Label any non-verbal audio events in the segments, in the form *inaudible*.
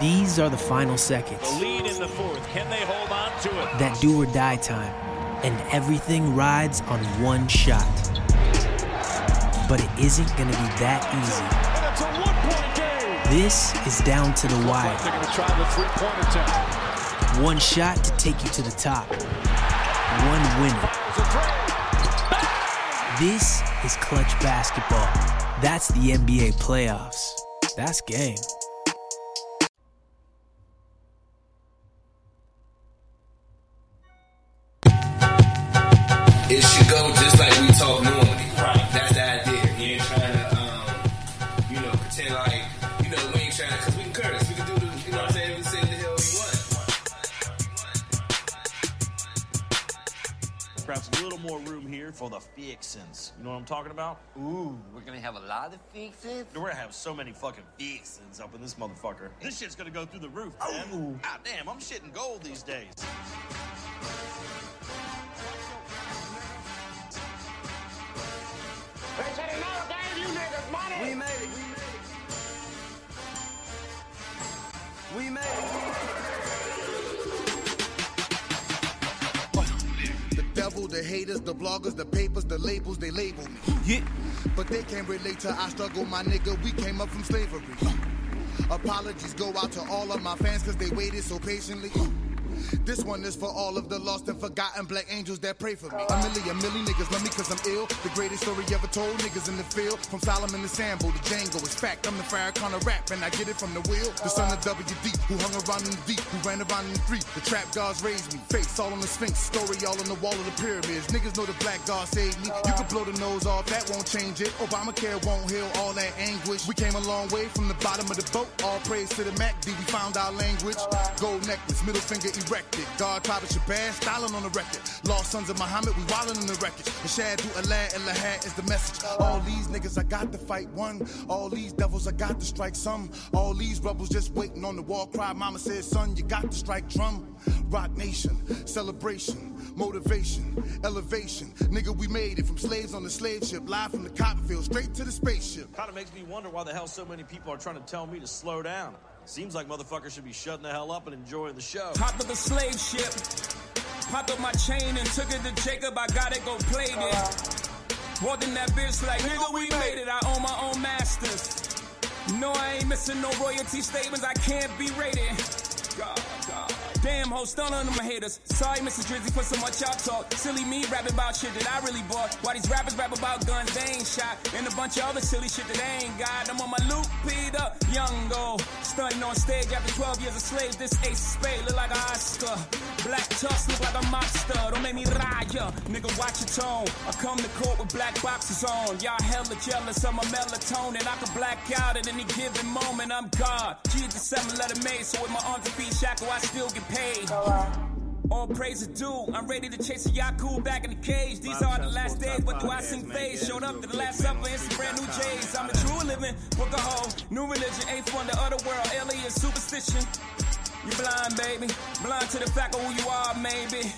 These are the final seconds. The lead in the fourth. Can they hold on to it? That do or die time. And everything rides on one shot. But it isn't going to be that easy. And it's a one-point game. This is down to the wire. They're going to try the three-point attempt. One shot to take you to the top. One winner. This is clutch basketball. That's the NBA playoffs. That's game. For the fixins. You know what I'm talking about? Ooh, we're gonna have a lot of fixes. We're gonna have so many fucking fixins up in this motherfucker. This shit's gonna go through the roof, man. God ah, damn, I'm shitting gold these days. They said enough, Dave, you niggas, money! We made it. We made it. The devil, the haters, the bloggers, the papers, the labels, they label me. Yeah. But they can't relate to our struggle, my nigga. We came up from slavery. Apologies go out to all of my fans because they waited so patiently. This one is for all of the lost and forgotten black angels that pray for me. A million, million niggas love me cause I'm ill. The greatest story ever told, niggas in the field. From Solomon to Sambo to Django. It's fact, I'm the fire Farrakhan of rap and I get it from the wheel. The son of WD who hung around in the deep, who ran around in the street. The trap gods raised me. Face all on the Sphinx, story all on the wall of the pyramids. Niggas know the black god saved me. You can blow the nose off, that won't change it. Obamacare won't heal all that anguish. We came a long way from the bottom of the boat. All praise to the Mac D, we found our language. Gold necklace, middle finger erected. God, Papa Shabazz, styling on the record. Lost sons of Muhammad, we wildin' in the record. The Shadu, Alad, and Lahad is the message. All these niggas, I got to fight one. All these devils, I got to strike some. All these rebels just waiting on the wall cry. Mama said, son, you got to strike drum. Roc Nation, celebration, motivation, elevation. Nigga, we made it from slaves on the slave ship, live from the cotton field, straight to the spaceship. Kind of makes me wonder why the hell so many people are trying to tell me to slow down. Seems like motherfuckers should be shutting the hell up and enjoying the show. Hopped up the slave ship, popped up my chain and took it to Jacob. I gotta go play it. Walked in that bitch like, nigga, we made it. I own my own masters. No, I ain't missing no royalty statements. I can't be rated. God, God. Damn, ho, stun on them haters. Sorry, Mr. Drizzy, for so much y'all talk. Silly me rapping about shit that I really bought. Why these rappers rap about guns they ain't shot. And a bunch of other silly shit that they ain't got. I'm on my loop, Peter, young go. Stunting on stage after 12 years of slave. This ace of spade look like an Oscar. Black tux look like a mobster. Don't make me raya. Nigga, watch your tone. I come to court with black boxes on. Y'all hella jealous of my melatonin. I can black out at any given moment. I'm God. Jesus, seven letter made. So with my arms and feet shackle, I still get paid. All praise is due. I'm ready to chase a Yaku back in the cage. These are the last days. What do I sing phase? Showed up to the last supper in some brand new J's. I'm a true living book of hoe. New religion, eighth wonder of the world. Alien superstition. You blind, baby. Blind to the fact of who you are, maybe.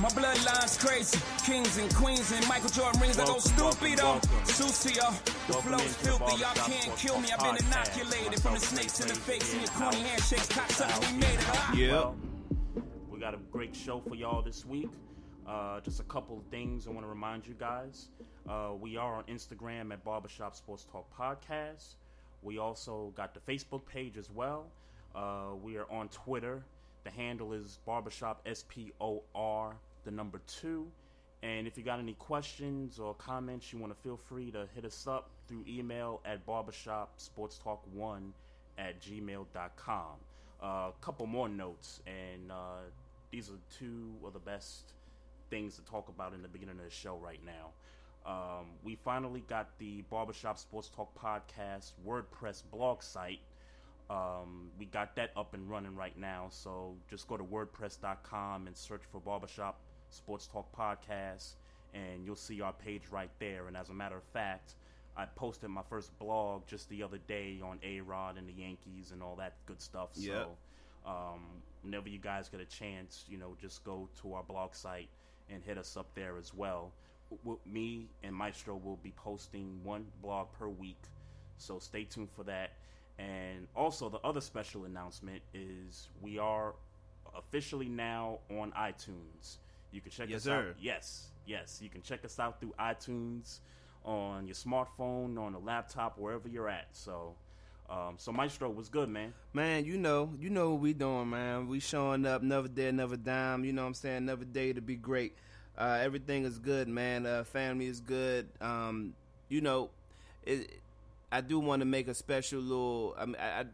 My bloodline's crazy. Kings and queens and Michael Jordan rings. I go Welcome, welcome, stupido. welcome. Sucio. The Welcome flow's filthy. Y'all can't kill me. I've been inoculated from the snakes in the Crazy face and your corny House. handshakes. Cocksucker, we made it. Ah. Yeah. We got a great show for y'all this week. Uh, just a couple of things I want to remind you guys. Uh, we are on Instagram at Barbershop Sports Talk Podcast. We also got the Facebook page as well. Uh, we are on Twitter. The handle is Barbershop S P O R, the number two. And if you got any questions or comments, you want to feel free to hit us up through email at barbershopsportstalk1 at gmail.com. A uh, couple more notes, and uh, these are two of the best things to talk about in the beginning of the show right now. Um, we finally got the Barbershop Sports Talk Podcast WordPress blog site. Um, we got that up and running right now, so just go to wordpress.com and search for Barbershop Sports Talk Podcast, and you'll see our page right there. And as a matter of fact, I posted my first blog just the other day on A Rod and the Yankees and all that good stuff. Yep. So, um, whenever you guys get a chance, you know, just go to our blog site and hit us up there as well. W- me and Maestro will be posting one blog per week, so stay tuned for that. And also, the other special announcement is we are officially now on iTunes. You can check yes, us sir. out. Yes, yes. You can check us out through iTunes on your smartphone, on a laptop, wherever you're at. So, um, so Maestro was good, man. Man, you know, you know what we doing, man. We showing up, never dead, never dime. You know what I'm saying? Another day to be great. Uh, everything is good, man. Uh, family is good. Um, you know, it, I do want to make a special little. I, mean, I,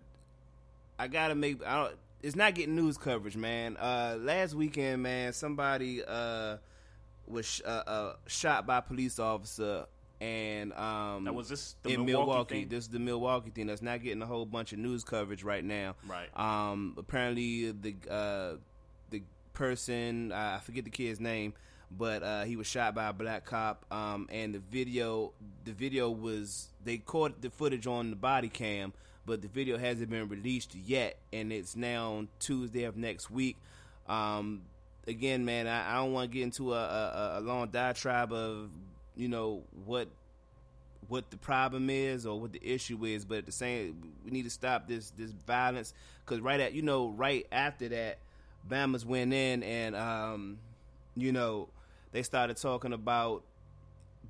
I gotta make. I don't, it's not getting news coverage, man. Uh, last weekend, man, somebody uh, was sh- uh, uh, shot by a police officer, and um, Now, was this the in Milwaukee Milwaukee. thing? This is the Milwaukee thing that's not getting a whole bunch of news coverage right now. Right. Um, apparently, the uh, the person I forget the kid's name, but uh, he was shot by a black cop. Um, and the video the video was they caught the footage on the body cam, but the video hasn't been released yet, and it's now on Tuesday of next week. Um, again, man, I, I don't want to get into a, a, a long diatribe of you know what what the problem is or what the issue is, but at the same, we need to stop this this violence because right at you know right after that, Bama's went in and um, you know they started talking about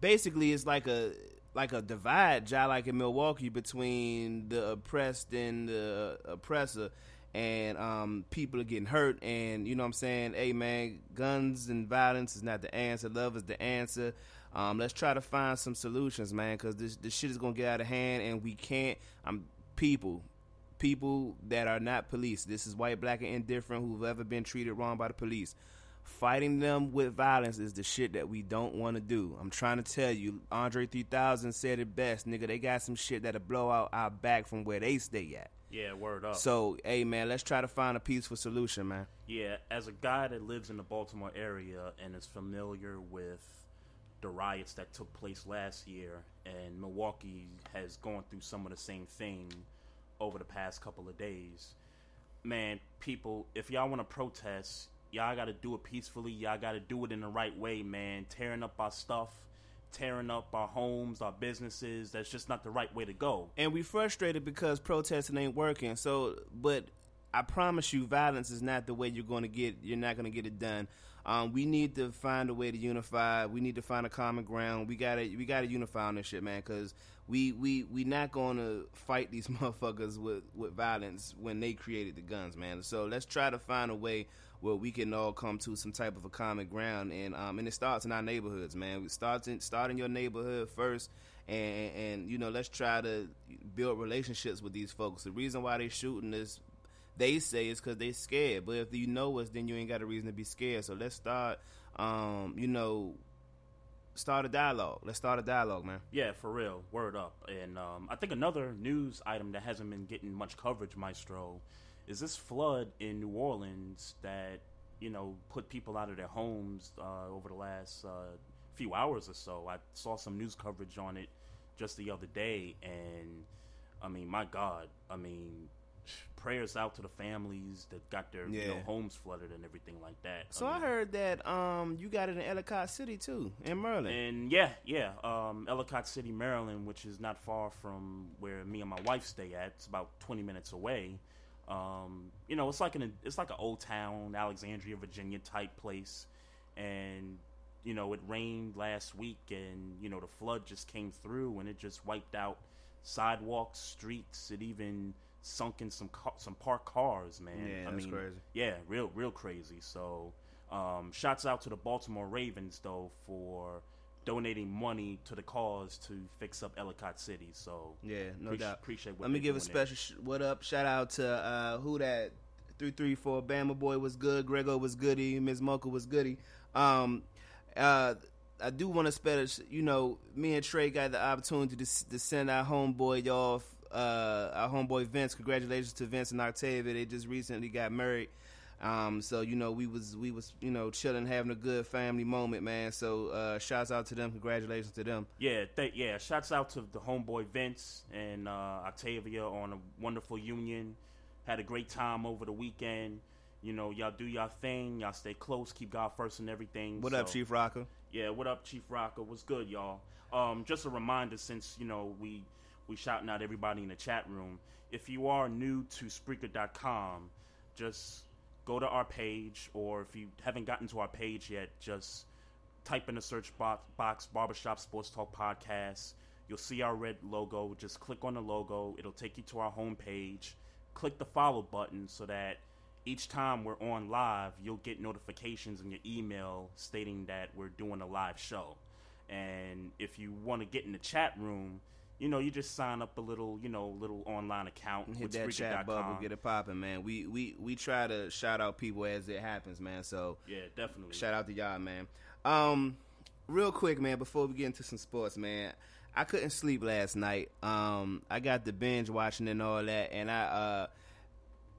basically it's like a like a divide, just like in Milwaukee, between the oppressed and the oppressor. And um, people are getting hurt, and you know what I'm saying? Hey man, guns and violence is not the answer. Love is the answer. Um, let's try to find some solutions, man, because this this shit is gonna get out of hand, and we can't. I'm people, people that are not police. This is white, black, and indifferent who've ever been treated wrong by the police. Fighting them with violence is the shit that we don't want to do. I'm trying to tell you, Andre 3000 said it best, nigga. They got some shit that'll blow out our back from where they stay at. Yeah, word up. So, hey, man, let's try to find a peaceful solution, man. Yeah, as a guy that lives in the Baltimore area and is familiar with the riots that took place last year, and Milwaukee has gone through some of the same thing over the past couple of days. Man, people, if y'all want to protest, y'all got to do it peacefully. Y'all got to do it in the right way, man. Tearing up our stuff, tearing up our homes, our businesses, that's just not the right way to go. and we frustrated because protesting ain't working. So, but I promise you, violence is not the way you're to get. You're not to get it done. Um, we need to find a way to unify. We need to find a common ground. We gotta we gotta unify on this shit, man. Because we we we not to fight these *laughs* motherfuckers with with violence when they created the guns, man. So let's try to find a way where we can all come to some type of a common ground, and um, and it starts in our neighborhoods, man. We starts in start in your neighborhood first, and and you know let's try to build relationships with these folks. The reason why they shooting is they say is because they scared, but if you know us, then you ain't got a reason to be scared. So let's start, um, you know, start a dialogue. Let's start a dialogue, man. Yeah, for real. Word up. And um, I think another news item that hasn't been getting much coverage, Maestro, is this flood in New Orleans that, you know, put people out of their homes uh, over the last uh, few hours or so. I saw some news coverage on it just the other day. And, I mean, my God. I mean, prayers out to the families that got their you know, homes flooded and everything like that. So I mean, heard that um, you got it in Ellicott City too, in Maryland. And yeah, yeah, um, Ellicott City, Maryland, which is not far from where me and my wife stay at. It's about twenty minutes away. Um, you know, it's like an it's like an old town, Alexandria, Virginia type place, and you know it rained last week, and you know the flood just came through, and it just wiped out sidewalks, streets. It even sunk in some car, some parked cars, man. Yeah, I that's mean, crazy. yeah, real, real crazy. So, um, shouts out to the Baltimore Ravens though for donating money to the cause to fix up Ellicott City. So, Yeah, no appreci- doubt. Appreciate what Let me give a special sh- what up, shout out to uh, who that three three four Bama boy was good, Grego was goody, Ms. Mocha was goody. Um, uh, I do want to special, you know, me and Trey got the opportunity to, to send our homeboy off, uh, our homeboy Vince. Congratulations to Vince and Octavia. They just recently got married. Um, so you know we was we was you know chilling, having a good family moment, man. So uh, shouts out to them, congratulations to them. Yeah, th- yeah. Shouts out to the homeboy Vince and uh, Octavia on a wonderful union. Had a great time over the weekend. You know, y'all do y'all thing. Y'all stay close. Keep God first and everything. What up, Chief Rocker? Yeah, what up, Chief Rocker? What's good, y'all? Um, just a reminder, since you know we we shouting out everybody in the chat room. if you are new to Spreaker.com, just go to our page, or if you haven't gotten to our page yet, just type in the search box, box Barbershop Sports Talk Podcast. You'll see our red logo. Just click on the logo. It'll take you to our homepage. Click the follow button so that each time we're on live, you'll get notifications in your email stating that we're doing a live show. And if you want to get in the chat room, you know, you just sign up a little, you know, little online account. Hit that chat bubble, get it popping, man. We we we try to shout out people as it happens, man. So yeah, definitely. Shout out to y'all, man. Um, real quick, man, before we get into some sports, man. I couldn't sleep last night. Um, I got the binge watching and all that, and I uh,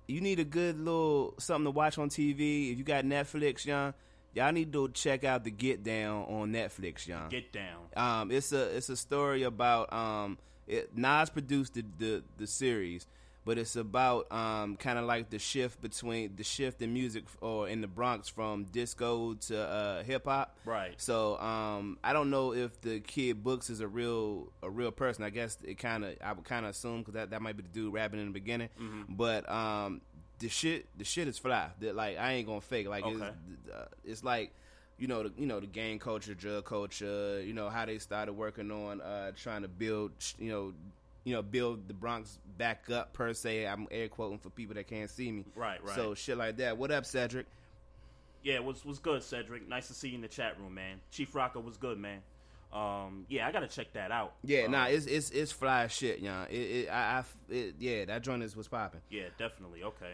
you need a good little something to watch on TV. If you got Netflix, young, y'all need to check out the Get Down on Netflix, y'all. Get Down. Um, it's a it's a story about um, it, Nas produced the, the the series, but it's about um, kind of like the shift between the shift in music or in the Bronx from disco to uh, hip hop. Right. So um, I don't know if the kid Books is a real a real person. I guess it kind of I would kind of assume because that, that might be the dude rapping in the beginning. Mm-hmm. But um, the shit the shit is fly. That like I ain't gonna fake. Like Okay. it's, uh, it's like. You know the you know the gang culture, drug culture. You know how they started working on uh, trying to build. You know you know, build the Bronx back up per se. I'm air quoting for people that can't see me. Right, right. So shit like that. What up, Cedric? Yeah, was was good, Cedric. Nice to see you in the chat room, man. Chief Rocker was good, man. Um, yeah, I gotta check that out. Yeah, Um, nah, it's it's it's fly shit, y'all. It, it I, I it, yeah, that joint is was popping. yeah, definitely. Okay.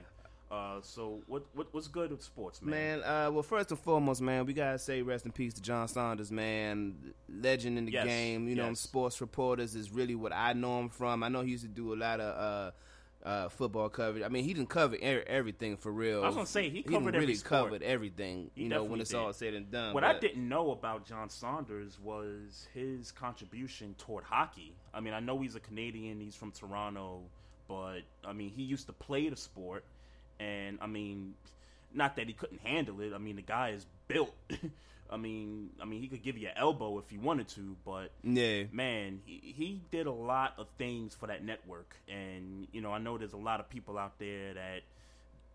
Uh, so what what what's good with sports, man? Man, uh, well, first and foremost, man, we gotta say rest in peace to John Saunders, man, legend in the Yes, game. You know, sports reporters is really what I know him from. I know he used to do a lot of uh, uh, football coverage. I mean, he didn't cover er- everything for real. I was gonna say, he covered really sport. covered everything. He you know, when it's did. all said and done. What I didn't know about John Saunders was his contribution toward hockey. I mean, I know he's a Canadian, he's from Toronto, but I mean, he used to play the sport, and I mean, not that he couldn't handle it. I mean, the guy is built. *laughs* I mean, I mean, he could give you an elbow if he wanted to, but Yeah. man, he, he did a lot of things for that network, and you know, I know there's a lot of people out there that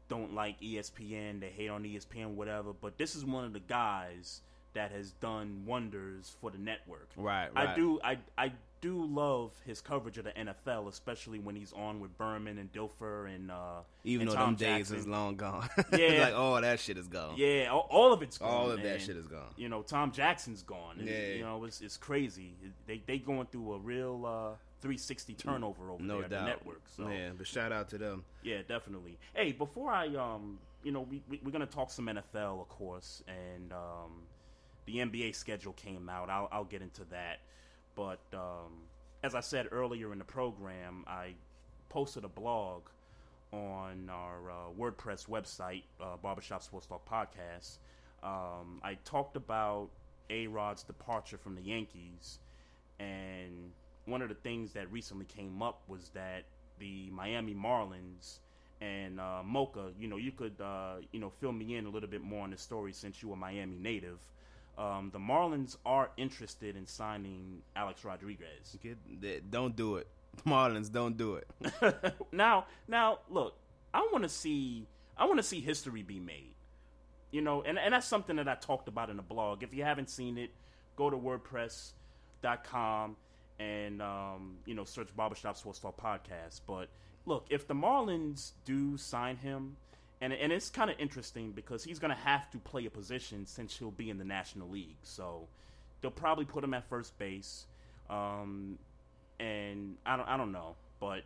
don't like ESPN, they hate on ESPN, whatever. But this is one of the guys that has done wonders for the network. Right, I do, I, I do love his coverage of the NFL, especially when he's on with Berman and Dilfer and uh, Even and though Tom them days is long gone. *laughs* Yeah. like all that shit is gone. Yeah, all, all of it's gone. All of that shit is gone. You know, Tom Jackson's gone. And, Yeah. You know, it's, it's crazy. They they going through a real uh, 360 turnover over No there at doubt. the network. So Yeah, but shout out to them. yeah, definitely. Hey, before I um, you know, we, we we're gonna talk some NFL, of course, and um, the NBA schedule came out. I'll I'll get into that, but um, as I said earlier in the program, I posted a blog on our uh, WordPress website, uh, Barbershop Sports Talk Podcast. Um, I talked about A Rod's departure from the Yankees, and one of the things that recently came up was that the Miami Marlins and uh, Mocha, you know, you could, uh, you know, fill me in a little bit more on the story since you a Miami native. Um, the Marlins are interested in signing Alex Rodriguez. Get, don't do it. *laughs* Marlins, don't do it. *laughs* now, now, look, I want to see, I want to see history be made. You know, and and that's something that I talked about in the blog. If you haven't seen it, go to WordPress.com and um, you know search Barbershop Sports Talk Podcast. But look, if the Marlins do sign him, and and it's kind of interesting because he's going to have to play a position since he'll be in the National League. So they'll probably put him at first base. Um, and I don't, I don't know, but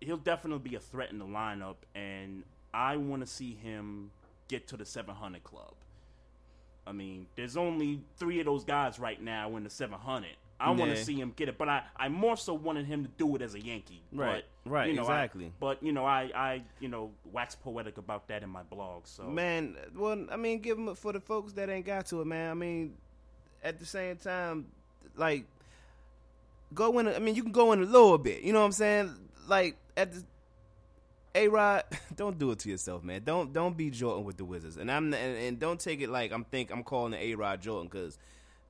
he'll definitely be a threat in the lineup, and I want to see him get to the 700 club. I mean, there's only three of those guys right now in the 700. I want Yeah. to see him get it, but I, I more so wanted him to do it as a Yankee. Right, but, right, you know, I- exactly. but you know, I, I, you know, wax poetic about that in my blog. So Man, well, I mean, give them for the folks that ain't got to it, man. I mean, at the same time, like, go in. I mean, you can go in a little bit. You know what I'm saying? Like at the A Rod, *laughs* don't do it to yourself, man. Don't don't be Jordan with the Wizards, and I'm and, and don't take it like I'm think I'm calling the A Rod Jordan because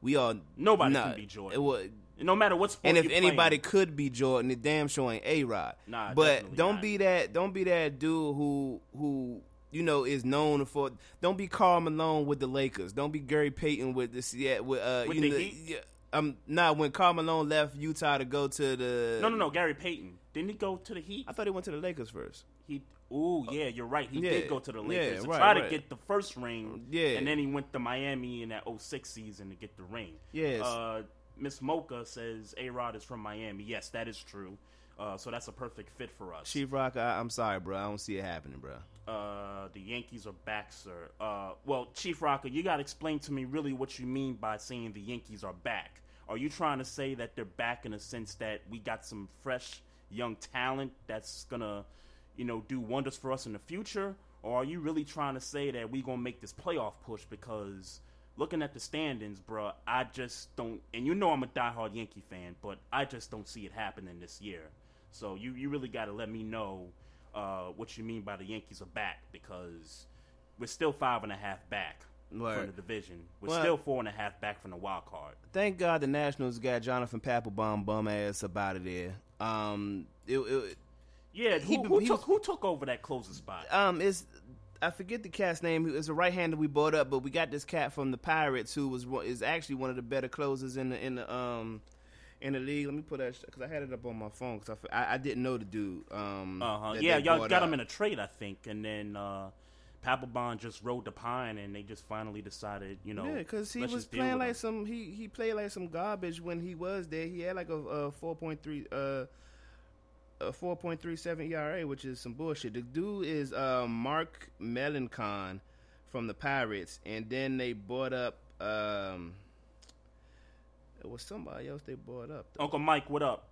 We all nobody nah, can be Jordan. It was, no matter what sport. and if anybody playing. could be Jordan, it damn sure ain't A Rod. Nah, but don't not. be that. Don't be that dude who who you know is known for. Don't be Karl Malone with the Lakers. Don't be Gary Payton with this. Yeah, with uh, With you the know, Heat? yeah, um, nah. When Karl Malone left Utah to go to the no, no, no, Gary Payton didn't he go to the Heat? I thought he went to the Lakers first. He, ooh, yeah, you're right. He Yeah, did go to the Lakers yeah, to right, try right. to get the first ring. Yeah. and then he went to Miami in that 06 season to get the ring. Yes. Uh, Miss Mocha says A Rod is from Miami. Yes, that is true. Uh, so that's a perfect fit for us. Chief Rock, I, I'm sorry, bro. I don't see it happening, bro. Uh, the Yankees are back, sir. Uh, well, Chief Rocker, you got to explain to me really what you mean by saying the Yankees are back. Are you trying to say that they're back in a sense that we got some fresh young talent that's gonna, you know, do wonders for us in the future, or are you really trying to say that we gonna make this playoff push? Because looking at the standings, bruh, I just don't. And you know I'm a diehard Yankee fan, but I just don't see it happening this year. So you you really got to let me know uh, what you mean by the Yankees are back because we're still five and a half back from the division. We're Well- still four and a half back from the wild card. Thank God the Nationals got Jonathan Papelbon bum ass up out of there. Um, it, it, Yeah, who, who took who took over that closing spot? um, it's I forget the cat's name. It's a right hander we brought up, but we got this cat from the Pirates who was is actually one of the better closers in the in the um in the league. Let me put that because I had it up on my phone because I I didn't know the dude. Um, Uh huh. Yeah, y'all got up. him in a trade, I think, and then uh, Papelbon just rode the pine, and they just finally decided, you know, Yeah, because he was playing like him. some he he played like some garbage when he was there. He had like a, a four point three uh a four point three seven ERA, which is some bullshit. The dude is uh, Mark Melancon from the Pirates, and then they bought up um it was somebody else they bought up. though. Uncle Mike, what up?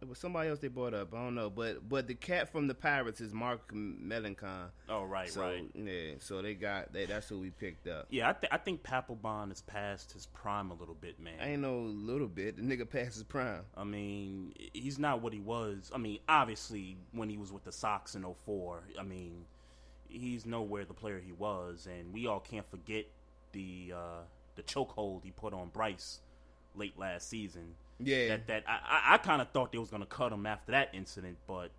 It was somebody else they brought up. I don't know, but but the cat from the Pirates is Mark Melancon. Oh, right, so, right. Yeah, so they got they, that's who we picked up. Yeah, I, th- I think Papelbon is past his prime a little bit, man. I ain't no little bit. The nigga past his prime. I mean, he's not what he was. I mean, obviously, when he was with the Sox in 04, I mean, he's nowhere the player he was, and we all can't forget the uh, the chokehold he put on Bryce late last season. Yeah. that that I, I, kind of thought they was gonna cut him after that incident, but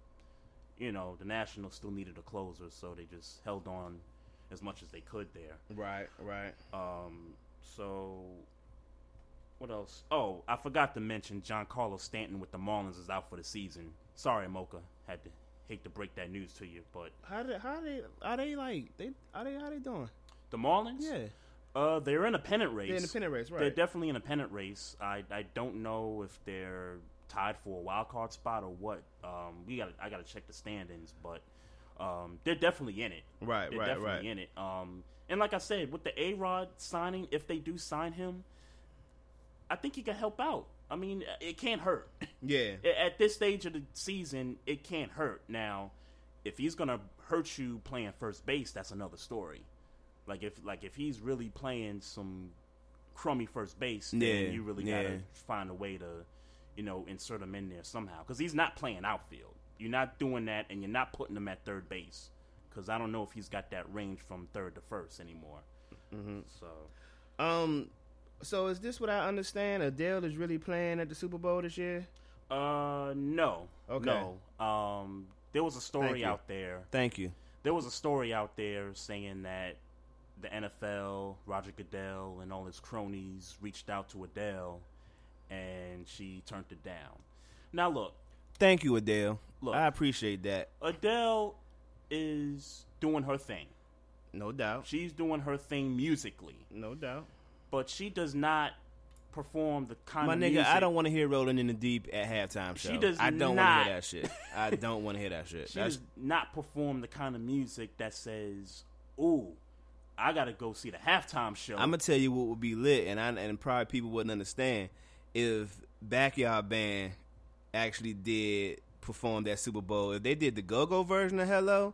you know, the Nationals still needed a closer, so they just held on as much as they could there. Right, right. Um, so what else? Oh, I forgot to mention Giancarlo Stanton with the Marlins is out for the season. Sorry, Mocha. Had to hate to break that news to you, but How they how they are they like they are they how they doing? the Marlins, Yeah. Uh, they're in a pennant race. They're in a pennant race, right. They're definitely in a pennant race. I I don't know if they're tied for a wild card spot or what. Um, we got I got to check the standings, but um, they're definitely in it. Right, they're right, definitely right. in it. Um, and like I said, with the A Rod signing, if they do sign him, I think he can help out. I mean, it can't hurt. *laughs* Yeah. At this stage of the season, it can't hurt. Now, if he's gonna hurt you playing first base, that's another story. Like if like if he's really playing some crummy first base, then Yeah, you really yeah. gotta find a way to, you know, insert him in there somehow. Because he's not playing outfield. You're not doing that, and you're not putting him at third base. Because I don't know if he's got that range from third to first anymore. Mm-hmm. So Um. So is this what I understand? Adele is really playing at the Super Bowl this year. Uh, no. Okay. No. Um, there was a story out there. Thank you. There was a story out there saying that the NFL, Roger Goodell, and all his cronies reached out to Adele, and she turned it down. Now, look, Thank you, Adele. Look. I appreciate that. Adele is doing her thing. No doubt. She's doing her thing musically, No doubt. but she does not perform the kind of music. My nigga. I don't want to hear Rolling in the Deep at halftime show. She does I don't want to hear that shit. I don't want to hear that shit. She That's does not perform the kind of music that says, "Ooh, I gotta go see the halftime show." I'm gonna tell you what would be lit, and I and probably people wouldn't understand if Backyard Band actually did perform that Super Bowl. If they did the Go Go version of Hello,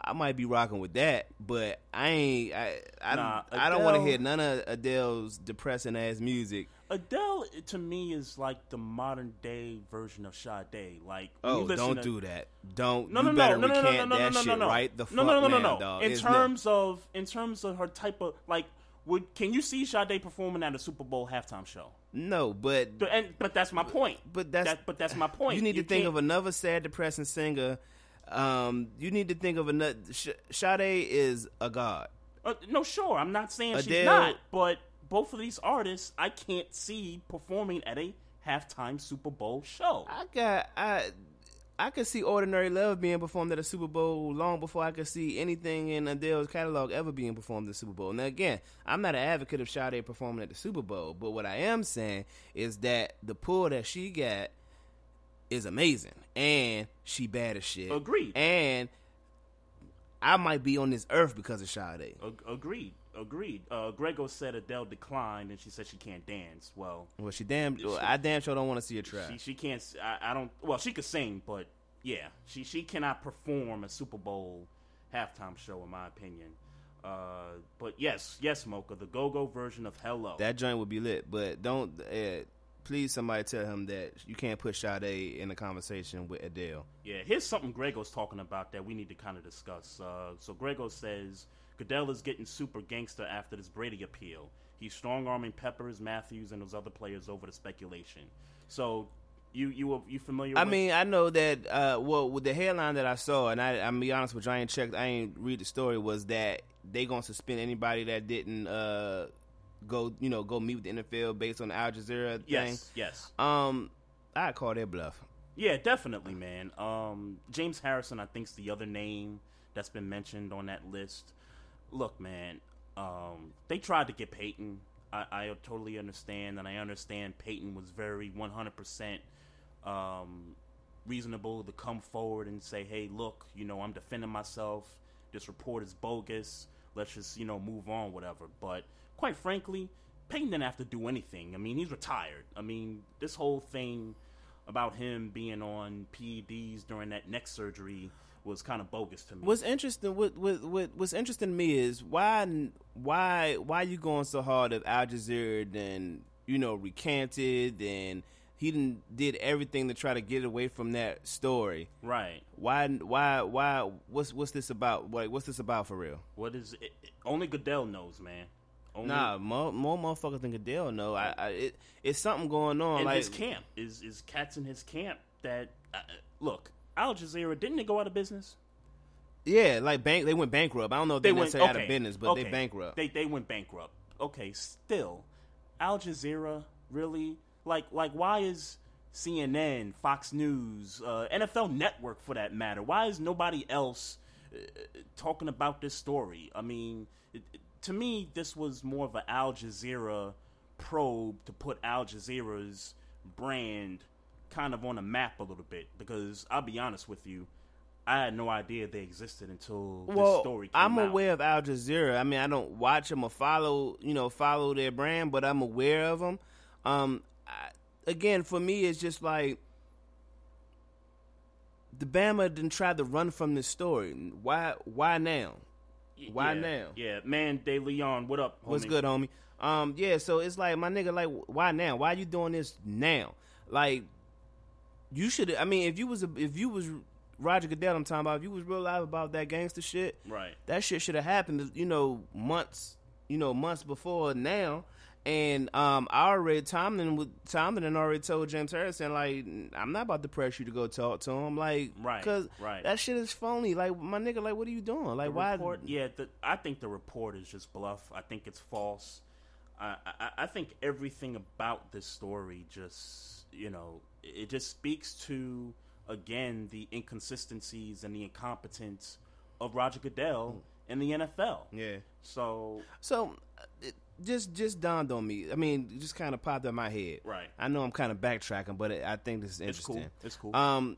I might be rocking with that. But I ain't. I I, Nah, I don't want to hear none of Adele's depressing ass music. Adele to me is like the modern day version of Sade. Like, Oh, don't to, do that. Don't. No, no, no, no, no, no, no, no, no, no, no. right the fuck no, no, no, no, no. In terms of, in terms of her type of like, Would can you see Sade performing at a Super Bowl halftime show? No, but But- and but that's my point. but that's That- but that's my point. You need You to think of another sad, depressing singer. Um, you need to think of another. Sh- Sade is a god. Uh, no, sure. I'm not saying she's not, but both of these artists I can't see performing at a halftime Super Bowl show. I got I. I could see "Ordinary Love" being performed at a Super Bowl long before I could see anything in Adele's catalog ever being performed at the Super Bowl. Now, again, I'm not an advocate of Sade performing at the Super Bowl, but what I am saying is that the pull that she got is amazing, and she bad as shit. Agreed. And I might be on this earth because of Sade. Ag- agreed. Agreed. Uh, Grego said Adele declined, and she said she can't dance. Well, Well, she damn. Well, I damn sure don't want to see her try. she she can't. I don't. Well, she could sing, but yeah, she she cannot perform a Super Bowl halftime show, in my opinion. Uh, but yes, yes, Mocha, the go-go version of Hello. That joint would be lit, but don't. Uh, please, somebody tell him that you can't put Sade in a conversation with Adele. Yeah, here's something Grego's talking about that we need to kind of discuss. Uh, so Grego says Goodell is getting super gangster after this Brady appeal. He's strong arming Peppers, Matthews, and those other players over the speculation. So you you you familiar? I with mean, I know that. Uh, well, with the headline that I saw, and I, I'm be honest with you, I ain't checked. I ain't read the story. Was that they gonna suspend anybody that didn't uh, go, you know, go meet with the NFL based on the Al Jazeera thing? yes, yes, Um, I call that bluff. yeah, definitely, man. Um, James Harrison, I think's the other name that's been mentioned on that list. Look, man, um, they tried to get Peyton. I, I totally understand, and I understand Peyton was very 100% um, reasonable to come forward and say, hey, look, you know, I'm defending myself. This report is bogus. Let's just, you know, move on, whatever. But quite frankly, Peyton didn't have to do anything. I mean, he's retired. I mean, this whole thing about him being on PEDs during that neck surgery was kind of bogus to me. What's interesting, what, what, what, what's interesting to me is why, why, why you going so hard at Al Jazeera? Then you know recanted, and he didn't, did everything to try to get away from that story. right. Why, why, why? What's what's this about? Like, what's this about for real? What is it? Only Goodell knows, man. Only, Nah, more, more motherfuckers than Goodell know. I, I it, it's something going on. and like his camp is is cats in his camp that uh, look. Al Jazeera didn't they go out of business? yeah, like bank. They went bankrupt. I don't know if they, went necessarily okay, out of business, but okay. they bankrupt. They they went bankrupt. Okay, still, Al Jazeera really like like why is CNN, Fox News, uh, NFL Network for that matter? Why is nobody else uh, talking about this story? I mean, it, it- to me, this was more of an Al Jazeera probe to put Al Jazeera's brand kind of on a map a little bit because I'll be honest with you. I had no idea they existed until this story came I'm out. aware of Al Jazeera. I mean, I don't watch them or follow, you know, follow their brand, but I'm aware of them. Um, I, again, for me, it's just like the Bama didn't try to run from this story. Why? Why now? Why yeah, now? Yeah, man, De Leon, what up? What's good, homie? Um, yeah. So it's like my nigga, like, why now? Why you doing this now? Like, you should. I mean, if you was a, if you was Roger Goodell, I'm talking about. If you was real live about that gangster shit, Right. that shit should have happened, you know, months, you know, months before now. And um, I already Tomlin would Tomlin already told James Harrison like I'm not about to press you to go talk to him like Right, because right. that shit is phony like my nigga like what are you doing like The why report, yeah, the, I think the report is just bluff. I think it's false. I, I, I think everything about this story just, you know, it just speaks to again the inconsistencies and the incompetence of Roger Goodell in the NFL. yeah So So it just just dawned on me. I mean, it just kind of popped in my head. Right. I know I'm kind of backtracking, but it, I think this is It's cool. interesting. It's cool. Um,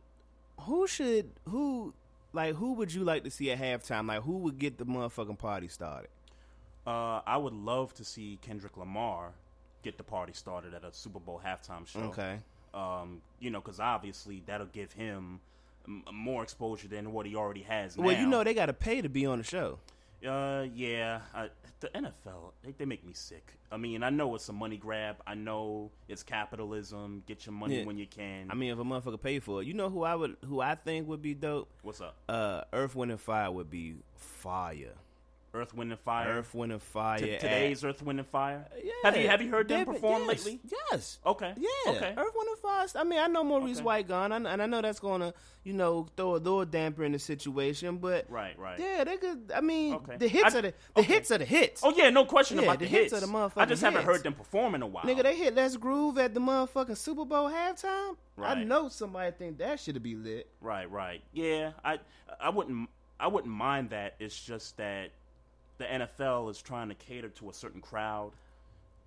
who should who like who would you like to see at halftime? Like who would get the motherfucking party started? Uh, I would love to see Kendrick Lamar get the party started at a Super Bowl halftime show. Okay. Um, you know, because obviously that'll give him m- more exposure than what he already has. Well, you know they got to pay to be on the show. Uh, yeah. I, the NFL, they, they make me sick. I mean, I know it's a money grab. I know it's capitalism. Get your money Yeah. when you can. I mean, if a motherfucker pay for it, you know who I would, who I think would be dope. what's up? Uh, Earth, Wind and Fire would be fire. Earth, Wind and Fire. Earth, Wind and Fire. T- today's Earth, Wind and Fire. Yeah. Have you have you heard them perform yes, lately? Yes. Okay. Yeah. Okay. Earth, Wind and Fire. I mean, I know Maurice Okay. White gone, and I know that's gonna, you know, throw a little damper in the situation. But Right, right. yeah, they could. I mean, Okay. the hits I- are the the okay. hits are the hits. Oh yeah, no question Yeah, about the the, hits hits. are the I just haven't hits. heard them perform in a while. Nigga, they hit Let's Groove at the motherfucking Super Bowl halftime. Right. I know somebody think that should be lit. Right, right. Yeah, I I wouldn't I wouldn't mind that. It's just that the NFL is trying to cater to a certain crowd.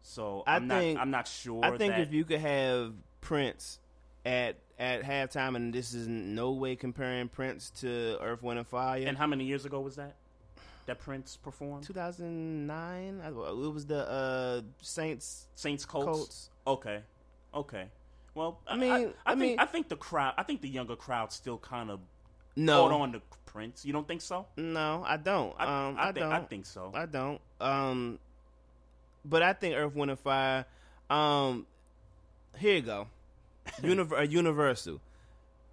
So I I'm think not I'm not sure I think if you could have Prince at at halftime, and this is no way comparing Prince to Earth, Wind, and Fire. And how many years ago was that? That Prince performed? 2009. It was the uh, Saints. Saints Colts. Colts. Okay. Okay. Well, I I mean, I, I think mean- I think the crowd, I think the younger crowd still kind of No, hold on to Prince. You don't think so? no, I don't. I, um, I, I, think don't. I think so. I don't. Um, but I think Earth, Wind, and Fire. Um, here you go. *laughs* Univer- uh, Universal.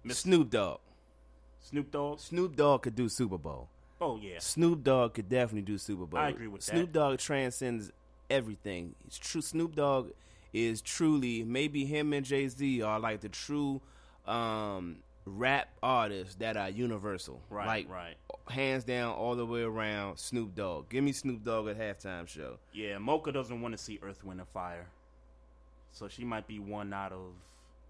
Snoop Dogg. Snoop Dogg. Snoop Dogg could do Super Bowl. Oh yeah. Snoop Dogg could definitely do Super Bowl. I agree with that. Snoop Dogg transcends everything. It's true. Snoop Dogg is truly maybe him and Jay Z are like the true um, rap artists that are universal. Right, like, right. Hands down, all the way around. Snoop Dogg. Give me Snoop Dogg at halftime show. Yeah, Mocha doesn't want to see Earth, Wind, and Fire, so she might be one out of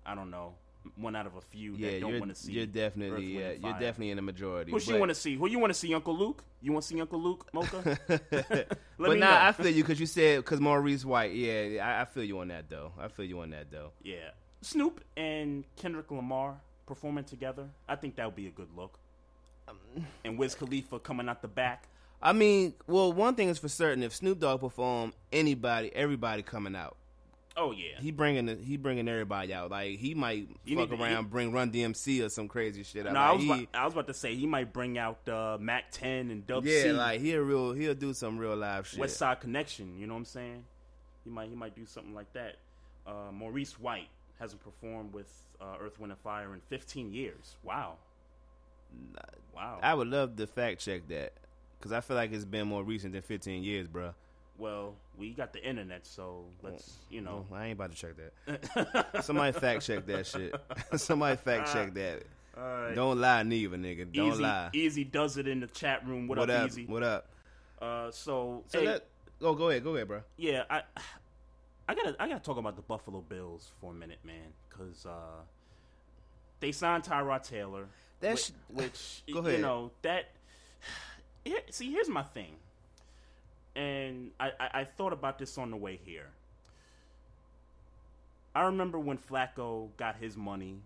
I don't know, one out of a few Yeah, that don't want to see. you're definitely Wind, yeah, you're definitely in the majority. Who she want to see? Who you want to see? Uncle Luke? You want to see Uncle Luke, Mocha? *laughs* Let *laughs* but me nah, know. I feel you because you said because Maurice White. Yeah, I, I feel you on that though. I feel you on that though. yeah, Snoop and Kendrick Lamar performing together. I think that would be a good look. Um, and Wiz Khalifa coming out the back. I mean, well, one thing is for certain: if Snoop Dogg perform, anybody, everybody coming out. Oh yeah, He bringing the, he bringing everybody out. Like he might You fuck around, he- bring Run DMC or some crazy shit. No, like, I was he, about, I was about to say he might bring out uh, Mac Ten and Dub yeah, C. like he a real he'll do some real live shit. West Side Connection. You know what I'm saying? He might he might do something like that. Uh, Maurice White hasn't performed with uh, Earth, Wind, and Fire in 15 years. Wow. Wow. I would love to fact check that because I feel like it's been more recent than 15 years, bro. well, we got the internet, so let's you know. I ain't about to check that. Somebody fact check that shit. *laughs* Somebody fact check *laughs* that. Don't lie, neither, nigga. Don't Easy, lie. Easy does it in the chat room. What, what up, up? Easy? What up? Uh, so, So hey, let, oh, go ahead, go ahead, bro. yeah, I, I gotta, I gotta talk about the Buffalo Bills for a minute, man, because uh, they signed Tyrod Taylor, That's- which, which *laughs* Go you ahead. know that. Here, see, here's my thing, and I, I, I thought about this on the way here. I remember when Flacco got his money,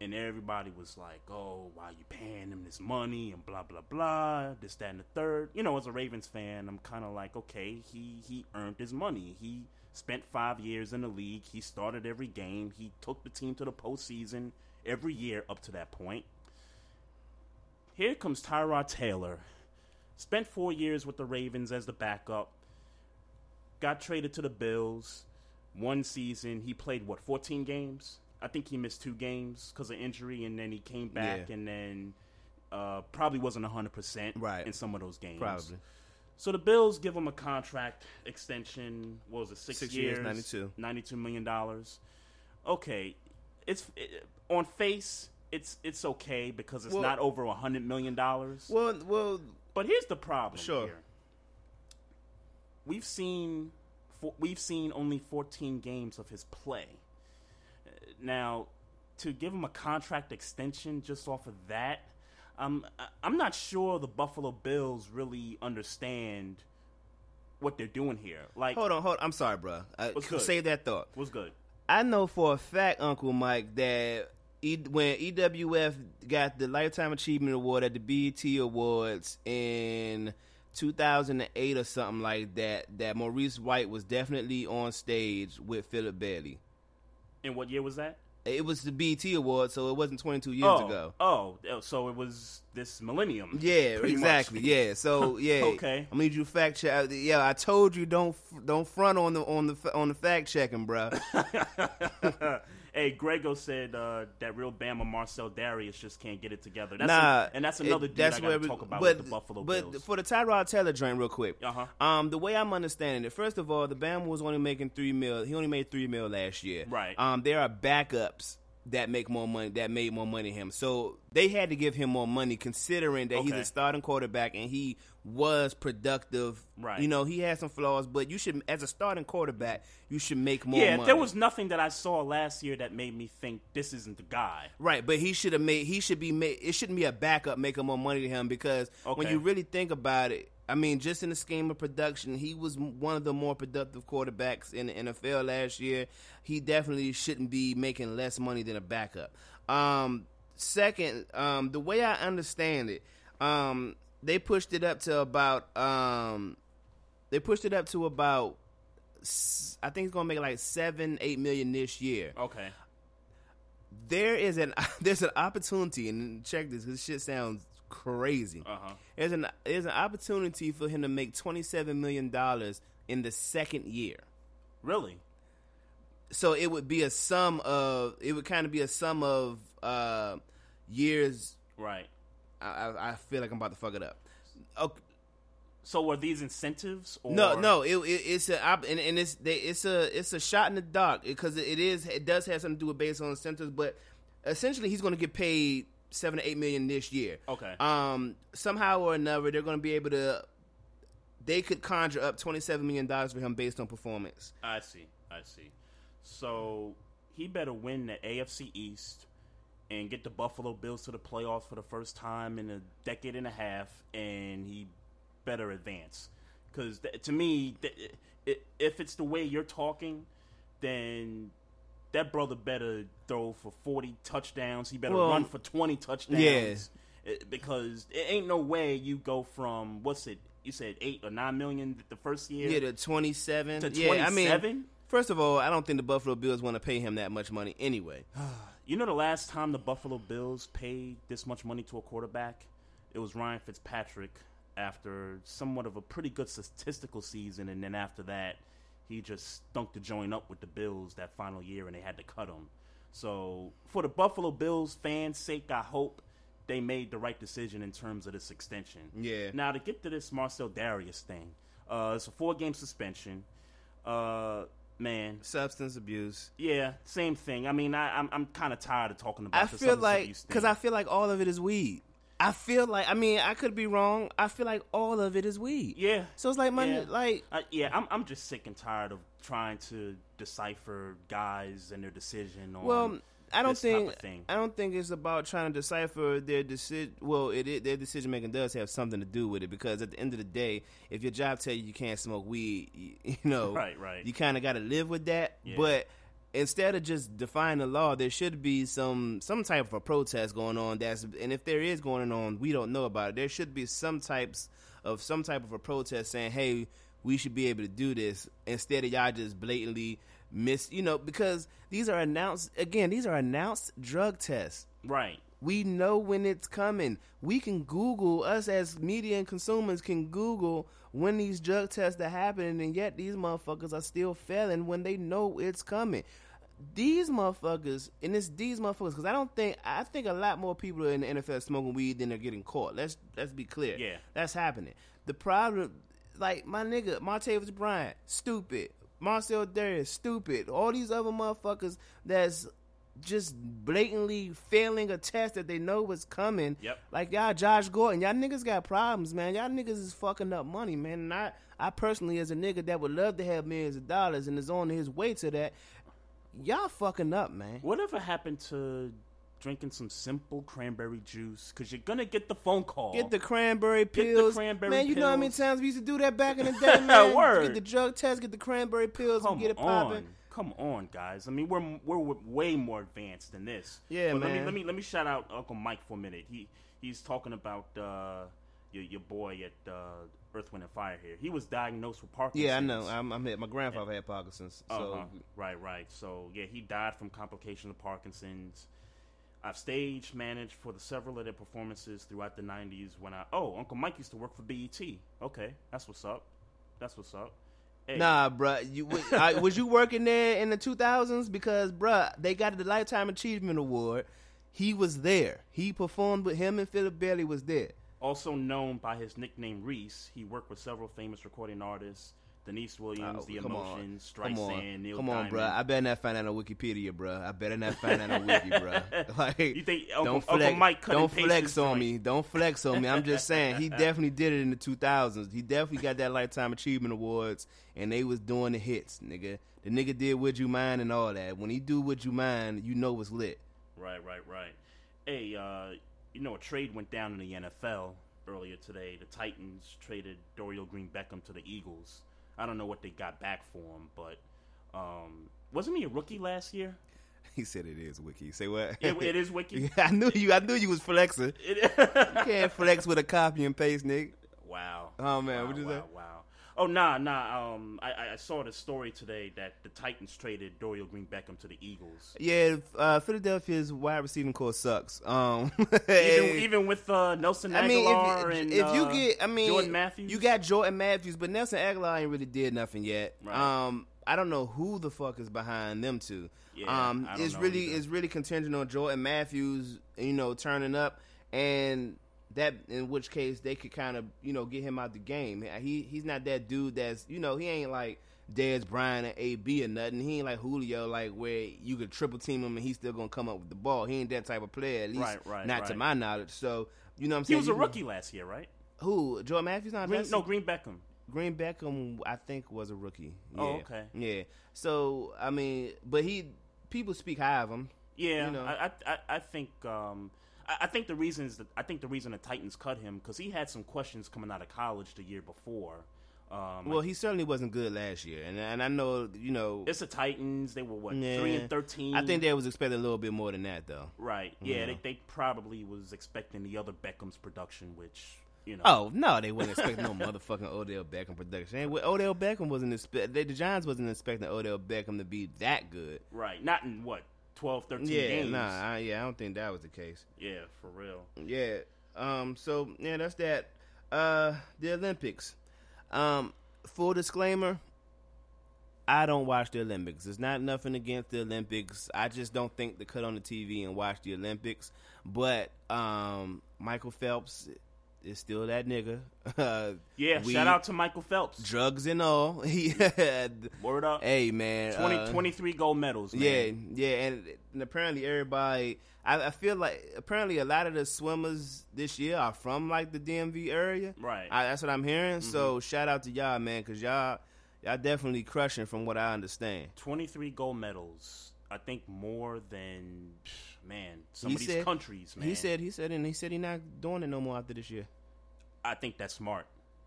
and everybody was like, "Oh, why you paying him this money?" and blah blah blah, this that and the third. You know, as a Ravens fan, I'm kind of like, okay, he he earned his money. He spent five years in the league. He started every game. He took the team to the postseason every year up to that point. Here comes Tyrod Taylor. Spent four years with the Ravens as the backup. Got traded to the Bills. One season, he played what, 14 games? I think he missed two games because of injury, and then he came back, Yeah. and then uh, probably wasn't 100% Right. in some of those games. Probably. So the Bills give him a contract extension. What was it? Six, Six years, years, 92. 92 million dollars. Okay, it's it, on face. It's it's okay because it's Well- not over a hundred million dollars. Well, well, But here's the problem. Sure. Here. We've seen we've seen only 14 games of his play. Now, to give him a contract extension just off of that, um, I- I'm not sure the Buffalo Bills really understand what they're doing here. Like, hold on, hold. On. I'm sorry, bro. What's good? Save that thought. what's good? I know for a fact, Uncle Mike, that e, when EWF got the Lifetime Achievement Award at the BET Awards in 2008 or something like that, that Maurice White was definitely on stage with Philip Bailey. And what year was that? It was the BET Award, so it wasn't 22 years oh, ago. oh, oh, so it was this millennium. Yeah, pretty much. exactly. Yeah, so *laughs* yeah. Okay. I need you fact check. Yeah, I told you don't don't front on the on the on the fact checking, bro. *laughs* Hey, Grego said uh, that real Bama Marcell Dareus just can't get it together. That's nah, a, and that's another it, dude that's I gotta talk about but, with the Buffalo Bills. but Bills. for the Tyrod Taylor joint, real quick. Uh-huh. Um, the way I'm understanding it, first of all, the Bama was only making three mil. He only made three mil last year. Right. Um, there are backups that make more money that made more money him. So they had to give him more money considering that he's Okay. a starting quarterback and he was productive. Right. You know, he had some flaws, but you should as a starting quarterback, you should make more yeah, money. there was nothing that I saw last year that made me think this isn't the guy. Right, but he should have made. He should be made. It shouldn't be a backup making more money to him because when you really think about it, I mean, just in the scheme of production, he was one of the more productive quarterbacks in the NFL last year. He definitely shouldn't be making less money than a backup. Um, second, um, the way I understand it, um, they pushed it up to about. Um, they pushed it up to about. I think it's gonna make like seven, eight million this year Okay. there is an *laughs* there's an opportunity and check this this shit sounds crazy. Uh-huh. There's an there's an opportunity for him to make twenty seven million dollars in the second year. Really? So it would be a sum of it would kind of be a sum of uh, years. Right. I, I feel like I'm about to fuck it up. Okay. So were these incentives? Or? No, no, it, it, it's a and, and it's they, it's a it's a shot in the dark because it, it is it does have something to do with based on incentives, but essentially he's going to get paid seven to eight million this year. Okay. Um, somehow or another, they're going to be able to. They could conjure up twenty seven million dollars for him based on performance. I see. I see. So he better win the AFC East and get the Buffalo Bills to the playoffs for the first time in a decade and a half, and he better advance. Because th- to me, if it's the way you're talking, then that brother better throw for 40 touchdowns. He better Well, run for 20 touchdowns. yeah. I- Because it ain't no way you go from, what's it, you said 8 or 9 million the first year? Yeah, to twenty seven. To Yeah, I mean, first of all, I don't think the Buffalo Bills want to pay him that much money anyway. *sighs* You know the last time the Buffalo Bills paid this much money to a quarterback? It was Ryan Fitzpatrick after somewhat of a pretty good statistical season, and then after that, he just stunk the joint up with the Bills that final year, and they had to cut him. So, for the Buffalo Bills fans' sake, I hope they made the right decision in terms of this extension. Yeah. Now, to get to this Marcell Dareus thing, uh, it's a four game suspension. Uh, man, Substance abuse. yeah, same thing. I mean, I, I'm I'm kind of tired of talking about. I the feel like because I feel like all of it is weed. I feel like I mean I could be wrong. I feel like all of it is weed. yeah. So it's like my yeah. like Uh, yeah, I'm I'm just sick and tired of trying to decipher guys and their decision on. well I don't think thing. I don't think it's about trying to decipher their decision. Well, it, it their decision making does have something to do with it because at the end of the day, if your job tell you you can't smoke weed, you, *laughs* you know, Right, right. you kind of got to live with that. Yeah. But instead of just defying the law, there should be some some type of a protest going on. That's and if there is going on, we don't know about it. There should be some types of some type of a protest saying, "Hey, we should be able to do this," instead of y'all just blatantly miss. You know, because these are announced again. These are announced drug tests. right. We know when it's coming. We can Google us as media and consumers can Google when these drug tests are happening, and yet these motherfuckers are still failing when they know it's coming. These motherfuckers, and it's these motherfuckers, because I don't think I think a lot more people are in the NFL smoking weed than they're getting caught. Let's let's be clear. Yeah. that's happening. The problem, like my nigga Martavis Bryant, stupid. Marcell Dareus, stupid. All these other motherfuckers that's just blatantly failing a test that they know was coming. Yep. Like y'all, Josh Gordon, y'all niggas got problems, man. Y'all niggas is fucking up money, man. And I, I personally, as a nigga that would love to have millions of dollars and is on his way to that, y'all fucking up, man. Whatever happened to drinking some simple cranberry juice? Because you're gonna get the phone call. Get the cranberry the pills, cranberry man. You know how many times we used to do that back in the day, *laughs* man. Word. Get the drug test, get the cranberry pills, Come and get it on, popping. come on, guys. I mean, we're we're way more advanced than this. Yeah, but Let me let me let me shout out Uncle Mike for a minute. He he's talking about uh, your your boy at uh, Earth, Wind and Fire here. He was diagnosed with Parkinson's. Yeah, I know. I'm, I'm my grandfather had Parkinson's, so Uh-huh. Right, right. So yeah, he died from complications of Parkinson's. I've stage managed for the several of their performances throughout the '90s. When I oh, Uncle Mike used to work for BET. Okay, that's what's up. That's what's up. Hey. Nah, bruh. You was, I, *laughs* was you working there in the 2000s? Because, bruh, they got the Lifetime Achievement Award. He was there. He performed with him and Philip Bailey was there. Also known by his nickname Reese, he worked with several famous recording artists. Deniece Williams, Oh, The come on. Emotions, Come Streisand, on, Neil come on, Diamond. bruh. I better not find that on Wikipedia, bruh. I better not find that on Wiki, bruh. *laughs* Like, You think Uncle- don't Uncle flex, Mike cut don't flex on joint? me. Don't flex on me. I'm just saying he *laughs* definitely did it in the 2000s. He definitely got that Lifetime Achievement Awards, and they was doing the hits, nigga. The nigga did Would You Mind and all that. When he do Would You Mind, you know it's lit. Right, right, right. Hey, uh, you know, a trade went down in the NFL earlier today. The Titans traded Dorial Green Beckham to the Eagles. I don't know what they got back for him, but um, wasn't he a rookie last year? *laughs* He said it is Wiki. Say what? It, it is Wiki. *laughs* I knew you. I knew you was flexing. *laughs* You can't flex with a copy and paste, nigga. Wow. Oh, man, Wow, what you wow, say? Wow. Oh nah nah. Um, I, I- saw the story today that the Titans traded Dorial Green Beckham to the Eagles. Yeah, uh, Philadelphia's wide receiving core sucks. Um, *laughs* Even, even with uh, Nelson I mean, Agholor if, and if you uh, get, I mean, Jordan Matthews, you got Jordan Matthews, but Nelson Agholor ain't really did nothing yet. Right. Um, I don't know who the fuck is behind them two. Yeah, um, it's really either. it's really contingent on Jordan Matthews, you know, turning up, and that in which case they could kind of you know get him out of the game. He he's not that dude that's you know he ain't like. Dez Bryant and AB or nothing. He ain't like Julio, like where you could triple team him and he's still gonna come up with the ball. He ain't that type of player, at least Right, right, not to my knowledge. So you know what I'm saying he was a rookie last year, right? who? Joe Matthews not Green, no, Green Beckham. Green Beckham, I think, was a rookie. Yeah. Oh, okay. Yeah. So I mean, but he people speak high of him. Yeah, You know. I, I, I- I think, um, I, think the reason is that I think the reason the Titans cut him because he had some questions coming out of college the year before. Um, Well, he certainly wasn't good last year, and and I know you know. it's the Titans. They were what yeah. three and thirteen. I think they was expecting a little bit more than that, though. right. Yeah, Yeah. They, they probably was expecting the other Beckham's production, which you know. Oh no, they wasn't expecting no *laughs* motherfucking Odell Beckham production. And Odell Beckham wasn't expect. The Giants wasn't expecting Odell Beckham to be that good. right. Not in what 12, 13 Yeah, games. nah, I, yeah, I don't think that was the case. Yeah, for real. Yeah. Um. So yeah, that's that. Uh, the Olympics. Um. Full disclaimer. I don't watch the Olympics. It's not nothing against the Olympics. I just don't think to cut on the TV and watch the Olympics. But um, Michael Phelps is still that nigga. Uh, *laughs* Yeah, we- shout out to Michael Phelps. drugs and all. *laughs* He had, Word up. hey man, 20, uh, 23 gold medals. Man. yeah, yeah, and, and apparently everybody. I, I feel like apparently a lot of the swimmers this year are from like the DMV area. Right. I, that's what I'm hearing. So shout out to y'all, man, because y'all y'all definitely crushing from what I understand. 23 gold medals. I think more than man some He of these said- countries. Man, He said he said and he said he's not doing it no more after this year. I think that's smart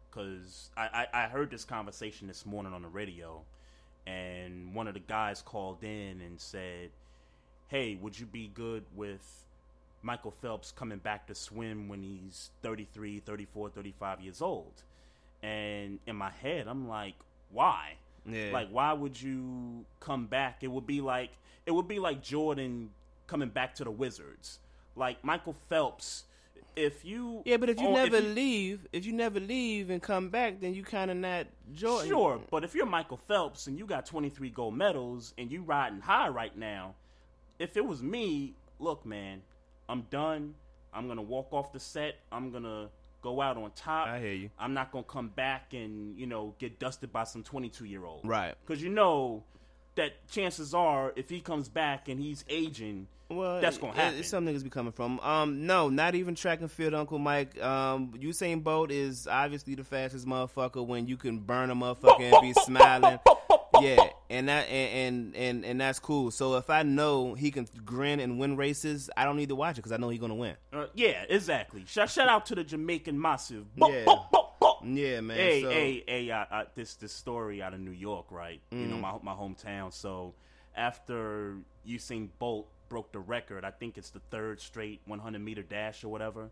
because I, I I heard this conversation this morning on the radio, and one of the guys called in and said, "Hey, would you be good with Michael Phelps coming back to swim when he's 33, 34, 35 years old?" And in my head, I'm like, "Why?" Yeah. Like, why would you come back? It would be like it would be like Jordan coming back to the Wizards. Like Michael Phelps, if you Yeah, but if you oh, never you- leave, if you never leave and come back, then you kind of not Jordan. Sure, but if you're Michael Phelps and you got 23 gold medals and you riding high right now, if it was me, look, man, I'm done. I'm gonna walk off the set. I'm gonna go out on top. I hear you. I'm not gonna come back and you know get dusted by some 22 year old. Right. Because you know that chances are if he comes back and he's aging, Well, that's gonna happen. It's some niggas be coming from. Um, no, not even track and field, Uncle Mike. Um, Usain Bolt is obviously the fastest motherfucker when you can burn a motherfucker and be *laughs* smiling. Yeah, and that and, and and and that's cool. So if I know he can grin and win races, I don't need to watch it because I know he's gonna win. uh, yeah, exactly. Shout, shout out to the Jamaican massive. Yeah. Yeah, man. Hey, so, hey, hey! I, I, this this story out of New York, right? You know Mm-hmm. my my hometown. So after Usain Bolt broke the record, I think it's the third straight 100 meter dash or whatever.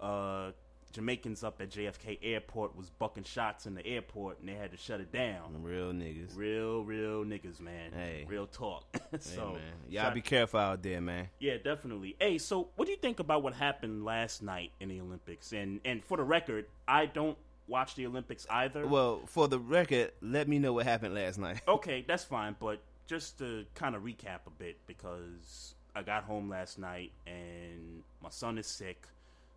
Uh, Jamaicans up at JFK Airport was bucking shots in the airport, and they had to shut it down. real niggas. Real, real niggas, man. Hey. real talk. *laughs* Hey, so, man. Y'all shout- be careful out there, man. yeah, definitely. Hey, so what do you think about what happened last night in the Olympics? And and for the record, I don't watch the Olympics either. Well, for the record, let me know what happened last night. *laughs* okay, that's fine. But just to kind of recap a bit, because I got home last night and my son is sick.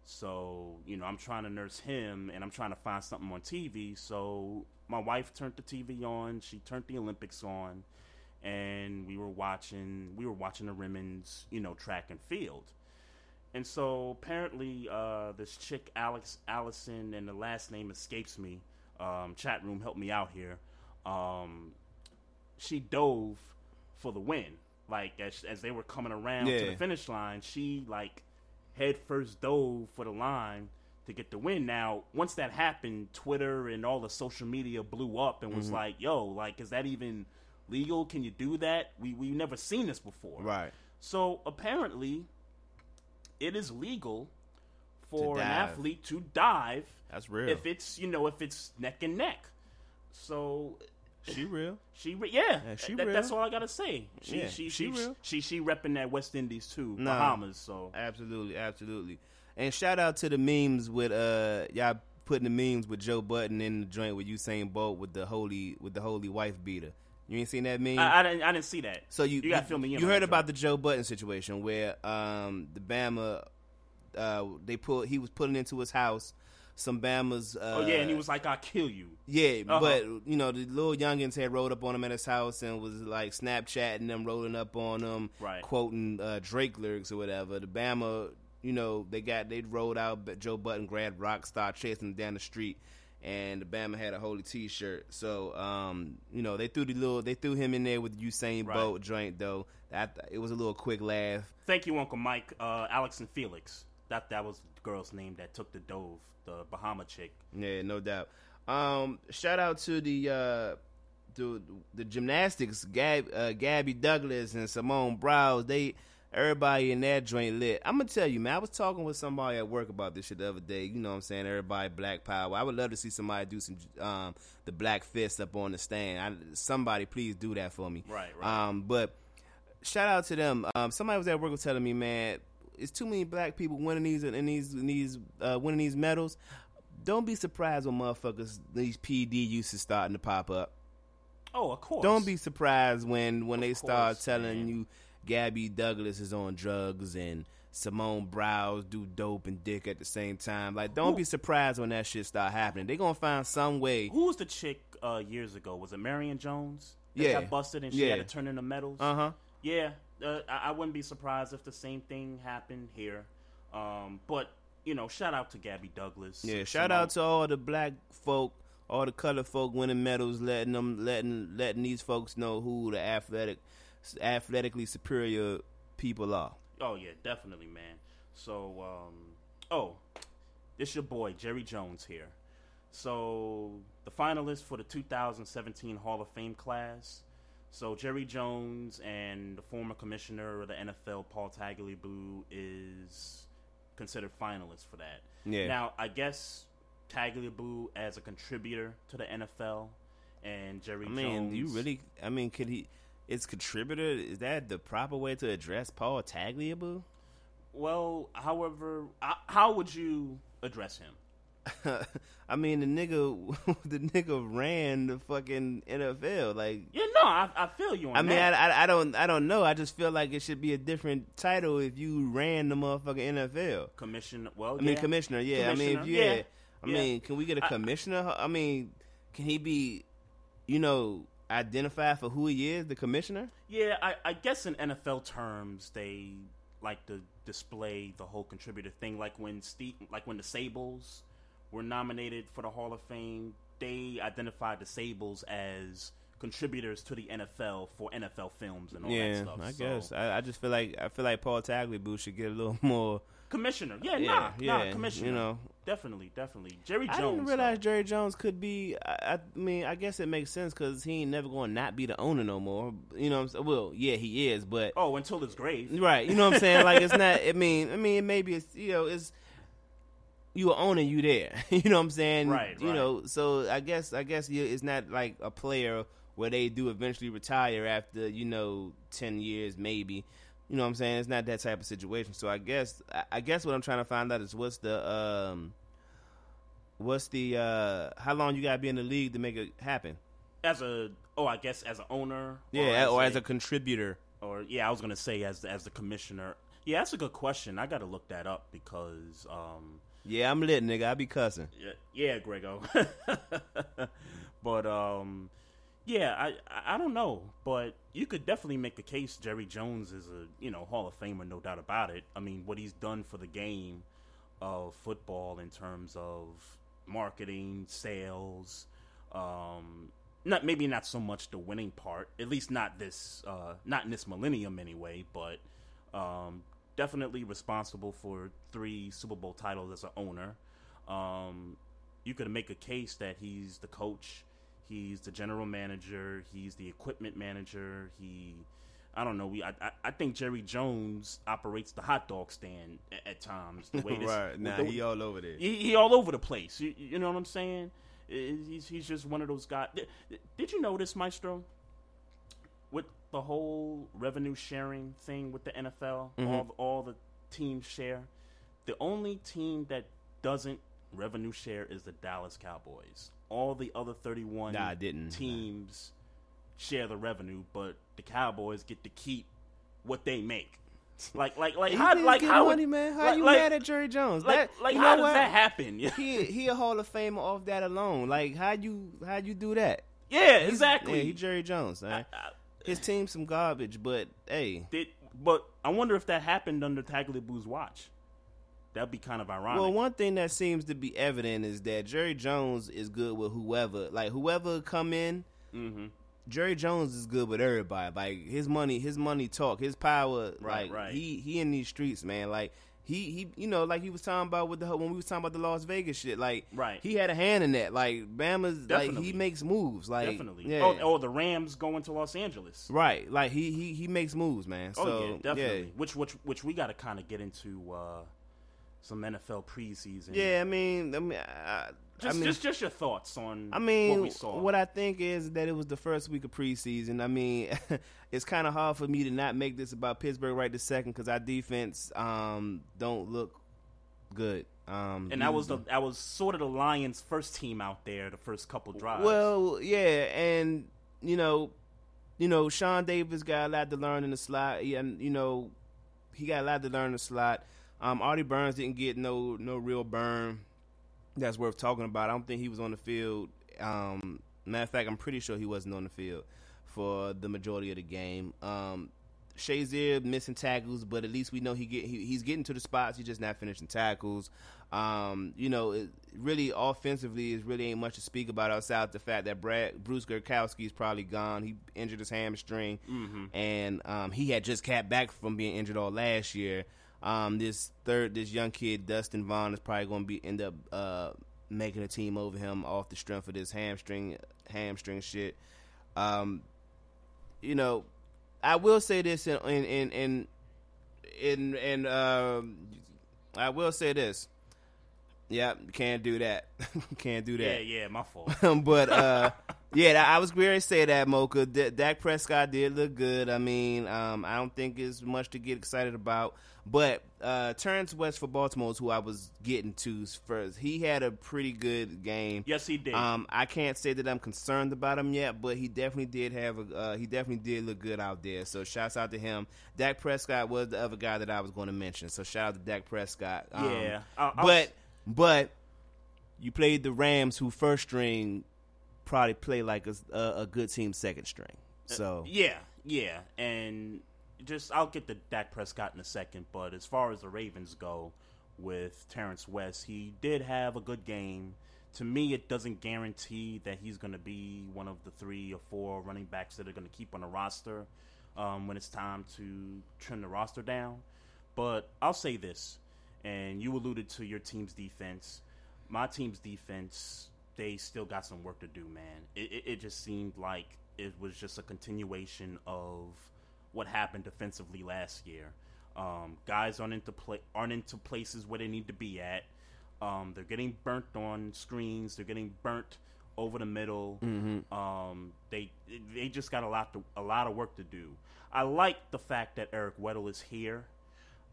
So, you know, I'm trying to nurse him and I'm trying to find something on TV. So, my wife turned the TV on, she turned the Olympics on, and we were watching we were watching the women's, you know, track and field. And so apparently uh, this chick Alex Allison and the last name escapes me. Um, chat room help me out here. Um, she dove for the win. Like as as they were coming around Yeah. to the finish line, she like head first dove for the line to get the win. Now, once that happened, Twitter and all the social media blew up and was Mhm. like, "Yo, like, is that even legal? Can you do that? We we've never seen this before." Right. So apparently, it is legal for an athlete to dive. That's real. If it's you know if it's neck and neck. So She real. she re- yeah, Yeah, she that- real. that's all I gotta say. She Yeah, she, she she real. She she repping that West Indies too, Nah. Bahamas. So Absolutely, absolutely. And shout out to the memes with uh y'all putting the memes with Joe Budden in the joint with Usain Bolt with the holy with the holy wife beater. You ain't seen that meme? I, I didn't I didn't see that. So you you got to fill me in. You heard about the Joe Budden situation where um the Bama uh they put he was putting into his house some Bama's uh Oh yeah, and he was like, "I'll kill you." yeah, Uh-huh. but you know the little youngins had rolled up on him at his house and was like Snapchatting them, rolling up on him, Right. quoting uh, Drake lyrics or whatever. The Bama, you know, they got they rolled out, but Joe Budden grabbed Rockstar, chasing him down the street, and the Bama had a holy T-shirt. So, um, you know, they threw the little they threw him in there with Usain Right. Bolt joint though. That it was a little quick laugh. Thank you, Uncle Mike. Uh, Alex and Felix. That that was the girl's name that took the dove, the Bahama chick. Yeah, no doubt. Um, shout out to the uh, the the gymnastics, Gab, uh, Gabby Douglas and Simone Browse. They everybody in that joint lit. I'm gonna tell you, man. I was talking with somebody at work about this shit the other day. You know what I'm saying? Everybody Black Power. I would love to see somebody do some um the Black Fist up on the stand. I, somebody please do that for me. Right, right. Um, but shout out to them. Um, somebody was at work was telling me, man, it's too many black people winning these and these and these uh, winning these medals. Don't be surprised when motherfuckers these PD uses starting to pop up. Oh, of course. Don't be surprised when when they start telling man. you Gabby Douglas is on drugs and Simone Browse do dope and dick at the same time. Like, don't be surprised when that shit start happening. They gonna find some way. Who was the chick uh, years ago? Was it Marion Jones? That Yeah. got busted and she Yeah. had to turn in the medals. Uh huh. Yeah, uh, I, I wouldn't be surprised if the same thing happened here. Um, but you know, shout out to Gabby Douglas. Yeah, shout Simone- out to all the black folk, all the colored folk winning medals, letting them letting letting these folks know who the athletic athletically superior people are. Oh yeah, definitely, man. So, um, oh, this your boy Jerry Jones here. So the finalists for the 2017 Hall of Fame class. So Jerry Jones and the former commissioner of the NFL, Paul Tagliabue, is considered finalists for that. Yeah. Now, I guess Tagliabue as a contributor to the NFL, and Jerry I mean, Jones. do you really? I mean, could he? Is contributor is that the proper way to address Paul Tagliabue? Well, however, how would you address him? *laughs* I mean, the nigga, *laughs* the nigga ran the fucking NFL. Like, Yeah, no, I, I feel you on I mean, that. I, I, I don't, I don't know. I just feel like it should be a different title if you ran the motherfucking NFL. Commissioner. Well, I mean, yeah. commissioner. Yeah, I mean, if you, yeah, I yeah. mean, can we get a commissioner? I mean, can he be, you know, identified for who he is, the commissioner? Yeah, I, I guess in NFL terms, they like to display the whole contributor thing. Like when Steve, like when the Sabols were nominated for the Hall of Fame, they identified the Sabols as contributors to the NFL for NFL films and all that yeah, stuff. I So- guess. I, I just feel like I feel like Paul Tagliabue should get a little *laughs* more. Commissioner. Yeah, Yeah, nah, nah, commissioner. you know. definitely, definitely. Jerry Jones. I didn't realize Jerry Jones could be. I, I mean, I guess it makes sense because he ain't never going to not be the owner no more. You know, what I'm saying? well, yeah, he is, but. Oh, until his grave. Right. You know what I'm saying? Like it's not *laughs* I mean I mean maybe it's you know, it's you are owning you there. *laughs* you know what I'm saying? Right, You right. know, so I guess I guess you, it's not like a player where they do eventually retire after, you know, 10 years maybe. You know what I'm saying? It's not that type of situation. So I guess I- guess what I'm trying to find out is what's the um what's the uh how long you gotta be in the league to make it happen? As a oh, I guess as an owner. Yeah, or, as, a, a contributor. Or yeah, I was gonna say as as the commissioner. Yeah, that's a good question. I got to look that up because. um Yeah, I'm lit, nigga. I be cussing. Yeah, yeah Grego. *laughs* but um, yeah, I I don't know, but you could definitely make the case Jerry Jones is a you know Hall of Famer, no doubt about it. I mean, what he's done for the game of football in terms of marketing, sales, um, not maybe not so much the winning part, at least not this uh, not in this millennium anyway, but um, definitely responsible for three Super Bowl titles as an owner. Um, you could make a case that he's the coach He's the general manager. He's the equipment manager. He, I don't know. We, I, I, I think Jerry Jones operates the hot dog stand at, at times. The way *laughs* this, right, nah, he all over there. He, he all over the place. You, you know what I'm saying? He's he's just one of those guys. Did, did you notice, Maestro? With the whole revenue sharing thing with the NFL, mm-hmm. all all the teams share. The only team that doesn't revenue share is the Dallas Cowboys all the other 31 nah, I didn't. teams share the revenue, but the Cowboys get to keep what they make. *laughs* Like, like, like, how, like, how, money, man? How like, you like, mad at Jerry Jones? Like, that, like, how does what? that happen? *laughs* he, he a Hall of Famer off that alone. Like, how you, how you do that? Yeah, He's, exactly. Yeah, he Jerry Jones, man. I, I, His team some garbage, but hey, did, but I wonder if that happened under Tagliabue's watch. That'd be kind of ironic. Well, one thing that seems to be evident is that Jerry Jones is good with whoever, like whoever come in. Mm-hmm. Jerry Jones is good with everybody. Like his money, his money talk, his power. Right, like right. he he in these streets, man. Like he he, you know, like he was talking about with the when we was talking about the Las Vegas shit. Like right, he had a hand in that. Like Bama's, Definitely. like he makes moves. Like Definitely. Yeah. Oh, oh, the Rams going to Los Angeles. Right. Like he he he makes moves, man. Oh so, yeah, definitely. Yeah. Which which which we got to kind of get into. uh some NFL preseason. Yeah, I mean, I mean, I, just, I mean, just, just your thoughts on. I mean, what we saw. What I think is that it was the first week of preseason. I mean, *laughs* it's kind of hard for me to not make this about Pittsburgh right this second because our defense um, don't look good. Um, and that was the *laughs* that was sort of the Lions' first team out there, the first couple drives. Well, yeah, and you know, you know, Sean Davis got a lot to learn in the slot, and you know, he got a lot to learn in the slot. Um, Artie Burns didn't get no no real burn that's worth talking about. I don't think he was on the field. Um, matter of fact, I'm pretty sure he wasn't on the field for the majority of the game. Um, Shazier missing tackles, but at least we know he get he, he's getting to the spots. He's just not finishing tackles. Um, you know, it, really offensively, is really ain't much to speak about outside the fact that Brad Bruce Gradkowski is probably gone. He injured his hamstring, mm-hmm. and um, he had just got back from being injured all last year. Um, this third, this young kid Dustin Vaughn is probably going to be end up uh, making a team over him off the strength of this hamstring hamstring shit. Um, you know, I will say this in in in in in, in um, I will say this. Yeah, can't do that. *laughs* can't do that. Yeah, yeah, my fault. *laughs* but uh, yeah, I was going to say that Mocha. D- Dak Prescott did look good. I mean, um, I don't think it's much to get excited about. But uh, Terrance West for Baltimore is who I was getting to first. He had a pretty good game. Yes, he did. Um, I can't say that I'm concerned about him yet, but he definitely did have a. Uh, he definitely did look good out there. So shouts out to him. Dak Prescott was the other guy that I was going to mention. So shout out to Dak Prescott. Um, yeah, I'll, I'll but but you played the Rams, who first string probably play like a, a, a good team second string. Uh, so uh, yeah, yeah, and just I'll get to Dak Prescott in a second, but as far as the Ravens go with Terrance West, he did have a good game. To me, it doesn't guarantee that he's going to be one of the three or four running backs that are going to keep on the roster um, when it's time to trim the roster down. But I'll say this, and you alluded to your team's defense. My team's defense, they still got some work to do, man. It, it, it just seemed like it was just a continuation of – what happened defensively last year. Um, guys aren't into play aren't into places where they need to be at. Um, they're getting burnt on screens. They're getting burnt over the middle. Mm-hmm. Um, they they just got a lot to, a lot of work to do. I like the fact that Eric Weddle is here.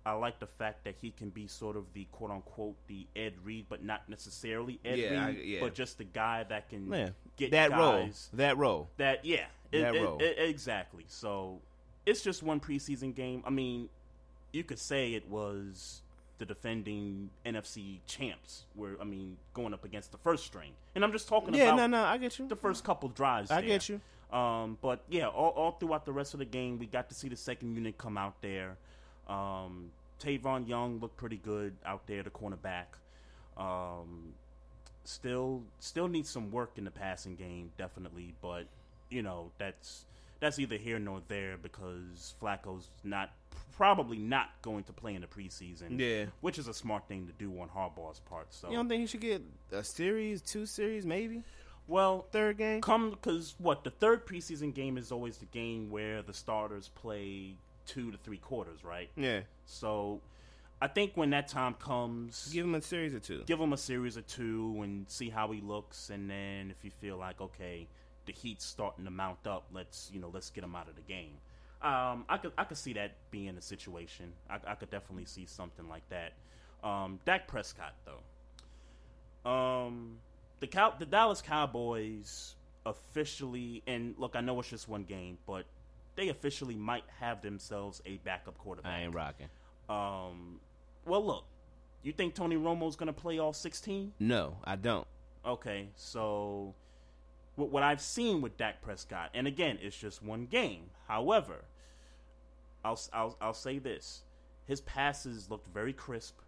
I like the fact that he can be sort of the quote unquote the Ed Reed, but not necessarily Ed Yeah, I- Reed, yeah. but just the guy that can Yeah. get that role. That role. that yeah, That it- role. it- exactly. So it's just one preseason game. I mean, you could say it was the defending NFC champs, where I mean, going up against the first string, and I'm just talking Yeah, about no, no, I get you. the first couple drives. I there. get you. Um, but yeah, all, all throughout the rest of the game, we got to see the second unit come out there. Um, Tavon Young looked pretty good out there, the cornerback. Um, still, still needs some work in the passing game, definitely. But you know, that's that's either here nor there because Flacco's not probably not going to play in the preseason. Yeah. which is a smart thing to do on Harbaugh's part. So You don't think he should get a series, two series, maybe well, third game? come because what the third preseason game is always the game where the starters play two to three quarters, right? Yeah, So I think when that time comes, give him a series or two. give him a series or two and see how he looks, and then if you feel like okay, the heat's starting to mount up, let's you know let's get him out of the game. Um, I could I could see that being a situation. I, I could definitely see something like that. Um, Dak Prescott though. Um, the Cow- the Dallas Cowboys officially and look, I know it's just one game, but they officially might have themselves a backup quarterback. I ain't rocking. Um, well, look, you think Tony Romo's going to play all 16? No, I don't. Okay, so what, what I've seen with Dak Prescott, and again, it's just one game. However, I'll, I'll, I'll say this his passes looked very crisp.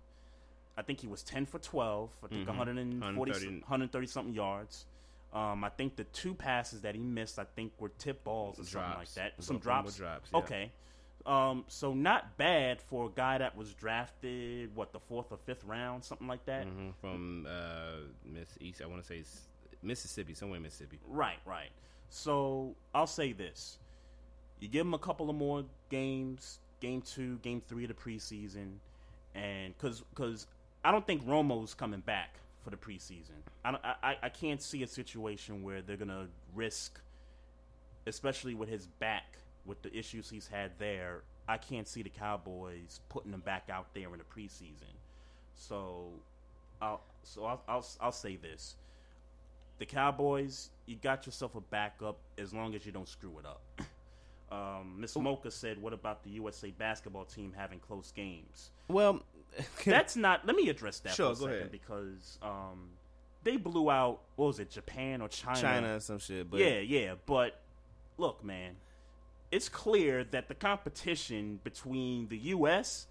I think he was 10 for 12, I think Mhm. 140, 130. 130 something yards. Um, I think the two passes that he missed, I think, were tip balls or something like that. Some of them were drops. drops, yeah. Okay. Um, so not bad for a guy that was drafted, what, the fourth or fifth round, something like that? hmm From uh, Miss East, I want to say Mississippi, somewhere in Mississippi. Right, right. So I'll say this: you give them a couple of more games, game two, game three of the preseason, and because because I don't think Romo's coming back for the preseason. I, I I can't see a situation where they're gonna risk, especially with his back, with the issues he's had there. I can't see the Cowboys putting him back out there in the preseason. So, I'll so I'll I'll, I'll say this the Cowboys, you got yourself a backup as long as you don't screw it up. *clears throat* Um, Miss Mocha said, "What about the USA basketball team having close games?" Well, *laughs* That's not. Let me address that Sure, for a go second ahead. because um, they blew out. What was it, Japan or China? China or some shit. But yeah, yeah. But look, man, it's clear that the competition between the U.S.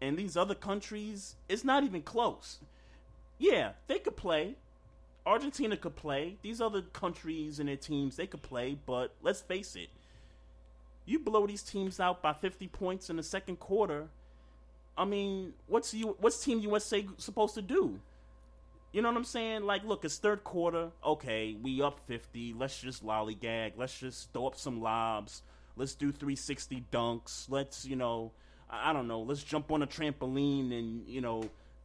and these other countries is not even close. Yeah, they could play. Argentina could play. These other countries and their teams, they could play. But let's face it, you blow these teams out by 50 points in the second quarter. I mean, what's you? What's Team USA supposed to do? You know what I'm saying? Like, look, it's third quarter. Okay, we up 50. Let's just lollygag. Let's just throw up some lobs. Let's do 360 dunks. Let's, you know, I I don't know. Let's jump on a trampoline and, you know,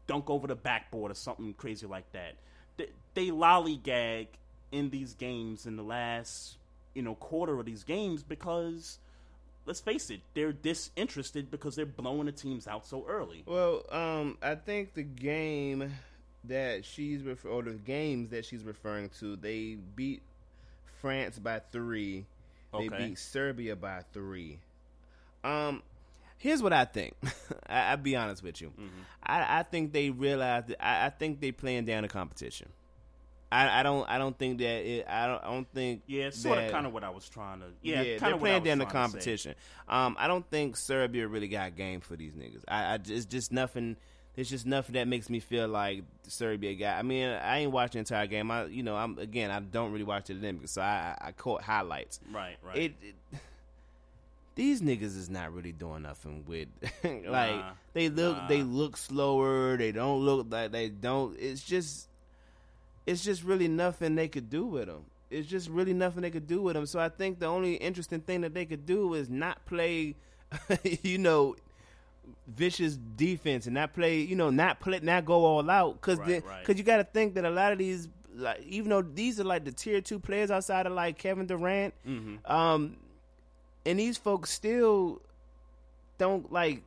dunk over the backboard or something crazy like that. They, they lollygag in these games in the last, you know, quarter of these games because, let's face it, they're disinterested because they're blowing the teams out so early. Well, um, I think the game that she's refer- or the games that she's referring to, they beat France by three. They Okay. beat Serbia by three. Um, here's what I think. *laughs* I, I'll be honest with you. Mm-hmm. I, I think they realized. That, I, I think they playing down the competition. I, I don't. I don't think that. It, I don't. I don't think. Yeah, it's sort of kind of what I was trying to. Yeah, yeah, they're of playing down the trying to say. competition. Um, I don't think Serbia really got game for these niggas. I, I it's just nothing. There's just nothing that makes me feel like Serbia got. I mean, I ain't watched the entire game. I, you know, I'm again, I don't really watch the Olympics, so I, I caught highlights. Right, right. It, it these niggas is not really doing nothing with *laughs* like Nah, they look nah. they look slower. They don't look like they don't. It's just it's just really nothing they could do with them. It's just really nothing they could do with them. So I think the only interesting thing that they could do is not play, *laughs* you know, vicious defense and not play, you know, not play, not go all out. Because Right, right. because you got to think that a lot of these, like, even though these are like the tier two players outside of like Kevin Durant, Mm-hmm. um, and these folks still don't like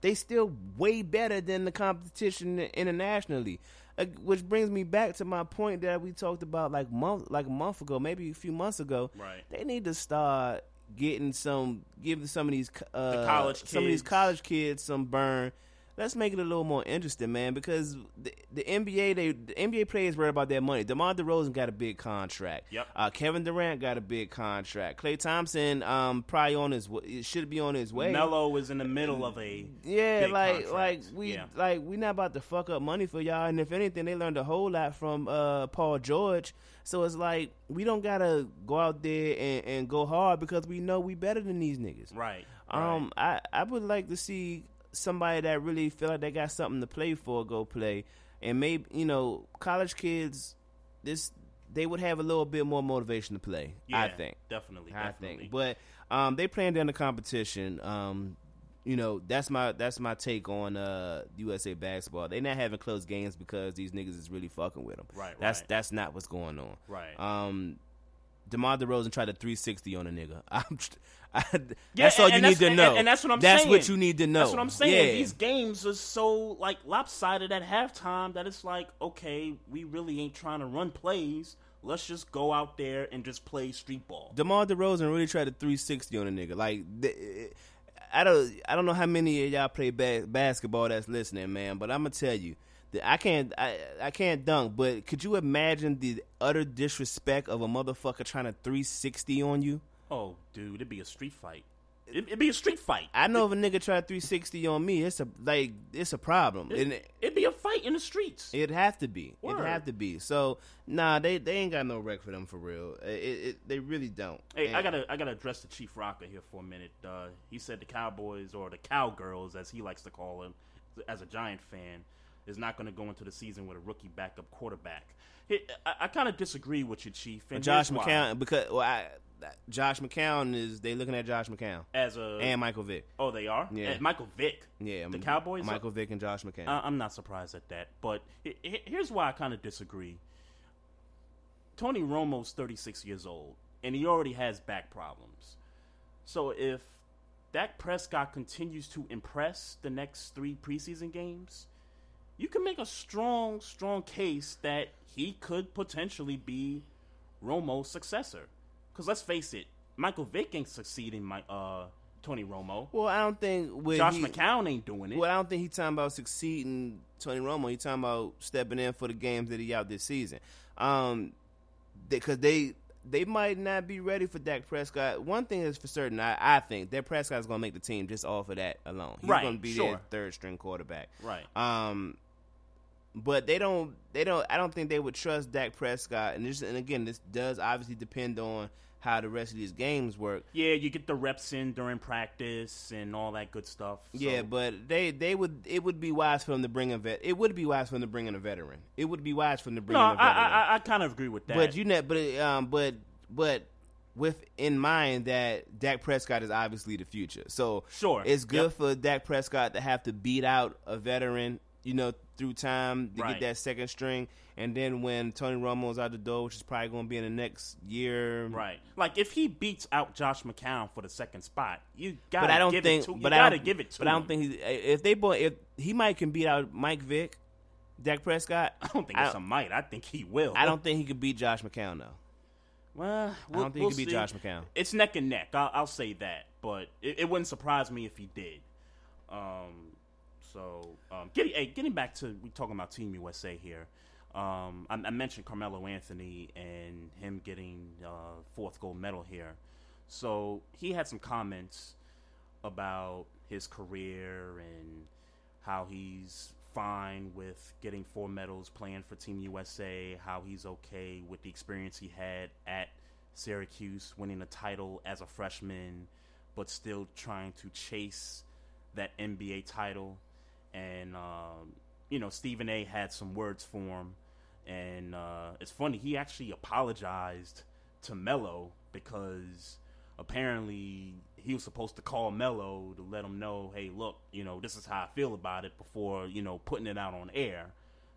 they still way better than the competition internationally. Uh, which brings me back to my point that we talked about like month like a month ago, maybe a few months ago. Right. They need to start getting some giving some of these uh, The college some of these college kids some burn. Let's make it a little more interesting, man, because the, the NBA they the NBA players worry about their money. DeMar DeRozan got a big contract. Yep. Uh, Kevin Durant got a big contract. Klay Thompson um probably on his should be on his way. Melo was in the middle of a Yeah, like contract. like we Yeah. like we not about to fuck up money for y'all. And if anything, they learned a whole lot from uh Paul George. So it's like we don't gotta go out there and, and go hard because we know we better than these niggas. right. Um, I I would like to see somebody that really feel like they got something to play for go play, and maybe you know college kids, this they would have a little bit more motivation to play. yeah, I think. definitely, I definitely. think. But um, they playing down the competition. Um, you know, that's my that's my take on uh USA basketball. They not having close games because these niggas is really fucking with them. Right, That's right. that's not what's going on. Right. Um, DeMar DeRozan tried a 360 on a nigga. *laughs* I'm, I, Yeah, that's all and you that's- need to know. and that's what I'm That's saying. what you need to know. That's what I'm saying. Yeah. These games are so like lopsided at halftime that it's like, okay, we really ain't trying to run plays. Let's just go out there and just play street ball. DeMar DeRozan really tried a 360 on a nigga. Like, I don't, I don't know how many of y'all play ba- basketball that's listening, man. But I'm gonna tell you, I can't, I, I can't dunk. But could you imagine the utter disrespect of a motherfucker trying to 360 on you? Oh, dude, it'd be a street fight. It, it'd be a street fight. I know if a nigga try 360 on me, it's a like, it's a problem. It, And it, it'd be a fight in the streets. It'd have to be. It'd have to be. So nah, they they ain't got no rec for them for real. It, it, they really don't. Hey, I gotta I gotta address the Chief Rocker here for a minute. Uh, he said the Cowboys or the Cowgirls, as he likes to call them, as a Giant fan, is not going to go into the season with a rookie backup quarterback. I, I kind of disagree with you, Chief. And Josh here's why. McCown because well, I, Josh McCown is they looking at Josh McCown as a and Michael Vick. oh they are Yeah. And Michael Vick Yeah, the Cowboys Michael Vick and Josh McCown. I, I'm not surprised at that, but he- he- here's why I kind of disagree. Tony Romo's 36 years old, and he already has back problems. So if Dak Prescott continues to impress the next three preseason games, you can make a strong, strong case that he could potentially be Romo's successor. Because let's face it, Michael Vick ain't succeeding my uh Tony Romo. well, I don't think with Josh he, McCown ain't doing it. Well, I don't think he's talking about succeeding Tony Romo. He's talking about stepping in for the games that he out this season. Um, because they they might not be ready for Dak Prescott. One thing is for certain, I, I think that Prescott's going to make the team just off of that alone. He's Right, going to be sure. their third string quarterback. Right. Um, but they don't. They don't. I don't think they would trust Dak Prescott. And this, and again, this does obviously depend on how the rest of these games work. Yeah, you get the reps in during practice and all that good stuff. so- Yeah, but they they would it would be wise for them to bring a vet. It would be wise for them to bring in a veteran. It would be wise for them to bring no, in a veteran. I, I, I kind of agree with that. but you know, but um, but but with in mind that Dak Prescott is obviously the future. So Sure. it's good Yep. for Dak Prescott to have to beat out a veteran. You know, through time to Right. get that second string, and then when Tony Romo's out the door, which is probably going to be in the next year, right, like if he beats out Josh McCown for the second spot, you gotta but I don't give think. it to. You but I gotta don't, give it to. But I don't think he's, if they boy if he might can beat out Mike Vick, Dak Prescott. I don't think it's a might. I think he will. I don't think he could beat Josh McCown though. Well, I don't think we'll he could beat. Josh McCown. It's neck and neck. I'll, I'll say that, but it, it wouldn't surprise me if he did. Um, so um, getting hey, getting back to we talking about Team USA here. Um, I, I mentioned Carmelo Anthony and him getting uh, fourth gold medal here. So he had some comments about his career and how he's fine with getting four medals playing for Team USA, how he's okay with the experience he had at Syracuse, winning a title as a freshman, but still trying to chase that NBA title. And, um, you know, Stephen A had some words for him. And uh, it's funny, he actually apologized to Melo because apparently he was supposed to call Melo to let him know, hey, look, you know, this is how I feel about it before, you know, putting it out on air.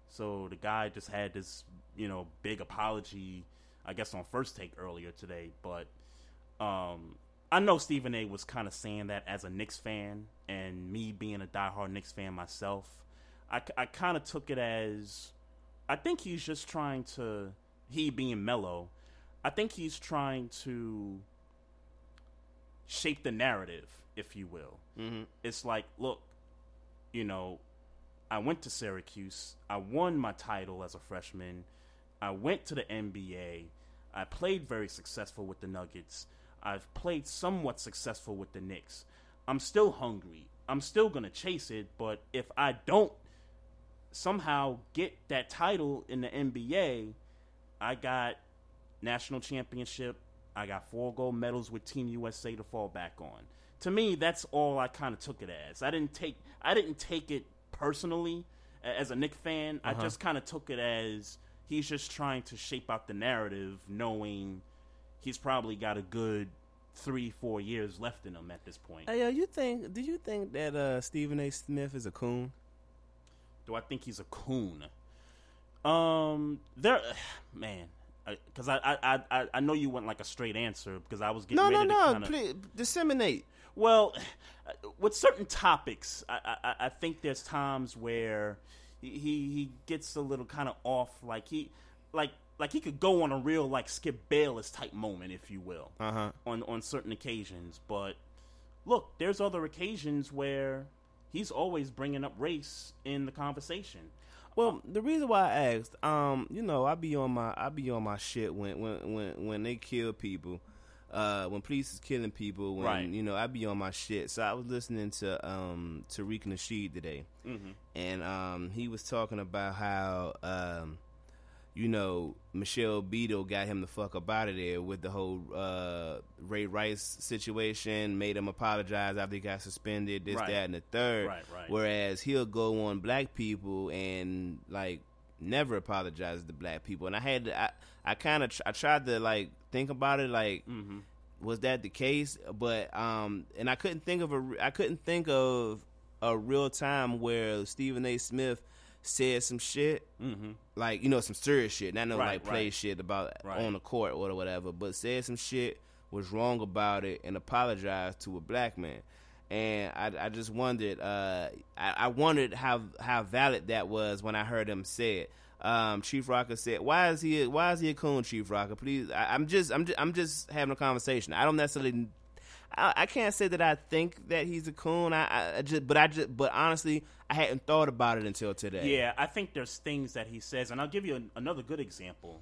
So the guy just had this, you know, big apology, I guess, on first take earlier today. But um, I know Stephen A. was kind of saying that as a Knicks fan, and me being a diehard Knicks fan myself, I, I kind of took it as I think he's just trying to he being mellow. I think he's trying to shape the narrative, if you will. Mm-hmm. It's like, look, you know, I went to Syracuse. I won my title as a freshman. I went to the NBA. I played very successful with the Nuggets. I've played somewhat successful with the Knicks. I'm still hungry. I'm still going to chase it, but if I don't somehow get that title in the NBA, I got national championship. I got four gold medals with Team USA to fall back on. To me, that's all I kind of took it as. I didn't take I didn't take it personally as a Knick fan. Uh-huh. I just kind of took it as he's just trying to shape out the narrative, knowing he's probably got a good three, four years left in him at this point. Hey, yo, you think? Do you think that uh, Stephen A. Smith is a coon? Do I think he's a coon? Um, there, *sighs* man, because I, I, I, I know you want like a straight answer because I was getting no, no, no, kinda... please disseminate. Well, *sighs* with certain topics, I, I, I think there's times where he he gets a little kind of off, like he like like he could go on a real like Skip Bayless type moment, if you will, uh-huh. on on certain occasions. But look, there's other occasions where he's always bringing up race in the conversation. Well, the reason why I asked, um, you know, I be on my I be on my shit when when when when they kill people, uh, when police is killing people, when right. you know I be on my shit. So I was listening to um Tariq Nasheed today, mm-hmm. and um he was talking about how um you know, Michelle Beadle got him the fuck up out of there with the whole uh, Ray Rice situation, made him apologize after he got suspended, this, right. that, and the third. Right, right. Whereas he'll go on black people and like never apologize to black people. And I had to, I, I kind of, tr- I tried to like think about it, like, mm-hmm. was that the case? But um, and I couldn't think of a, I couldn't think of a real time where Stephen A. Smith said some shit, mm-hmm. like you know some serious shit, not no right, like play right. shit about right. on the court or whatever, but said some shit was wrong about it and apologized to a black man. And I, I just wondered, uh, I, I, wondered how how valid that was when I heard him say it. Um, Chief Rocker said, "Why is he? Why is he a coon, Chief Rocker? Please, I, am just, I'm just, I'm just having a conversation. I don't necessarily I, I, can't say that I think that he's a coon. I, I, just, but I just, but honestly, I hadn't thought about it until today. Yeah, I think there's things that he says, and I'll give you an, another good example.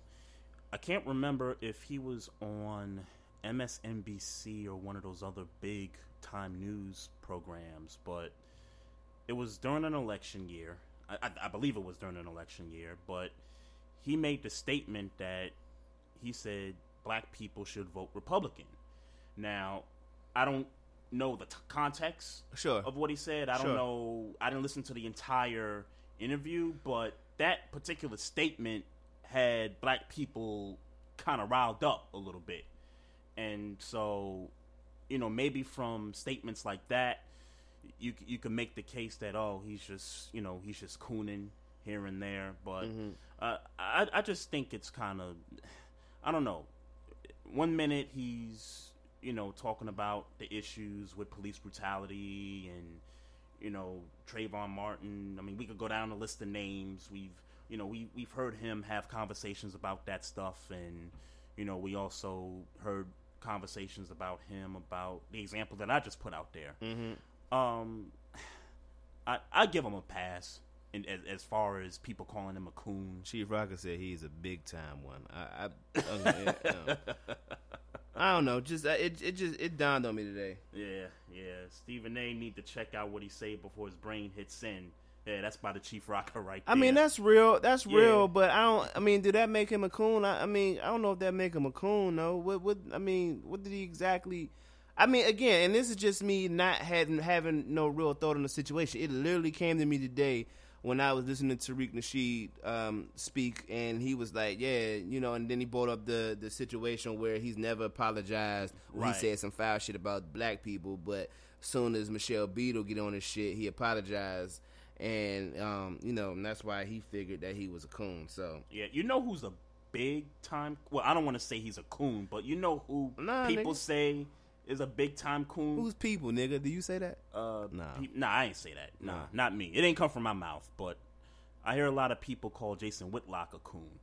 I can't remember if he was on MSNBC or one of those other big time news programs, but it was during an election year. I, I believe it was during an election year, but he made the statement that he said black people should vote Republican. Now, I don't know the t- context sure. of what he said. I sure. don't know. I didn't listen to the entire interview, but that particular statement had black people kind of riled up a little bit. And so, you know, maybe from statements like that, you you can make the case that oh, he's just you know he's just cooning here and there. But mm-hmm. uh, I I just think it's kind of I don't know. One minute he's you know, talking about the issues with police brutality and, you know, Trayvon Martin. I mean, we could go down the list of names. We've, you know, we we've heard him have conversations about that stuff, and you know, we also heard conversations about him about the example that I just put out there. Mm-hmm. Um, I I give him a pass. In, as, as far as people calling him a coon, Chief Rocker said he's a big time one. I, I, okay, *laughs* uh, I don't know. Just uh, it, it just it dawned on me today. Yeah, yeah. Stephen A. need to check out what he say before his brain hits send. Yeah, that's by the Chief Rocker right there. I mean, that's real. That's yeah. real. But I don't. I mean, did that make him a coon? I, I, mean, I don't know if that make him a coon. No. What? What? I mean, what did he exactly? I mean, again, and this is just me not having having no real thought on the situation. It literally came to me today when I was listening to Tariq Nasheed um, speak, and he was like, "Yeah, you know," and then he brought up the the situation where he's never apologized. Right. He said some foul shit about black people, but soon as Michelle Beadle get on his shit, he apologized, and um, you know, and that's why he figured that he was a coon. So yeah, you know who's a big time? Well, I don't want to say he's a coon, but you know who nah, people nigga. say is a big time coon. Who's people, nigga? Do you say that? Uh, Nah. pe- nah, I ain't say that. Nah, Nah. not me. It ain't come from my mouth, but I hear a lot of people call Jason Whitlock a coon.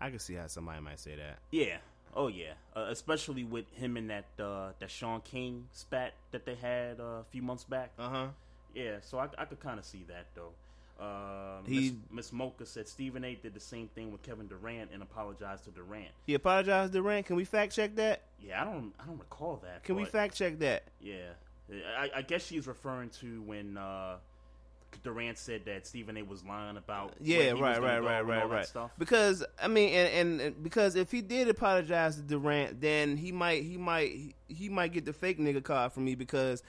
I can see how somebody might say that. Yeah. Oh yeah. Uh, especially with him and that uh, that Shaun King spat that they had uh, a few months back. Uh huh. Yeah. So I, I could kind of see that though. Uh, He- Miss Miss Mocha said Stephen A. did the same thing with Kevin Durant and apologized to Durant. He apologized to Durant. Can we fact check that? Yeah, I don't I don't recall that. Can we fact check that? Yeah, I, I guess she's referring to when uh, Durant said that Stephen A. was lying about. Yeah, right, right, right, right, right. Stuff. Because I mean, and, and, and because if he did apologize to Durant, then he might, he might, he, he might get the fake nigga card from me. Because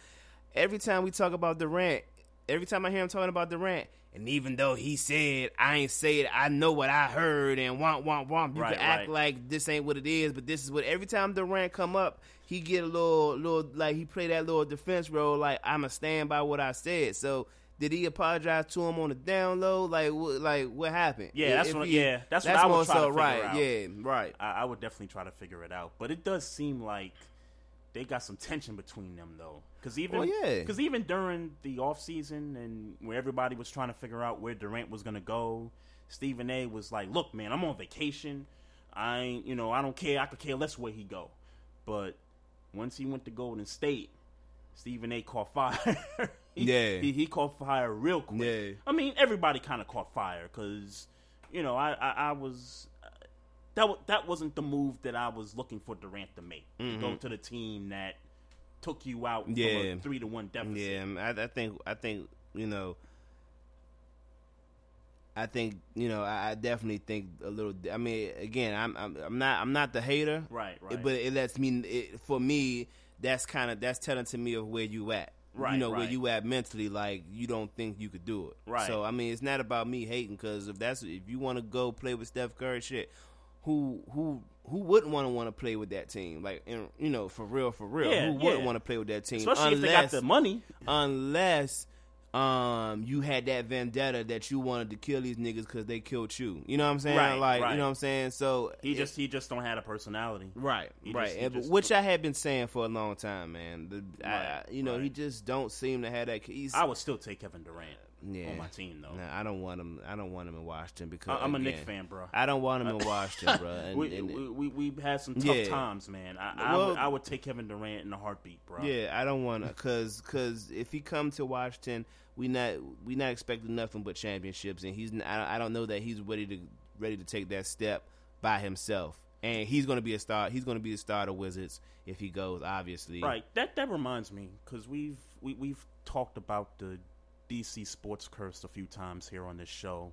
every time we talk about Durant, every time I hear him talking about Durant, and even though he said I ain't say it, I know what I heard, and womp womp womp. You Right, can act right. like this ain't what it is, but this is what. Every time Durant come up, he get a little, little like he play that little defense role, like I'ma stand by what I said. So. Did he apologize to him on the down low? Like, what, like what happened? Yeah, that's If what- he- yeah, that's what I would try to figure right. out. Yeah, right. I, I would definitely try to figure it out, but it does seem like they got some tension between them though. Because even Well, yeah. because even during the off season and where everybody was trying to figure out where Durant was gonna go, Stephen A. was like, "Look, man, I'm on vacation. I ain't, you know, I don't care. I could care less where he go." But once he went to Golden State, Stephen A. caught fire. *laughs* he, Yeah. he, he caught fire real quick. Yeah. I mean, everybody kind of caught fire because, you know, I, I, I was that wa- that wasn't the move that I was looking for Durant to make. To go to the team that took you out Mm-hmm. Yeah. a three to one deficit. Yeah, I, I think I think you know. I think you know. I, I definitely think a little. I mean, again, I'm I'm, I'm not I'm not the hater, Right, right. But it lets me it, for me. That's kind of that's telling to me of where you at. Right, you know where you at mentally, like you don't think you could do it. Right. So I mean, it's not about me hating because if that's if you want to go play with Steph Curry, shit, who who who wouldn't want to want to play with that team? Like, and, you know, for real, for real, Yeah, who wouldn't yeah. want to play with that team? Especially if they got the money. unless um you had that vendetta that you wanted to kill these niggas because they killed you. You know what I'm saying? Right, like, right. you know what I'm saying? So He it- just he just don't have a personality. Right, He right, just- and, just- which I had been saying for a long time, man. The, Right, I- you know, he just don't seem to have that. I would still take Kevin Durant yeah, on my team though. Nah, I don't want him. I don't want him in Washington because I- I'm a Knick again, fan, bro. I don't want him in *laughs* Washington, bro. And, we, and- we, we had some tough Yeah. times, man. I I, would, I would take Kevin Durant in a heartbeat, bro. Yeah, I don't want to, cause, cause if he come to Washington, we not we not expecting nothing but championships, and he's I, don't- I don't know that he's ready to ready to take that step by himself, and he's going to be a star. He's going to be the star of Wizards if he goes, obviously. Right. That that reminds me because we've we, we've talked about the DC sports curse a few times here on this show.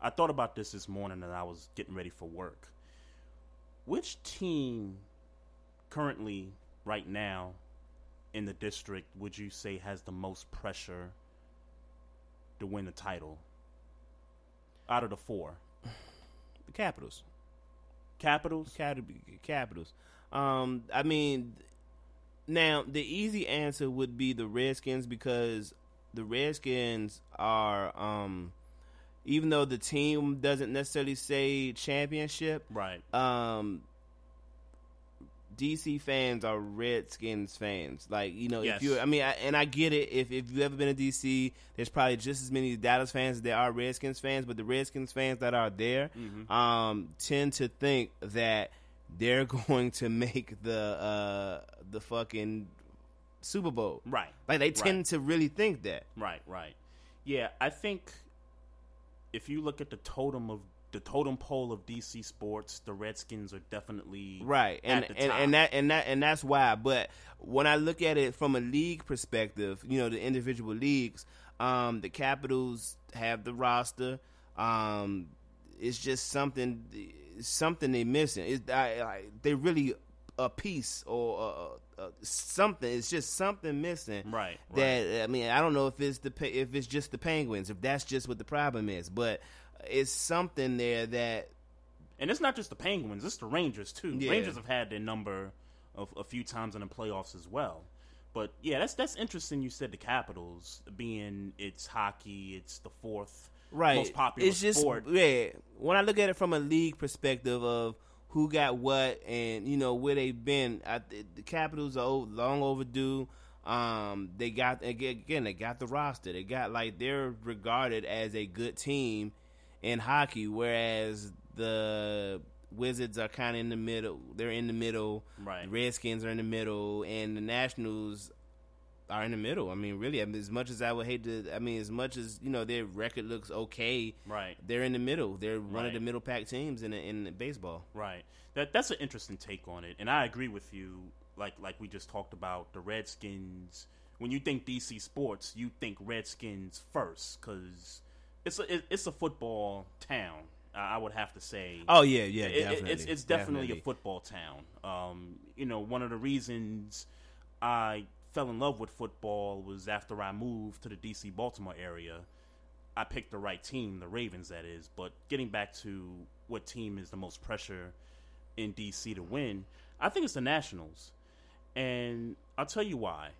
I thought about this this morning and I was getting ready for work. Which team currently right now in the district would you say has the most pressure to win the title out of the four? The Capitals. Capitals. Cap- Capitals. Um, I mean, now the easy answer would be the Redskins because the Redskins are, um, even though the team doesn't necessarily say championship, Right. um, DC fans are Redskins fans. Like you know, Yes. if you, I mean, I, and I get it. If if you've ever been to DC, there's probably just as many Dallas fans as there are Redskins fans. But the Redskins fans that are there Mm-hmm. um, tend to think that they're *laughs* going to make the uh, the fucking Super Bowl. Right. Like they tend Right. to really think that. Right, right. Yeah, I think if you look at the totem of the totem pole of DC sports, the Redskins are definitely right and and, top. and that and that and that's why but when i look at it from a league perspective you know the individual leagues um the capitals have the roster um it's just something something they're missing it's I, I, they really a piece or uh, something it's just something missing Right, that i mean i don't know if it's the if it's just the penguins if that's just what the problem is but it's something there that and it's not just the Penguins; it's the Rangers too. Yeah. Rangers have had their number of a few times in the playoffs as well. But yeah, that's that's interesting. You said the Capitals being it's hockey, it's the fourth right most popular it's just sport. yeah when i look at it from a league perspective of who got what and you know where they've been. I, the Capitals are long overdue. Um, they got again, they got the roster. They got like they're regarded as a good team in hockey, whereas the Wizards are kind of in the middle. They're in the middle. Right. The Redskins are in the middle, and the Nationals are in the middle. I mean, really, I mean, as much as I would hate to, I mean, as much as you know their record looks okay, right? They're in the middle. They're right. one of the middle pack teams in in baseball. Right. That that's an interesting take on it, and I agree with you. Like like we just talked about the Redskins. When you think DC sports, you think Redskins first because it's a it's a football town. I would have to say. Oh yeah, yeah, it, it's it's definitely, definitely, a football town. Um, you know, one of the reasons I fell in love with football was after I moved to the DC Baltimore area. I picked the right team, the Ravens, that is. But getting back to what team is the most pressure in DC to win, I think it's the Nationals. And I'll tell you why.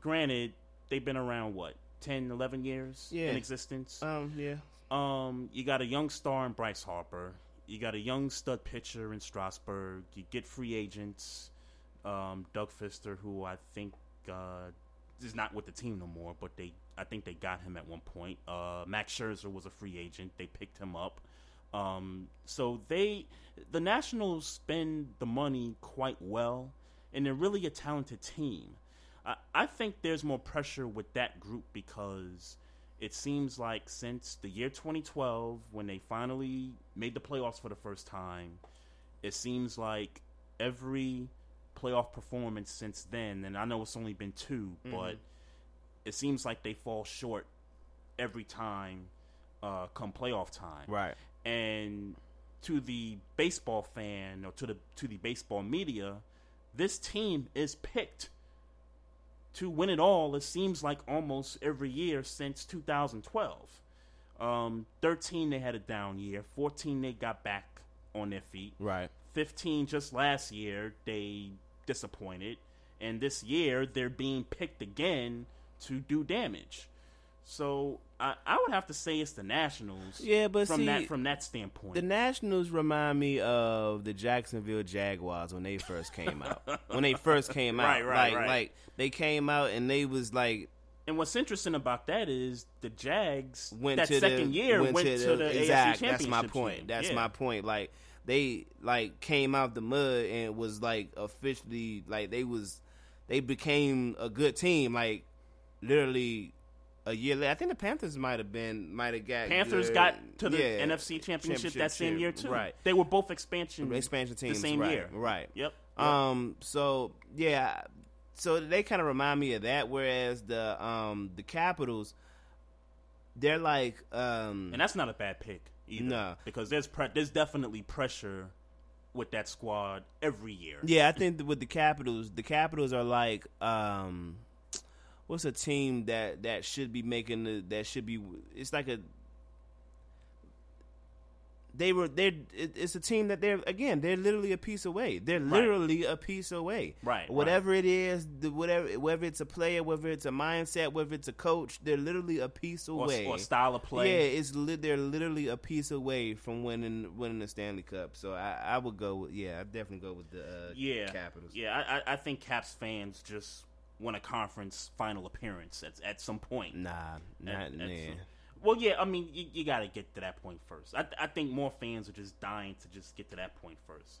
Granted, they've been around, what, 10, 11 years yeah. in existence? Um, yeah. Um, you got a young star in Bryce Harper. You got a young stud pitcher in Strasburg. You get free agents um, Doug Fister, who I think uh, is not with the team no more, but they I think they got him at one point. Uh, Max Scherzer was a free agent; they picked him up. Um, so they the Nationals spend the money quite well, and they're really a talented team. I, I think there's more pressure with that group because it seems like since the year 2012, when they finally made the playoffs for the first time, it seems like every playoff performance since then, and I know it's only been 2 mm-hmm. but it seems like they fall short every time uh, come playoff time. Right. And to the baseball fan or to the to the baseball media, this team is picked to win it all. It seems like almost every year since 2012. Um, 13 they had a down year. 14 they got back on their feet. Right. 15 just last year they disappointed, and this year they're being picked again to do damage. So I, I would have to say it's the Nationals. Yeah, but from see, that from that standpoint, the Nationals remind me of the Jacksonville Jaguars when they first came out. *laughs* when they first came out, right, right, like right. like they came out and they was like. And what's interesting about that is the Jags went that second the, year went, went to, to the, the, exact. AFC That's my point. That's yeah. my point. Like they like came out the mud and was like officially like they was they became a good team. Like literally a year later. I think the Panthers might have been might have got Panthers good, got to the yeah, NFC championship, that same year too. Right, they were both expansion expansion teams the same right, year. Right. Yep. yep. Um. So yeah. So they kind of remind me of that. Whereas the um the Capitals, they're like um, and that's not a bad pick either. No, because there's pre- there's definitely pressure with that squad every year. Yeah, I think with the Capitals, the Capitals are like um what's a team that that should be making the that should be it's like a they were they're it's a team that they're again they're literally a piece away. They're literally right. a piece away. Right whatever right. it is the whatever whether it's a player whether it's a mindset whether it's a coach they're literally a piece away. or, or style of play. Yeah it's li- they're literally a piece away from winning winning the Stanley Cup. So I, I would go with yeah I definitely go with the uh, yeah. Capitals. Yeah I, I think Caps fans just win a conference final appearance at, at some point. Nah, not at, at some, well, yeah, I mean, you, you got to get to that point first. I, I think more fans are just dying to just get to that point first.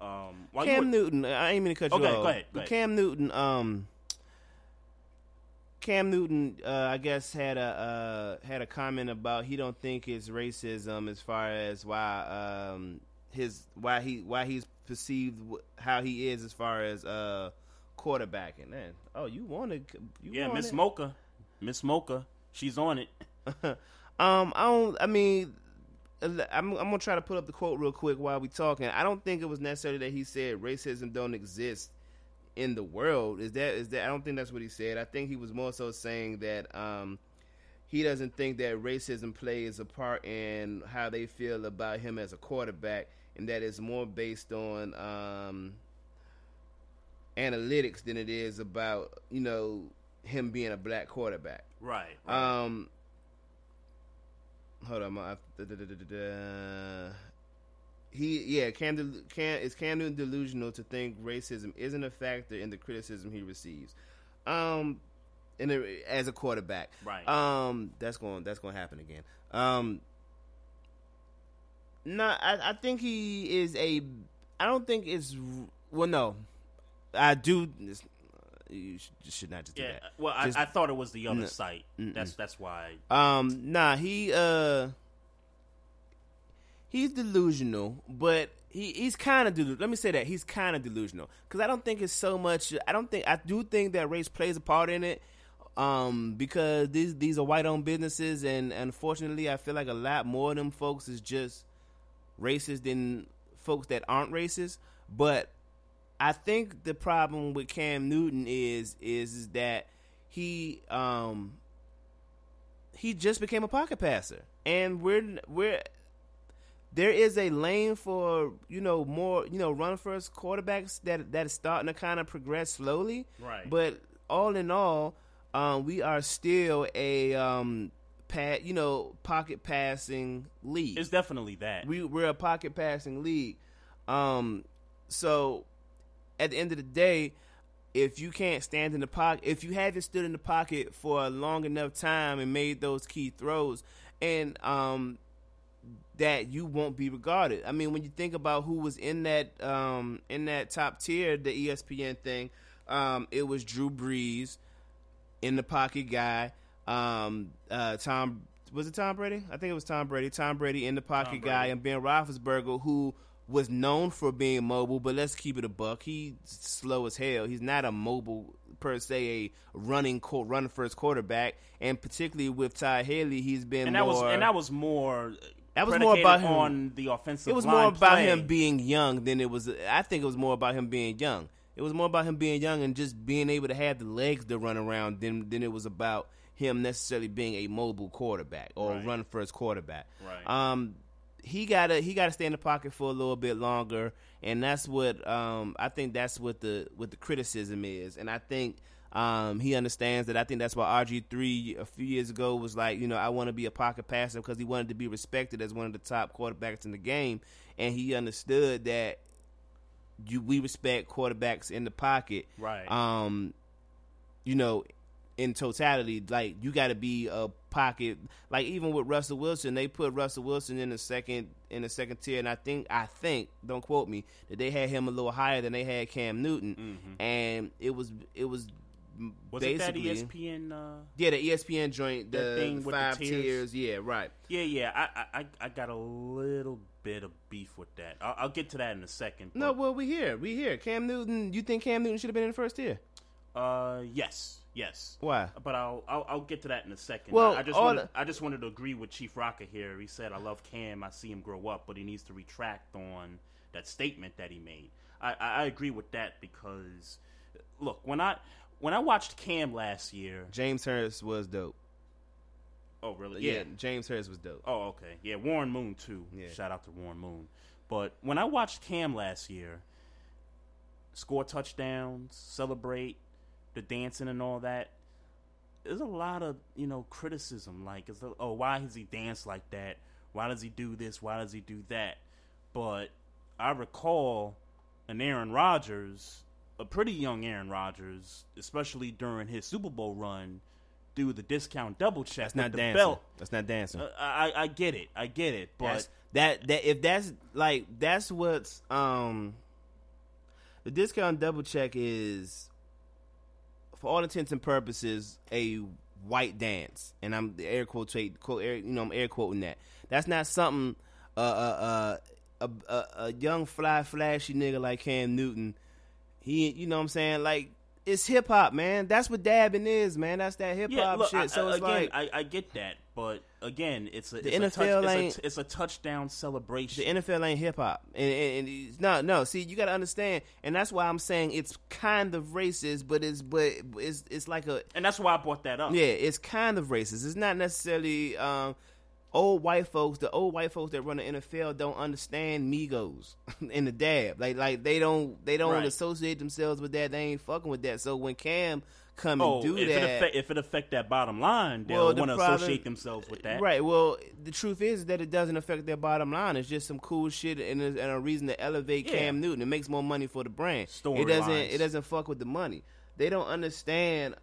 Um, Cam were, Newton, I ain't mean to cut you okay, off. Go ahead, go ahead. Cam Newton, um, Cam Newton, uh, I guess had a uh, had a comment about he don't think it's racism as far as why um, his why he why he's perceived how he is as far as uh, quarterbacking. Man, oh, you want to? Yeah, Miss Mocha, Miss Mocha, she's on it. *laughs* um, I don't. I mean, I'm, I'm gonna try to put up the quote real quick while we talking. I don't think it was necessarily that he said racism don't exist in the world. Is that is that? I don't think that's what he said. I think he was more so saying that um, he doesn't think that racism plays a part in how they feel about him as a quarterback, and that is more based on um, analytics than it is about you know him being a black quarterback. Right. right. Um. Hold on, my, da, da, da, he yeah Cam, Cam is Cam Newton delusional to think racism isn't a factor in the criticism he receives. Um, in a, as a quarterback, right? Um, that's going that's going to happen again. Um, no, I, I think he is a. I don't think it's well. No, I do. You should, should not just do yeah, that. Well, just, I, I, thought it was the other site. That's that's why. Um, nah, he uh, he's delusional, but he he's kind of delusional. Let me say that he's kind of delusional because I don't think it's so much. I don't think I do think that race plays a part in it. Um, because these these are white owned businesses, and unfortunately, I feel like a lot more of them folks is just racist than folks that aren't racist. But I think the problem with Cam Newton is is, is that he um he just became a pocket passer, and we're we're there is a lane for you know more you know run first quarterbacks that that is starting to kind of progress slowly. Right. But all in all, um, we are still a um, pat you know pocket passing league. It's definitely that. We we're a pocket passing league. Um, so at the end of the day, if you can't stand in the pocket, if you haven't stood in the pocket for a long enough time and made those key throws, and um, that you won't be regarded. I mean, when you think about who was in that um, in that top tier, the ESPN thing, um, it was Drew Brees, in the pocket guy. Um, uh, Tom was it Tom Brady? I think it was Tom Brady. Tom Brady in the pocket guy, and Ben Roethlisberger, who was known for being mobile, but let's keep it a buck. He's slow as hell. He's not a mobile per se, a running run first quarterback, and particularly with Todd Haley, he's been and that more, was and that was more. That was more about him on the offensive. It was more about play. him being young than it was. I think it was more about him being young. It was more about him being young and just being able to have the legs to run around than than it was about him necessarily being a mobile quarterback or right. run first quarterback. Right. Um, he gotta he gotta stay in the pocket for a little bit longer, and that's what um I think that's what the what the criticism is, and I think. Um, he understands that. I think that's why RG three a few years ago was like, you know, I want to be a pocket passer because he wanted to be respected as one of the top quarterbacks in the game, and he understood that you we respect quarterbacks in the pocket, right? Um, you know, in totality, like you got to be a pocket. Like even with Russell Wilson, they put Russell Wilson in the second in the second tier, and I think I think don't quote me that they had him a little higher than they had Cam Newton, mm-hmm. and it was it was. Was basically, it that ESPN? Uh, yeah, the ESPN joint, the thing with five the tiers? tiers. Yeah, right. Yeah, yeah. I, I, I got a little bit of beef with that. I'll, I'll get to that in a second. No, well, we here, we here. Cam Newton. You think Cam Newton should have been in the first tier? Uh, yes, yes. Why? But I'll, I'll, I'll get to that in a second. Well, I, I just wanted, the- I just wanted to agree with Chief Rocker here. He said, "I love Cam. I see him grow up, but he needs to retract on that statement that he made." I, I, I agree with that because, look, when I when I watched Cam last year, James Harris was dope. oh really? Yeah, Yeah. James Harris was dope. Oh, okay. Yeah, Warren Moon too. Yeah. Shout out to Warren Moon. But when I watched Cam last year, score touchdowns, celebrate, the dancing and all that, there's a lot of you know criticism. Like, it's a, oh, why does he dance like that? Why does he do this? Why does he do that? But I recall an Aaron Rodgers, a pretty young Aaron Rodgers, especially during his Super Bowl run, do the discount double check That's not dancing. belt. That's not dancing. Uh, I, I get it. I get it. But That's- that that if that's like that's what's um the discount double check is for all intents and purposes a white dance and i'm the air quote quote air, you know i'm air quoting that that's not something uh uh uh a, a, a young fly flashy nigga like cam newton he you know what i'm saying like it's hip hop, man. That's what dabbing is, man. That's that hip hop yeah, shit. So I- again, like I, I get that, but again, it's a The it's a, NFL touch, ain't- it's, a, it's a touchdown celebration. The NFL ain't hip hop, and, and, and it's- no, no. See, you got to understand, and that's why I'm saying it's kind of racist, but it's but it's it's like a and that's why I brought that up. yeah, it's kind of racist. It's not necessarily um, old white folks, the old white folks that run the NFL don't understand Migos *laughs* and the dab. Like like they don't they don't Right. associate themselves with that. They ain't fucking with that. So when Cam come Oh, and do if that, it affect if it affect that bottom line, they'll Well, the want to associate themselves with that. Right. Well, the truth is that it doesn't affect their bottom line. It's just some cool shit and, a- and a reason to elevate Yeah. Cam Newton. It makes more money for the brand. Storylines. It doesn't. It doesn't fuck with the money. They don't understand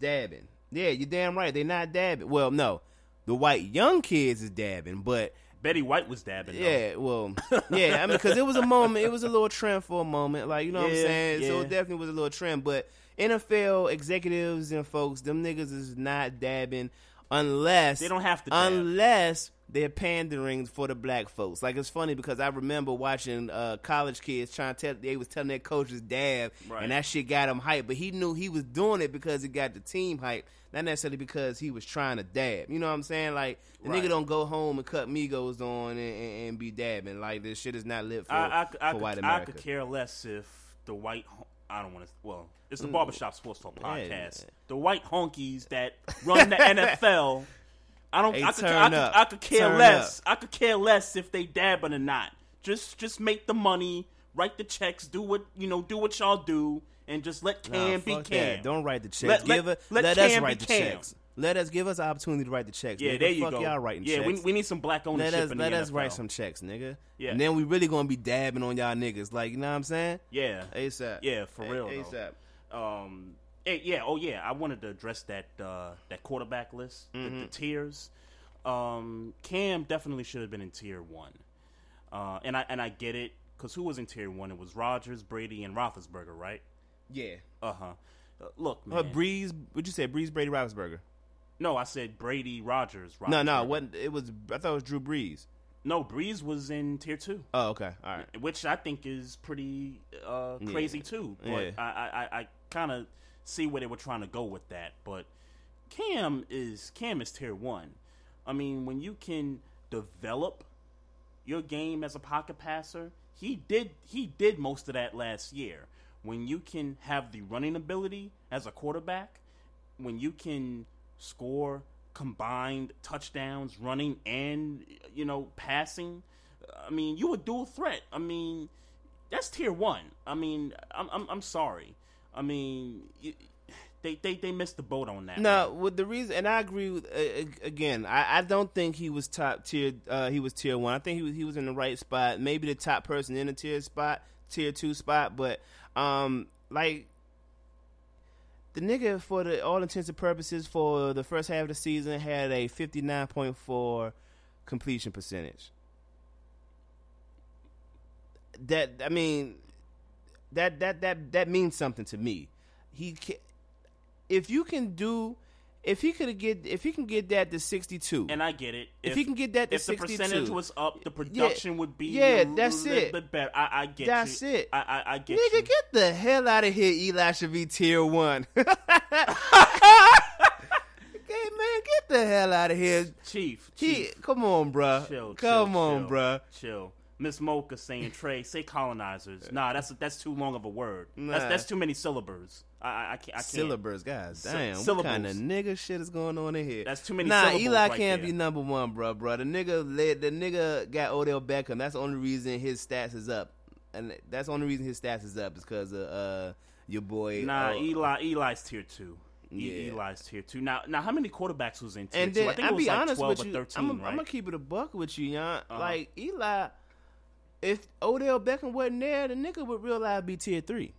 dabbing. Yeah, you're damn right. They're not dabbing. Well, no, the white young kids is dabbing, but Betty White was dabbing. though. yeah, well, yeah. I mean, because it was a moment. It was a little trend for a moment. Like you know what I'm *laughs* Yeah, saying. So it definitely was a little trend. But NFL executives and folks, them niggas is not dabbing unless They don't have to dab. unless they're pandering for the black folks. Like it's funny because I remember watching uh, college kids trying to tell they was telling their coaches dab, Right. and that shit got him hype. But he knew he was doing it because it got the team hype, not necessarily because he was trying to dab. You know what I'm saying? Like the Right. nigga don't go home and cut Migos on and, and, and be dabbing. Like this shit is not lit for, I, I, I, for could, white I could care less if the white. I don't want to. Well, it's the. Barbershop Sports Talk podcast. The white honkies that run the *laughs* NFL. I don't. Hey, I, could, I, could. I could care Turn less. I could care less if they dabbing or not. Just, just make the money, write the checks, do what you know, do what y'all do, and just let Nah, be Cam. that. Don't write the checks. Let- let- Give it. let Let, us Cam write the Cam. checks. Let us give us an opportunity to write the checks. Yeah, nigga. there you Fuck go. y'all writing yeah, checks. we, we need some black ownership let us let us NFL. write some checks, nigga. Yeah. And then we really gonna be dabbing on y'all niggas. Like you know what I'm saying? Yeah, ASAP. Yeah, for A- real. though. ASAP. Um, eh, yeah. Oh, yeah. I wanted to address that uh, that quarterback list, the, Mm-hmm. the tiers. Um, Cam definitely should have been in tier one, uh, and I and I get it because who was in tier one? It was Rodgers, Brady, and Roethlisberger, right? Yeah. Uh-huh. Uh Look, man. Uh, Brees. What'd you say? Brees, Brady, Roethlisberger. no, I said Brady, Rodgers. No, no. Roethlisberger. What? It was. I thought it was Drew Brees. No, Brees was in tier two. Oh, okay. All right. which I think is pretty uh, crazy too. But Yeah. I, I, I, I kind of see where they were trying to go with that. But Cam is Cam is tier one. I mean, when you can develop your game as a pocket passer, he did he did most of that last year. When you can have the running ability as a quarterback, when you can score combined touchdowns running and you know passing, I mean, you a dual threat. I mean, that's tier one. I mean, I'm I'm, I'm sorry. I mean, you, they, they they missed the boat on that. No, with the reason, and I agree with uh, again. I, I don't think he was top tier. Uh, he was tier one. I think he was he was in the right spot. Maybe the top person in the tier spot, tier two spot. But um, like the nigga for the all intents and purposes for the first half of the season had a fifty nine point four completion percentage. That I mean, that that that that means something to me. He can, if you can do if he could get if he can get that to 62 And I get it. If he can get that to if the percentage was up, the production would be yeah, a that's little it. bit better. I, I get That's you. it. I, I, I get nigga you. get the hell out of here Eli should be tier 1 *laughs* okay man get the hell out of here Chief, he Chief. come on bruh Chill, come chill, on chill, bruh Chill. Miss Mocha saying *laughs* Trey, say colonizers. Nah, that's that's too long of a word. That's Nah. that's too many syllables. I I, I can't. I can't. syllabus god Sy- damn what syllables. kind of nigga shit is going on in here That's too many nah syllables Eli right can't there. be number one bruh bruh the nigga led the nigga got Odell Beckham that's the only reason his stats is up and that's the only reason his stats is up is because of uh your boy Nah, uh, Eli Eli's tier two. Yeah. Eli's tier two. Now, now, how many quarterbacks was in tier And two? then I think I'll it was be like honest twelve with or you. thirteen, I'm, gonna keep it a buck with you, Yon. Uh-huh. Like Eli, if Odell Beckham wasn't there, the nigga would real life be tier three.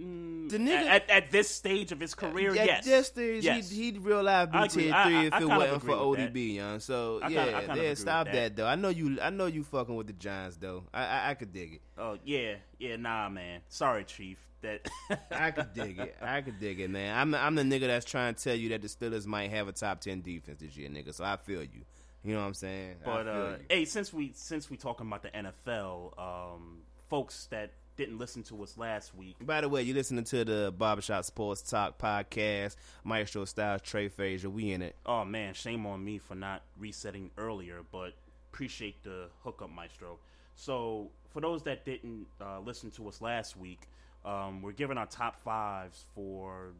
Mm, the nigga- at, at this stage of his career, At yes, this stage, yes. he'd, he'd real life be tier I- three I- if I it wasn't for agree with that. ODB, Yon. So yeah, kinda- kind of yeah, stop that. that. though. I know you. I know you fucking with the Giants though. I I, I could dig it. Oh yeah, yeah, nah, man. Sorry, Chief. That *laughs* I could dig it. I could dig it, man. I'm I'm the nigga that's trying to tell you that the Steelers might have a top ten defense this year, nigga. So I feel you. You know what I'm saying? But uh, hey, since we since we talking about the NFL, um, folks that didn't listen to us last week, By the way, you listening to the Barbershop Sports Talk podcast, Maestro Styles, Trey Frazier. We in it. oh man, shame on me for not resetting earlier, but appreciate the hookup, Maestro. So for those that didn't uh, listen to us last week, um, we're giving our top fives for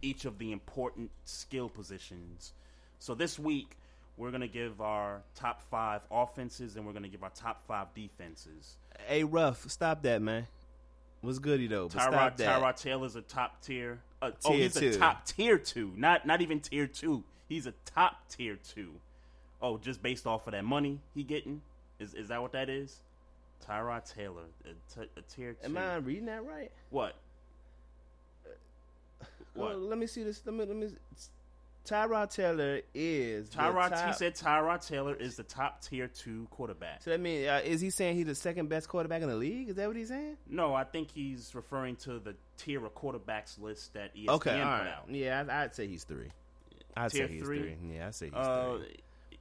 each of the important skill positions. So this week we're gonna give our top five offenses, and we're gonna give our top five defenses. Hey, rough, stop that, man. What's goody though? But Tyrod. Tyrod Taylor's a top tier. Uh, oh, he's two. a top tier two, not not even tier two. He's a top tier two. Oh, just based off of that money he getting? Is is that what that is? Tyrod Taylor, a, t- a tier two. Am I reading that right? What? Well, What? let me see this. Let me let me. Tyrod Taylor is the Tyrod. top- He said Tyrod Taylor is the top tier two quarterback. So that mean uh, is he saying he's the second best quarterback in the league? Is that what he's saying? No, I think he's referring to the tier of quarterbacks list that ESPN okay, put right. out. Yeah, I, I'd say he's three. I'd Tier say he's three? three. Yeah, I'd say he's Uh, three.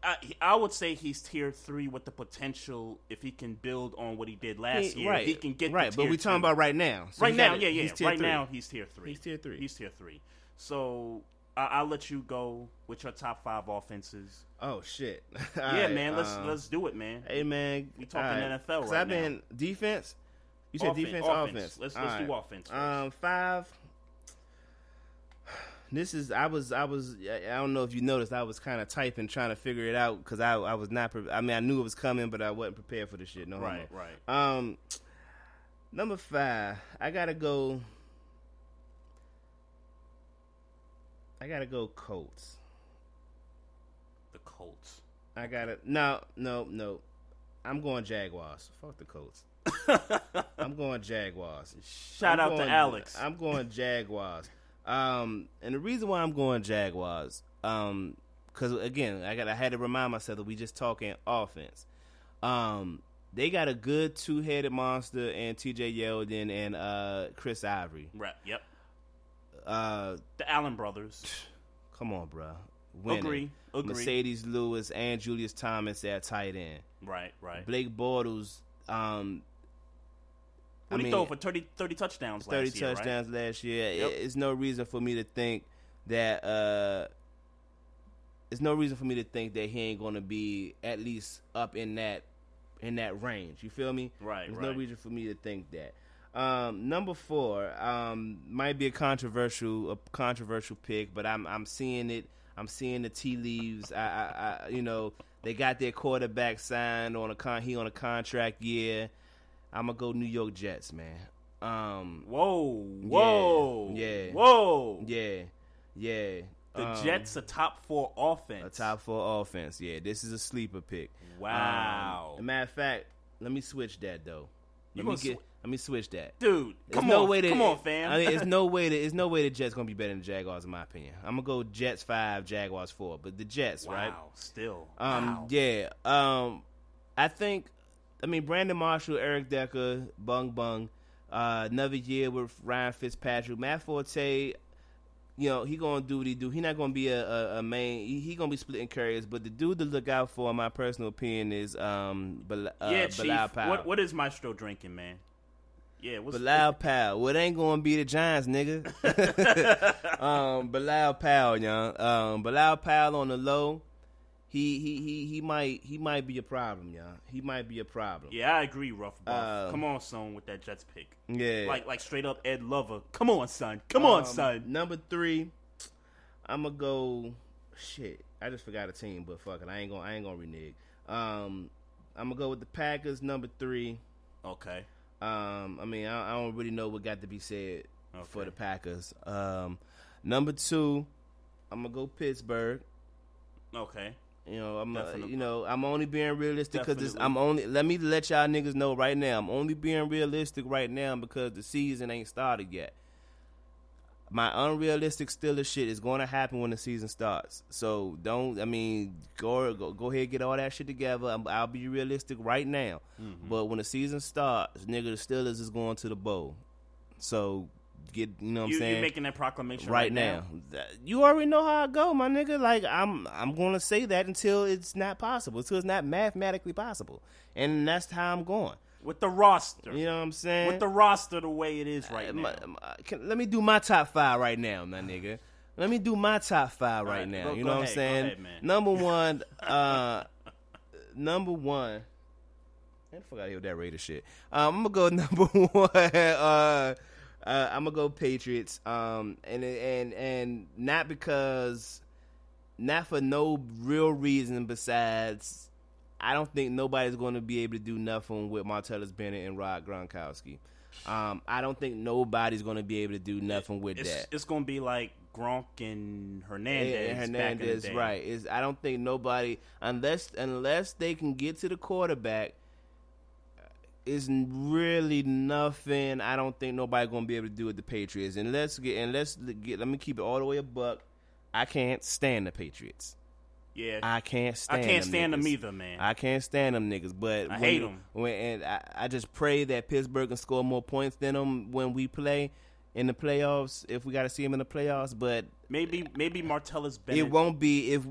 I, I would say he's tier three with the potential if he can build on what he did last He- year. right, he can get right. But tier we talking two. about right now. So right now, gotta- yeah, yeah. Right three. now, he's tier three. He's tier three. He's tier three. So I, I'll let you go with your top five offenses. Oh shit! *laughs* yeah, man. Let's um, let's do it, man. Hey man, We talking right. NFL right I've been defense. You said Offen- defense, offense. offense. Let's- All let's do offense first. Um, five. *sighs* This is I was I was I I don't know if you noticed I was kind of typing trying to figure it out because I I was not pre- I mean I knew it was coming but I wasn't prepared for the shit no Right, homo. right. um number five I gotta go I gotta go Colts The Colts. I gotta no no no I'm going Jaguars fuck the Colts *laughs* I'm going Jaguars Shout I'm out to Alex. I'm going Jaguars. Um, and the reason why I'm going Jaguars, um, because again, I got I had to remind myself that we just talking offense. Um, they got a good two headed monster and T.J. Yeldon and uh Chris Ivory. Right. Yep. Uh, The Allen brothers. *sighs* come on, bro. Winning. Agree, agree. Marcedes Lewis and Julius Thomas at tight end. Right. Right. Blake Bortles. Um, What I he mean- throw for 30, 30 touchdowns 30 last year, right? touchdowns last year. Yep. It's no reason for me to think that uh there's no reason for me to think that he ain't going to be at least up in that in that range. You feel me? Right, There's right. no reason for me to think that. Um, number four um, might be a controversial a controversial pick, but I'm I'm seeing it. I'm seeing the tea leaves. I, I, I you know they got their quarterback signed on a con. He on a contract year. I'm gonna go New York Jets, man. Um, Whoa, whoa, yeah, whoa. yeah, yeah. The Um, Jets a top four offense. a top four offense. Yeah, this is a sleeper pick. Wow. Um, matter of fact, let me switch that though. You Let me get. sw- let me switch that, Dude, There's come no on, way to, come on, fam. I mean, it's no *laughs* way that it's no way the Jets gonna be better than the Jaguars in my opinion. I'm gonna go Jets five, Jaguars four, but the Jets, wow, right? still. Um, wow. yeah. Um, I think. I mean, Brandon Marshall, Eric Decker, Bung Bung. Uh, another year with Ryan Fitzpatrick, Matt Forte. You know he gonna do what he do. He not gonna be a, a, a main. He, he gonna be splitting carries. But the dude to look out for, in my personal opinion, is um Bel- uh, yeah, Chief. What what is Maestro drinking, man? Yeah, what's Bilal Powell. Well, it ain't gonna be the Giants, nigga. *laughs* *laughs* um, Bilal Powell, young. Um, Bilal Powell on the low. He he he he might he might be a problem, y'all. He might be a problem. Yeah, I agree, rough buff. Um, Come on, son, with that Jets pick. Yeah. Like like straight up Ed Lover. Come on, son. Come on, Um, son. Number three, I'm gonna go. Shit, I just forgot a team, but fuck it, I ain't gonna I ain't gonna renege. Um, I'm gonna go with the Packers. Number three. Okay. Um, I mean, I, I don't really know what got to be said for the Packers. Um, number two, I'm gonna go Pittsburgh. Okay. You know, I'm uh, you know I'm only being realistic because I'm only. Let me let y'all niggas know right now. I'm only being realistic right now because the season ain't started yet. My unrealistic Steelers shit is going to happen when the season starts. So don't. I mean, go go go ahead get all that shit together. I'm, I'll be realistic right now. Mm-hmm. But when the season starts, nigga, the Steelers is going to the bowl. So get you know what You, I'm saying you're making that proclamation right, now. That- You already know how I go, my nigga. Like I'm, I'm gonna say that until it's not possible, until it's not mathematically possible, and that's how I'm going. With the roster. You know what I'm saying? With the roster the way it is right Uh, now. my- my- can- let me do my top five right now, my nigga. Let me do my top five right, right, now. you know what I'm saying? ahead. Number *laughs* one, uh, number one. I forgot fuck out of here with that Raider shit. Um, I'm gonna go *laughs* number one. Uh, uh, I'm gonna go Patriots. Um, and and and not because not for no real reason besides I don't think nobody's going to be able to do nothing with Martellus Bennett and Rob Gronkowski. Um, I don't think nobody's going to be able to do nothing with it's, that. It's going to be like Gronk and Hernandez. And Hernandez, right? Is I don't think nobody unless unless they can get to the quarterback is really nothing. I don't think nobody gonna be able to do with the Patriots. And let's get and let's get. Let me keep it all the way a buck. I can't stand the Patriots. Yeah, I can't stand. I can't them stand niggas. them either, man. I can't stand them niggas. But I when, hate 'em. When, and I, I just pray that Pittsburgh can score more points than them when we play in the playoffs. If we got to see them in the playoffs, but maybe maybe Martellus Bennett. it won't be if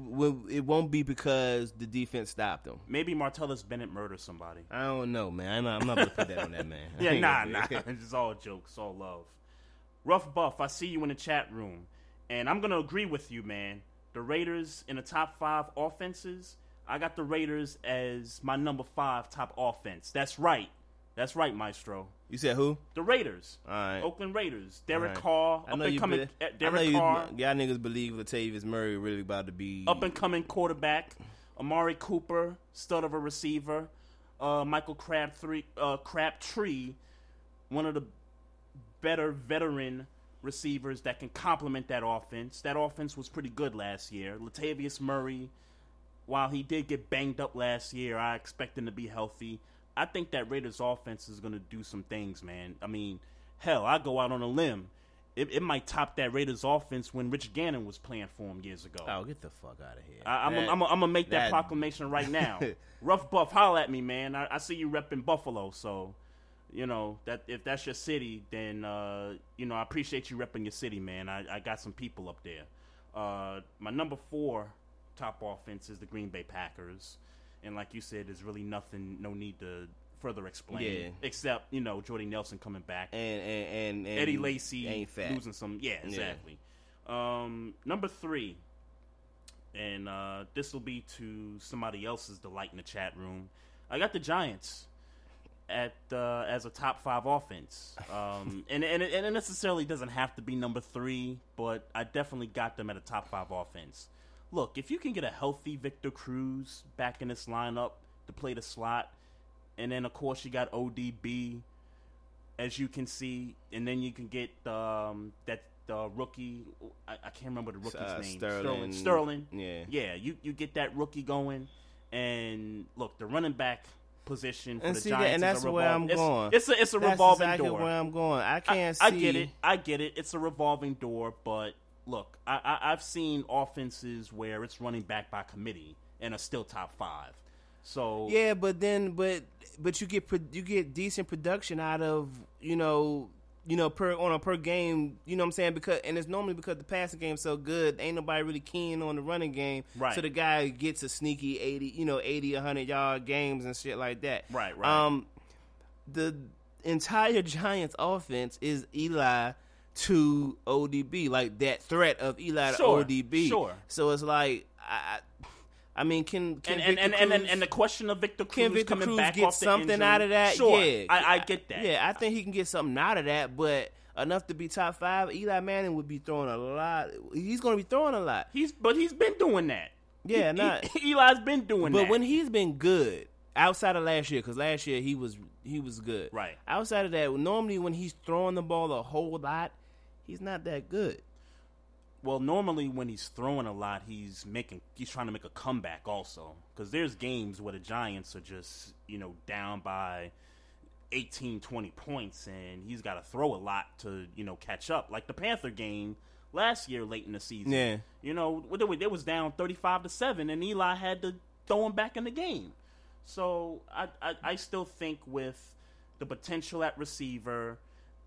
it won't be because the defense stopped them. Maybe Martellus Bennett murdered somebody. I don't know, man. I'm not, I'm not gonna put that on that man. *laughs* yeah, *laughs* nah, nah. *laughs* It's all jokes, all love. Rough Buff, I see you in the chat room, and I'm gonna agree with you, man. The Raiders in the top five offenses. I got the Raiders as my number five top offense. That's right. That's right, Maestro. You said who? The Raiders. All right. Oakland Raiders. Derek right. Carr. I Up know and coming. be- uh, I know Derek. Carr. Y'all niggas believe Latavius Murray really about to be up and coming quarterback, Amari Cooper, stud of a receiver, uh, Michael Crabtree, uh, Crabtree, one of the better veteran receivers that can complement that offense. That offense was pretty good last year. Latavius Murray, while he did get banged up last year, I expect him to be healthy. I think that Raiders offense is going to do some things, man. I mean, hell, I go out on a limb. It, it might top that Raiders offense when Rich Gannon was playing for him years ago. Oh, get the fuck out of here! I, I'm That- I'm gonna make that, that- proclamation right now. *laughs* Rough Buff, holla at me, man. I, I see you repping Buffalo, so you know that if that's your city, then uh, you know I appreciate you repping your city, man. I, I got some people up there. Uh, my number four top offense is the Green Bay Packers, and like you said, there's really nothing, no need to further explain, Yeah. except you know Jordy Nelson coming back and and and, and Eddie Lacy ain't fat. losing some. Yeah, exactly. Um, number three, and uh, this will be to somebody else's delight in the chat room. I got the Giants at uh, as a top five offense, um, *laughs* and and it, and it necessarily doesn't have to be number three, but I definitely got them at a top five offense. Look, if you can get a healthy Victor Cruz back in this lineup to play the slot, and then of course you got ODB, as you can see, and then you can get um, that the rookie. I, I can't remember the rookie's Uh, name. Sterling. Sterling. Yeah. Yeah. You you get that rookie going, and look, the running back position for And the see that- Giants and that's a where I'm revol- it's- It's, a it's a That's revolving exactly door. where I'm going. I can't I, see. I get it. I get it. It's a revolving door, but look, I, I I've seen offenses where it's running back by committee and are still top five. So Yeah, but then, but but you get you get decent production out of you know you know per on a per game. You know what I'm saying? Because and it's normally because the passing game's so good, ain't nobody really keen on the running game. Right. So the guy gets a sneaky eighty, you know, 80, 100 yard games and shit like that. Right, right. Um, the entire *laughs* Giants offense is Eli to ODB, like that threat of Eli Sure, to ODB. sure. So it's like I. I I mean, can, can and and, Victor and, and, and, the question of Victor Cruz can Victor coming Cruz back get something injury, out of that? Sure, Yeah, I, I get that. Yeah, I think he can get something out of that, but enough to be top five. Eli Manning would be throwing a lot. He's going to be throwing a lot. He's but he's been doing that. Yeah, He- not. he- *laughs* Eli's been doing that. but that. when he's been good outside of last year, because last year he was he was good. Right. Outside of that, normally when he's throwing the ball a whole lot, he's not that good. Well, normally when he's throwing a lot, he's making he's trying to make a comeback also. Because there's games where the Giants are just you know down by 18, 20 points, and he's got to throw a lot to you know catch up. Like the Panther game last year, late in the season. Yeah. You know, they was down thirty five to seven, and Eli had to throw him back in the game. So I I, I still think with the potential at receiver.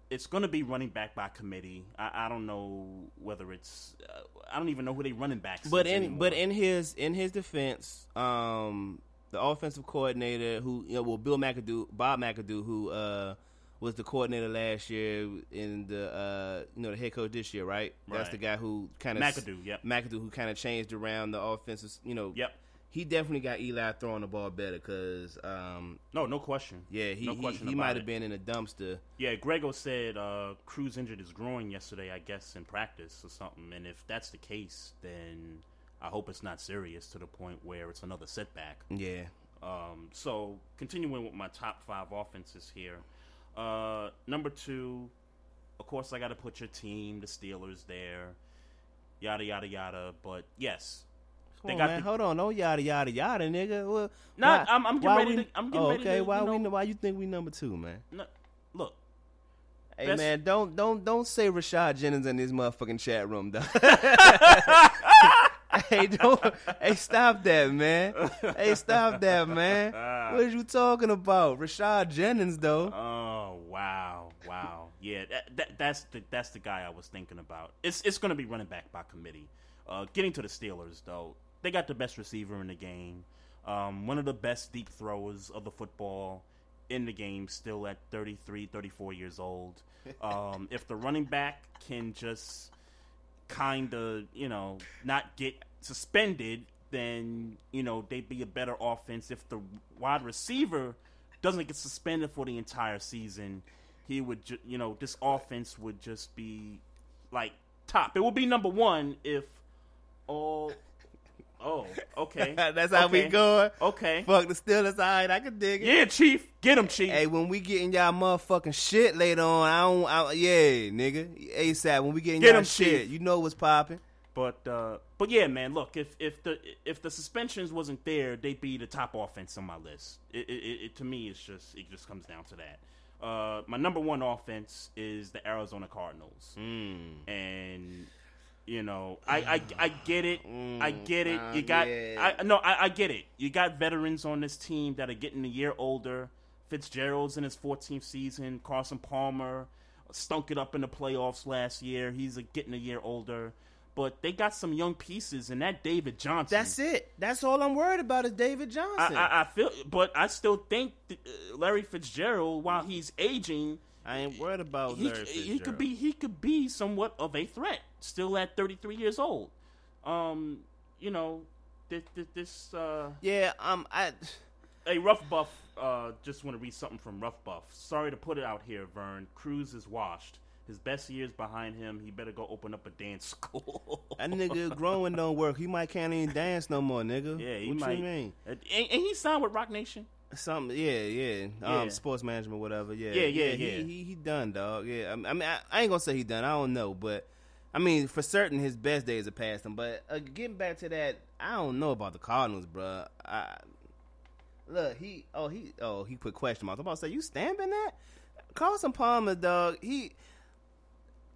It's going to be running back by committee. I, I don't know whether it's. Uh, I don't even know who they running backs. But in anymore. but in his in his defense, um, the offensive coordinator who you know, well Bill McAdoo, Bob McAdoo, who uh, was the coordinator last year in the uh, you know the head coach this year, right? That's the guy who kind of McAdoo, yep. McAdoo who kind of changed around the offensive. You know, Yep. He definitely got Eli throwing the ball better because, um, no, no question. yeah, he no he, question he about might have been in a dumpster. Yeah, Grego said uh, Cruz injured his groin yesterday, I guess, in practice or something. And if that's the case, then I hope it's not serious to the point where it's another setback. Yeah. Um, so continuing with my top five offenses here. Uh, number two, of course, I got to put your team, the Steelers, there. Yada yada yada. But yes, they on, got man. The, hold on, no yada yada yada, nigga. Well, nah, I'm, I'm getting ready. We, to, I'm getting oh, ready. Okay, to, why you know, we? Why you think we number two, man? No, look. Hey best, man, don't don't don't say Rashad Jennings in this motherfucking chat room, though. *laughs* hey, don't. Hey, stop that, man. Hey, stop that, man. What are you talking about, Rashad Jennings, though? Oh wow, wow, yeah. That, that, that's the that's the guy I was thinking about. It's it's going to be running back by committee. Uh, getting to the Steelers, though, they got the best receiver in the game. Um, one of the best deep throwers of the football in the game, still at 33, 34 years old. *laughs* Um, if the running back can just kind of, you know, not get suspended, then, you know, they'd be a better offense. If the wide receiver doesn't get suspended for the entire season, he would, ju- you know, this offense would just be like top. It would be number one if all Oh, okay. *laughs* That's how okay. we going. Okay. Fuck the Steelers. All right, I can dig it. Yeah, Chief. Get him, Chief. Hey, when we getting y'all motherfucking shit later on, I don't. I, yeah, nigga. ASAP. When we getting Get y'all him, shit, Chief. you know what's popping. But uh, but yeah, man. Look, if if the if the suspensions wasn't there, they'd be the top offense on my list. It, it, it to me, it's just it just comes down to that. Uh, my number one offense is the Arizona Cardinals, mm. and you know, I, I, I get it. I Mm, get it. You got I no, I, I get it. You got veterans on this team that are getting a year older. Fitzgerald's in his 14th season. Carson Palmer stunk it up in the playoffs last year. He's a, getting a year older. But they got some young pieces, and that David Johnson. That's it. That's all I'm worried about is David Johnson. I, I, I feel, but I still think uh, Larry Fitzgerald, while he's aging, I ain't worried about he, Larry he could be he could be somewhat of a threat still at 33 years old. Um, you know, this this uh yeah um I a rough buff. Uh, just want to read something from Rough Buff. Sorry to put it out here, Vern. Cruz is washed. His best years behind him. He better go open up a dance *laughs* school. that nigga growing don't work. He might can't even dance no more, nigga. Yeah, he what might. You mean? And, and he signed with Roc Nation. Something, yeah, yeah, yeah. Um, sports management, whatever. Yeah, yeah, yeah, yeah. yeah. He, he, he done, dog. Yeah, I, I mean, I, I, ain't gonna say he done. I don't know, but I mean, for certain, his best days are past him. But uh, getting back to that, I don't know about the Cardinals, bro. I, look, he, oh, he, oh, he put question marks. I'm about to say, you stamping that? Carson Palmer, dog. He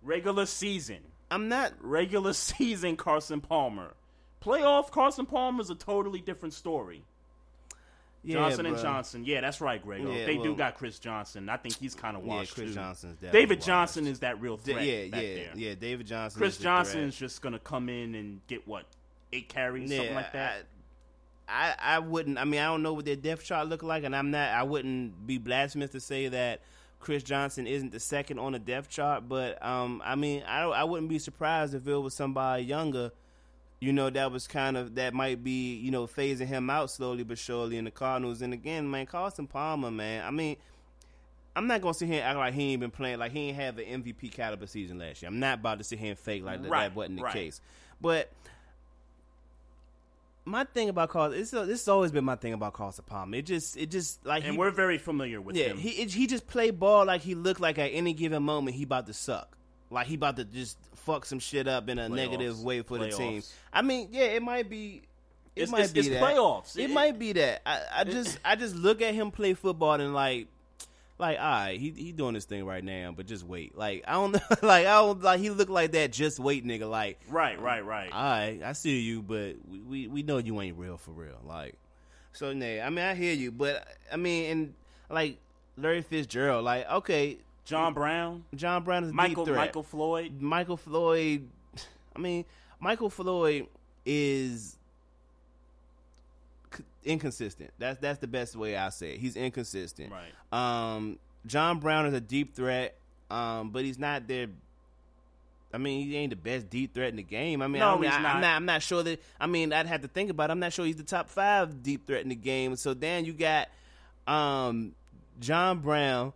regular season. I'm not regular *laughs* season. Carson Palmer, playoff. Carson Palmer is a totally different story. Yeah, Johnson bro. and Johnson. Yeah, that's right, Greg. Yeah, they well, do got Chris Johnson. I think he's kind of washed. Yeah. Chris too. Johnson's definitely David washed. Johnson is that real threat. yeah, yeah, there. yeah. David Johnson. Chris is Johnson is just gonna come in and get what eight carries, something like that. I, I, I wouldn't. I mean, I don't know what their depth chart look like, and I'm not. I wouldn't be blasphemous to say that Chris Johnson isn't the second on the depth chart. But um, I mean, I I wouldn't be surprised if it was somebody younger. You know, that was kind of that might be you know phasing him out slowly but surely in the Cardinals. And again, man, Carson Palmer, man. I mean. I'm not gonna sit here and act like he ain't been playing like he ain't have an MVP caliber season last year. I'm not about to sit here and fake like that, Right, that wasn't the right. case. But my thing about Carson, this this has always been my thing about Carson Palmer. It just it just like and he, we're very familiar with yeah him. he it, he just play ball like he looked like at any given moment he about to suck. Like he about to just fuck some shit up in a Playoffs. negative way for the team. I mean, yeah, it might be. It It's- might it's- be it's that. playoffs. It, It- might be that. I, I just *laughs* I just look at him play football and like like all right, he he doing this thing right now, but just wait. Like I don't *laughs* know, like I don't like he look like that. Just wait, nigga. Like right, right, right. all right, I see you, but we, we we know you ain't real for real. Like so, nah. I mean, I hear you, but I mean, and like Larry Fitzgerald, like okay, John Brown, John Brown is Michael deep threat. Michael Floyd. Michael Floyd. I mean, Michael Floyd is inconsistent. That's that's the best way I say it. He's inconsistent. Right. Um, John Brown is a deep threat, um, but he's not their. I mean, he ain't the best deep threat in the game. I mean, No, I mean I, not. am not. I'm not sure that. I mean, I'd have to think about. it. I'm not sure he's the top five deep threat in the game. So then you got um, John Brown,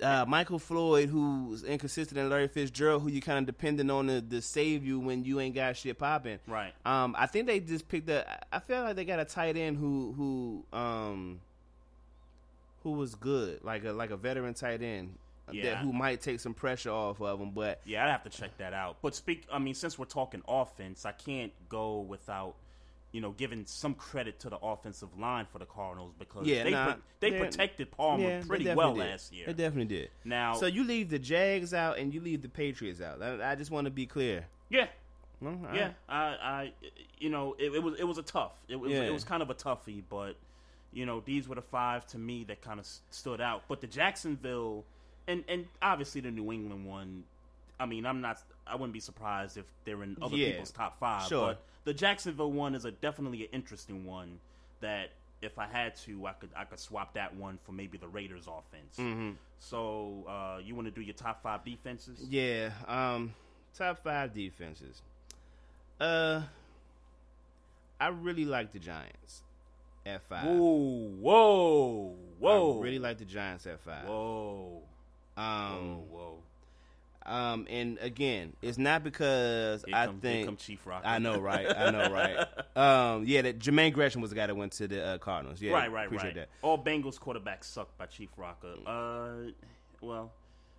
uh, Michael Floyd, who's inconsistent, and Larry Fitzgerald, who you kind of depending on to, to save you when you ain't got shit popping. Right. Um, I think they just picked up. I feel like they got a tight end who who um who was good, like a like a veteran tight end. Yeah. That, who might take some pressure off of them, but Yeah, I'd have to check that out. But speak, I mean, since we're talking offense, I can't go without, you know, giving some credit to the offensive line for the Cardinals because Yeah, they nah, pro- they protected Palmer yeah, pretty well did. last year. They definitely did. Now- so you leave the Jags out and you leave the Patriots out. I, I just want to be clear. Yeah, Well, yeah. I, I, you know, it, it was it was a tough. It was Yeah. it was kind of a toughie, but you know, these were the five to me that kind of stood out. But the Jacksonville, and and obviously the New England one. I mean, I'm not. I wouldn't be surprised if they're in other Yeah. people's top five. Sure. But the Jacksonville one is a definitely an interesting one. That if I had to, I could I could swap that one for maybe the Raiders offense. Mm-hmm. So uh, you want to do your top five defenses? Yeah. Um, top five defenses. Uh, I really like the Giants at five. Whoa, whoa, whoa! I really like the Giants at five. Whoa, Um, whoa, whoa! Um, and again, it's not because Here I come, think Chief Rock. I know, right? I know, right? *laughs* Um, yeah, that Jermaine Gresham was the guy that went to the uh, Cardinals. Yeah, right, right, appreciate right. that. All Bengals quarterbacks suck by Chief Rocker. Uh, well,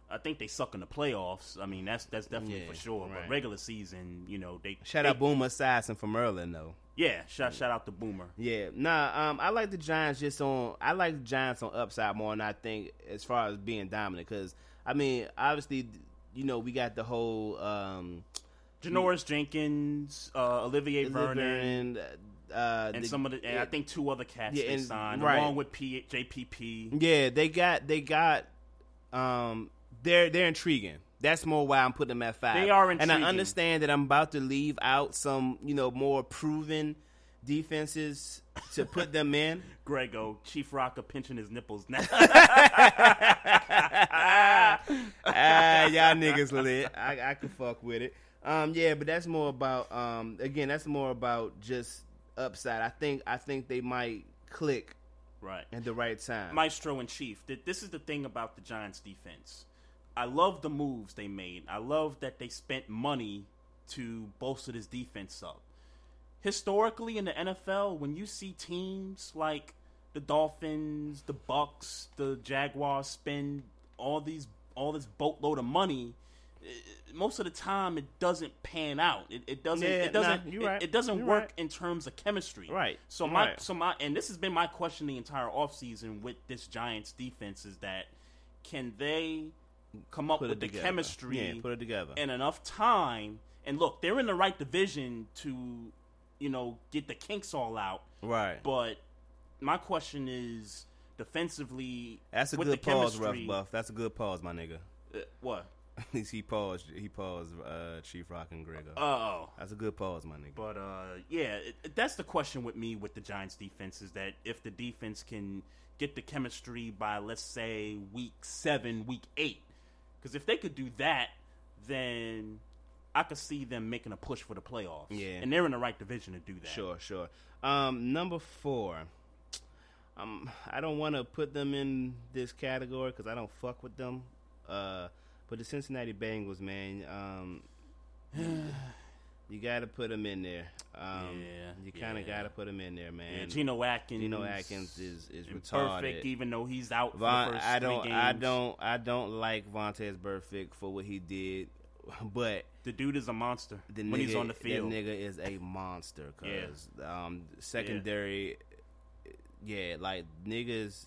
I think they suck in the playoffs. I mean, that's that's definitely Yeah, for sure. right. But regular season, you know, they Shout they, out Boomer Esiason from Merlin, though. Yeah, shout shout out to Boomer. Yeah, nah. Um, I like the Giants just on. I like the Giants on upside more than I think as far as being dominant. Because I mean, obviously, you know, we got the whole um, Janoris Jenkins, uh, Olivier Vernon, Vernon, uh, and the- some of the, and I think two other cats Yeah, they and- signed right. along with P, JPP. Yeah, they got they got um they're they're intriguing. That's more why I'm putting them at five. They are intriguing, and I understand that I'm about to leave out some you know more proven defenses to put them in. Grego, Chief Rocker pinching his nipples now. *laughs* ah, y'all niggas lit. I, I can fuck with it. Um, yeah, but that's more about um, again, that's more about just upside. I think I think they might click right. at the right time. Maestro in chief. That this is the thing about the Giants defense. I love the moves they made. I love that they spent money to bolster this defense up. Historically in the NFL, when you see teams like the Dolphins, the Bucks, the Jaguars spend all these all this boatload of money, eh, most of the time it doesn't pan out. It, it doesn't. Yeah, it doesn't. nah, you're it- right. it, doesn't You're work right. in terms of chemistry. Right. So my Right. so my and this has been my question the entire offseason with this Giants defense is that can they come up Put with the together. chemistry Yeah, put it together. in enough time and look they're in the right division to you know get the kinks all out right. but my question is defensively That's a good pause, rough buff. That's a good pause, my nigga. uh, what At *laughs* least he paused. He paused. Uh, Chief Rock and Gregor. oh That's a good pause, my nigga. But uh, yeah, it- that's the question with me with the Giants defense is that if the defense can get the chemistry by let's say week seven, week eight, because if they could do that, then I could see them making a push for the playoffs. Yeah. and they're in the right division to do that. Sure, sure. Um, number four. Um, I don't want to put them in this category because I don't fuck with them. Uh, but the Cincinnati Bengals, man. Um, *sighs* you got to put them in there. Um, Yeah, you kind of yeah. got to put them in there, man. Yeah, Geno Atkins. Geno Atkins is is retarded. perfect, even though he's out for Von, the first I don't, games. I don't, I don't like Vontaze Burfict for what he did, but The dude is a monster the when nigga, he's on the field. That nigga is a monster. Yeah. Cause um, secondary, yeah. like niggas,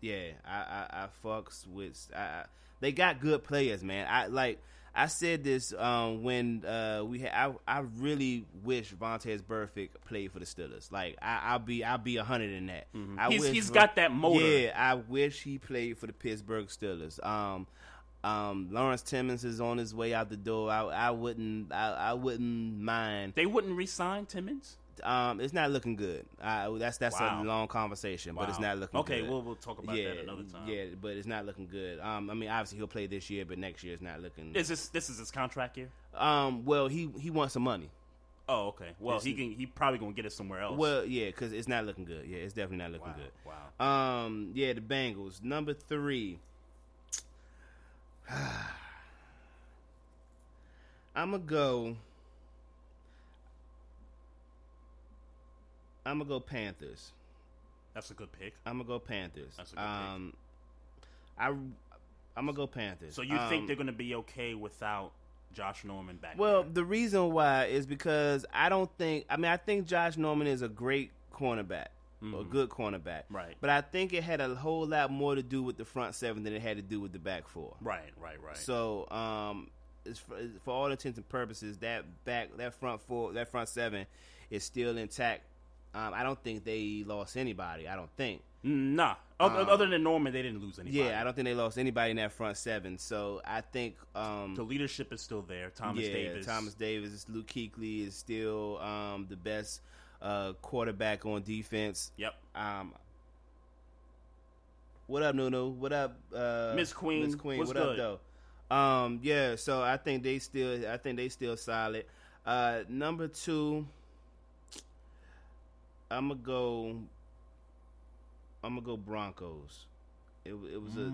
yeah. I I, I fucks with. I, I, they got good players, man. I like. I said this um, when uh, we had. I, I really wish Vontaze Burfict played for the Steelers. Like I, I'll be, I'll be a hundred in that. I Mm-hmm. He's- wish he's got that motor. Yeah, I wish he played for the Pittsburgh Steelers. Um, um, Lawrence Timmons is on his way out the door. I, I wouldn't, I, I wouldn't mind. They wouldn't re-sign Timmons. Um, it's not looking good. Uh, that's that's Wow. a long conversation, but it's not looking Okay, good. we'll- we'll talk about yeah, that another time. Yeah, but it's not looking good. Um, I mean, obviously he'll play this year, but next year it's not looking. Is this this is his contract year? Um, well, he he wants some money. Oh, okay. Well, It's- he can. He probably gonna get it somewhere else. Well, yeah, because it's not looking good. Yeah, it's definitely not looking Wow, good. Wow. Um, yeah, the Bengals number three. *sighs* I'm gonna go. I'm gonna go Panthers. That's a good pick. I'm gonna go Panthers. That's a good um, pick. I I'm gonna go Panthers. So you um, think they're gonna be okay without Josh Norman back? Well, there? the reason why is because I don't think. I mean, I think Josh Norman is a great cornerback, a good cornerback. Right. But I think it had a whole lot more to do with the front seven than it had to do with the back four. right, right, right. So, um, it's for, for all intents and purposes, that back, that front four, that front seven is still intact. Um, I don't think they lost anybody. I don't think. nah. Other, other than Norman, they didn't lose anybody. Um, Yeah, I don't think they lost anybody in that front seven. So I think um, The leadership is still there. Thomas yeah, Davis. Thomas Davis, Luke Kuechly is still um, the best uh, quarterback on defense. Yep. Um, what up, Nuno? What up, uh, Miss Queen? Miss Queen, What's what up, though? Um, yeah. So I think they still, I think they still solid. Uh, number two, I'm gonna go. I'm gonna go Broncos. It, it was a.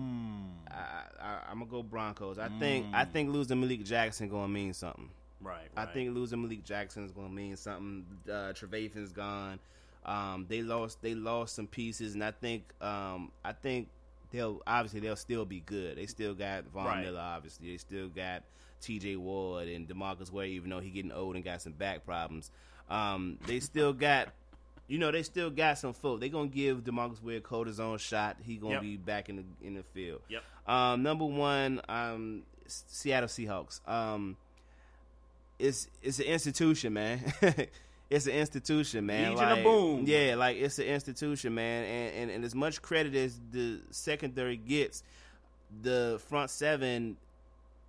I, I, I'm gonna go Broncos. I think I think losing Malik Jackson gonna mean something. Right, I think losing Malik Jackson is going to mean something. Uh, Trevathan's gone. Um, they lost. They lost some pieces, and I think. Um, I think they'll obviously they'll still be good. They still got Von Right. Miller. Obviously, they still got T.J. Ward and Demarcus Ware, even though he getting old and got some back problems. Um, they still got. You know they still got some folk. They're gonna give Demarcus Ware cortisone shot. He gonna Yep. be back in the in the field. Yep. Um, number one, um, Seattle Seahawks. Um, it's it's an institution, man. *laughs* it's an institution, man. Legion of like, Boom. Yeah, like it's an institution, man. And, and and as much credit as the secondary gets, the front seven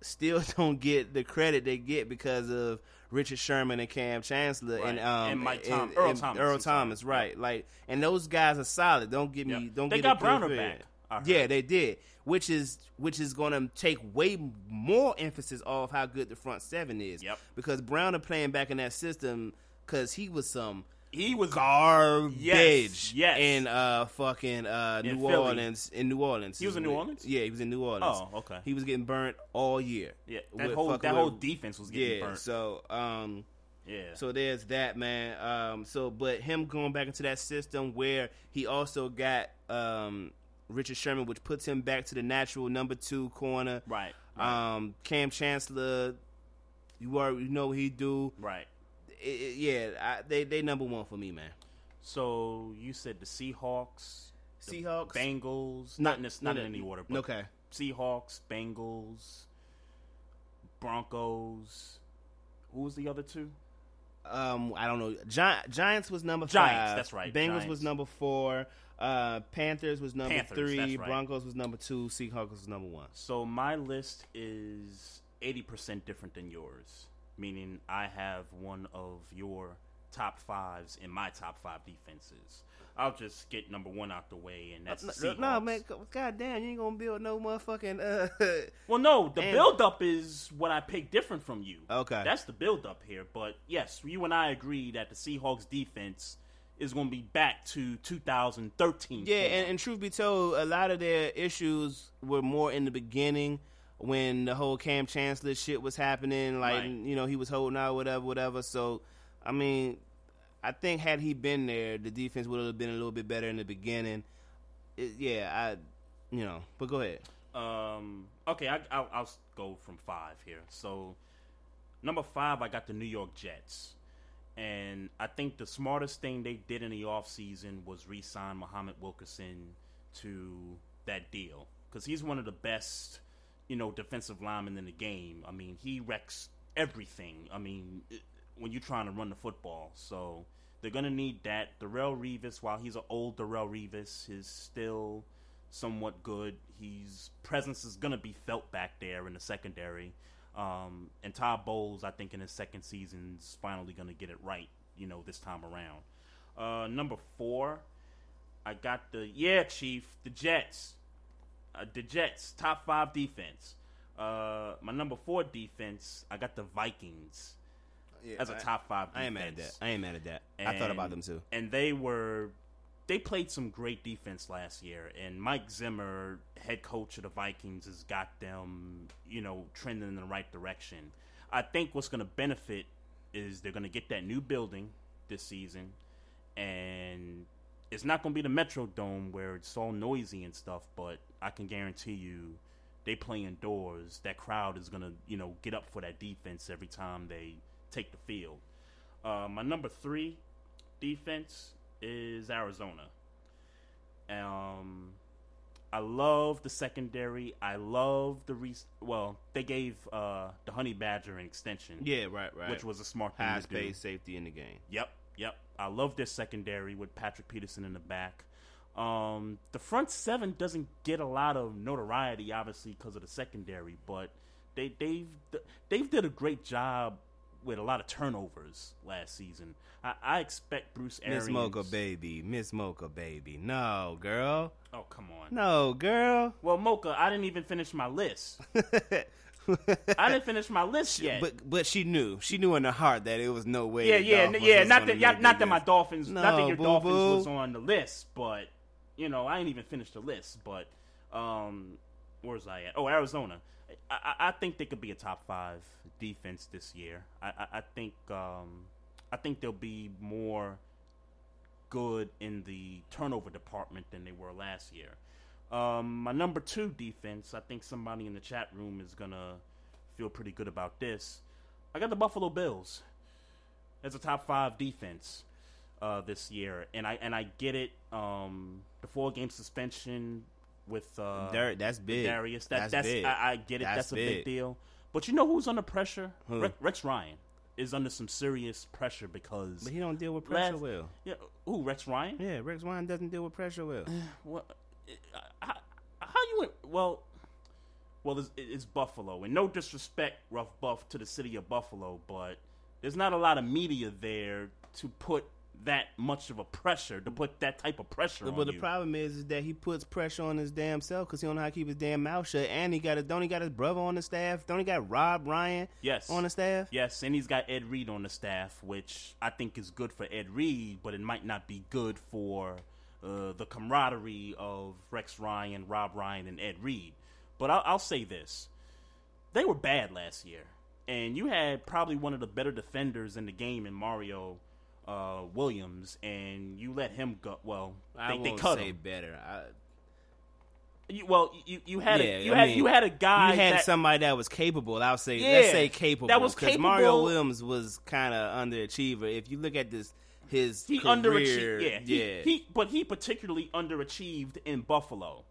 still *laughs* don't get the credit they get because of Richard Sherman and Kam Chancellor and um And Mike Tom- Earl Thomas, Earl Thomas, right? Like, and those guys are solid. Don't get me. Yeah. Don't They get got Browner back. Yeah, they did, which is which is going to take way more emphasis off how good the front seven is. Yep. Because Browner playing back in that system because he was some He was garbage. Yes, yes. In uh fucking uh In New Philly. Orleans. In New Orleans. He was in New Orleans? Yeah, he was in New Orleans. Oh, okay. He was getting burnt all year. Yeah, that With whole that with- whole defense was getting yeah, burnt. So um yeah. so there's that man. Um, so but him going back into that system where he also got um, Richard Sherman, which puts him back to the natural number two corner. right. Right. Um, Kam Chancellor, you are you know what he do. right. It- it- yeah, I, they they number one for me, man. So you said the Seahawks, Seahawks? Bengals, Not- not in, this, not no, in any order. But okay. Seahawks, Bengals, Broncos. Who was the other two? Um, I don't know. Gi- Giants was number Giants, five. that's right, Bengals Giants. was number four. Uh, Panthers was number Panthers, three. right. Broncos was number two. Seahawks was number one. So my list is eighty percent different than yours, meaning I have one of your top fives in my top five defenses. I'll just get number one out the way, and that's the no, Seahawks. no, man. God damn, you ain't gonna build no motherfucking. Uh, *laughs* Well, no, the And- build up is what I picked different from you. Okay. That's the build up here. But yes, you and I agree that the Seahawks defense is going to be back to 2013. yeah, and, and truth be told, a lot of their issues were more in the beginning when the whole Kam Chancellor shit was happening. Like, Right. you know, he was holding out, whatever, whatever. So, I mean, I think had he been there, the defense would have been a little bit better in the beginning. It, yeah, I, you know, but go ahead. Um, okay, I, I'll, I'll go from five here. So, number five, I got the New York Jets. And I think the smartest thing they did in the offseason was re sign Muhammad Wilkerson to that deal. Because he's one of the best, you know, defensive linemen in the game. I mean, he wrecks everything. I mean, when you're trying to run the football. So, they're going to need that. Darrelle Revis, while he's an old Darrelle Revis, is still somewhat good. His presence is going to be felt back there in the secondary. Um, and Todd Bowles, I think, in his second season, is finally going to get it right, you know, this time around. Uh, number four, I got the, yeah, Chief, the Jets. Uh, the Jets, top five defense. Uh, my number four defense, I got the Vikings as a top five defense. I ain't mad at that. I ain't mad at that. I thought about them too. And they were they played some great defense last year, and Mike Zimmer, head coach of the Vikings, has got them, you know, trending in the right direction. I think what's going to benefit is they're going to get that new building this season, and it's not going to be the Metrodome where it's all noisy and stuff. But I can guarantee you, they play indoors. That crowd is going to, you know, get up for that defense every time they take the field. Uh, my number three defense is Arizona. Um, I love the secondary. I love the re- well. They gave uh, the Honey Badger an extension. Yeah, right, right. Which was a smart thing high space safety in the game. Yep, yep. I love their secondary with Patrick Peterson in the back. Um, the front seven doesn't get a lot of notoriety, obviously, because of the secondary, but they they've they've did a great job with a lot of turnovers last season. I, I expect Bruce Arians. Miss Mocha baby, Miss Mocha baby. No, girl. Oh come on. No, girl. Well, Mocha, I didn't even finish my list. *laughs* I didn't finish my list yet. But but she knew. She knew in her heart that it was no way. Yeah, yeah, Dolphins yeah. Not that, yeah, not that my. Dolphins, not that your boo-boo. Dolphins was on the list, but you know, I ain't even finished the list. But um, where's I at? Oh, Arizona. I, I, think they could be a top five defense this year. I, I, I think um, I think they'll be more good in the turnover department than they were last year. Um, my number two defense, I think somebody in the chat room is gonna feel pretty good about this. I got the Buffalo Bills as a top five defense uh, this year, and I and I get it. Um, the four game suspension with uh, Dar- that's big. Dareus. That, That's that's, big. I, I get it. That's That's, a big big. deal. But you know who's under pressure? Rex, Rex Ryan is under some serious pressure because But he don't deal with pressure last- well. Yeah, who Rex Ryan? Yeah, Rex Ryan doesn't deal with pressure well. *sighs* What? How, how you went? Well, well, it's, it's Buffalo, and no disrespect, rough buff to the city of Buffalo, but there's not a lot of media there to put that much of a pressure to put that type of pressure But on the you. problem is, is that he puts pressure on his damn self because he don't know how to keep his damn mouth shut. And he got a, don't he got his brother on the staff? Don't he got Rob Ryan yes, on the staff? Yes, and he's got Ed Reed on the staff, which I think is good for Ed Reed, but it might not be good for uh, the camaraderie of Rex Ryan, Rob Ryan, and Ed Reed. But I'll, I'll say this: they were bad last year, and you had probably one of the better defenders in the game in Mario uh, Williams, and you let him go. Well, I they, they won't cut say him. better. I, You, well, you you had yeah, a, you I had mean, you had a guy You had that, somebody that was capable. I'll say Yeah, let's say capable. that was 'cause Mario. Williams was kind of underachiever. If you look at this, his he career, underachieved. Yeah, he, yeah. He, but he particularly underachieved in Buffalo.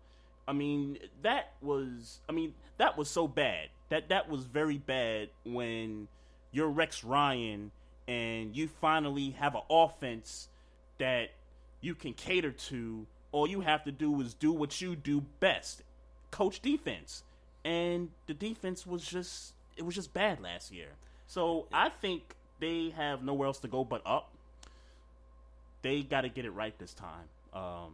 I mean, that was. I mean, that was so bad. That that was very bad when you're Rex Ryan and you finally have an offense that you can cater to. All you have to do is do what you do best, coach defense. And the defense was just it was just bad last year. So I think they have nowhere else to go but up they got to get it right this time. Um,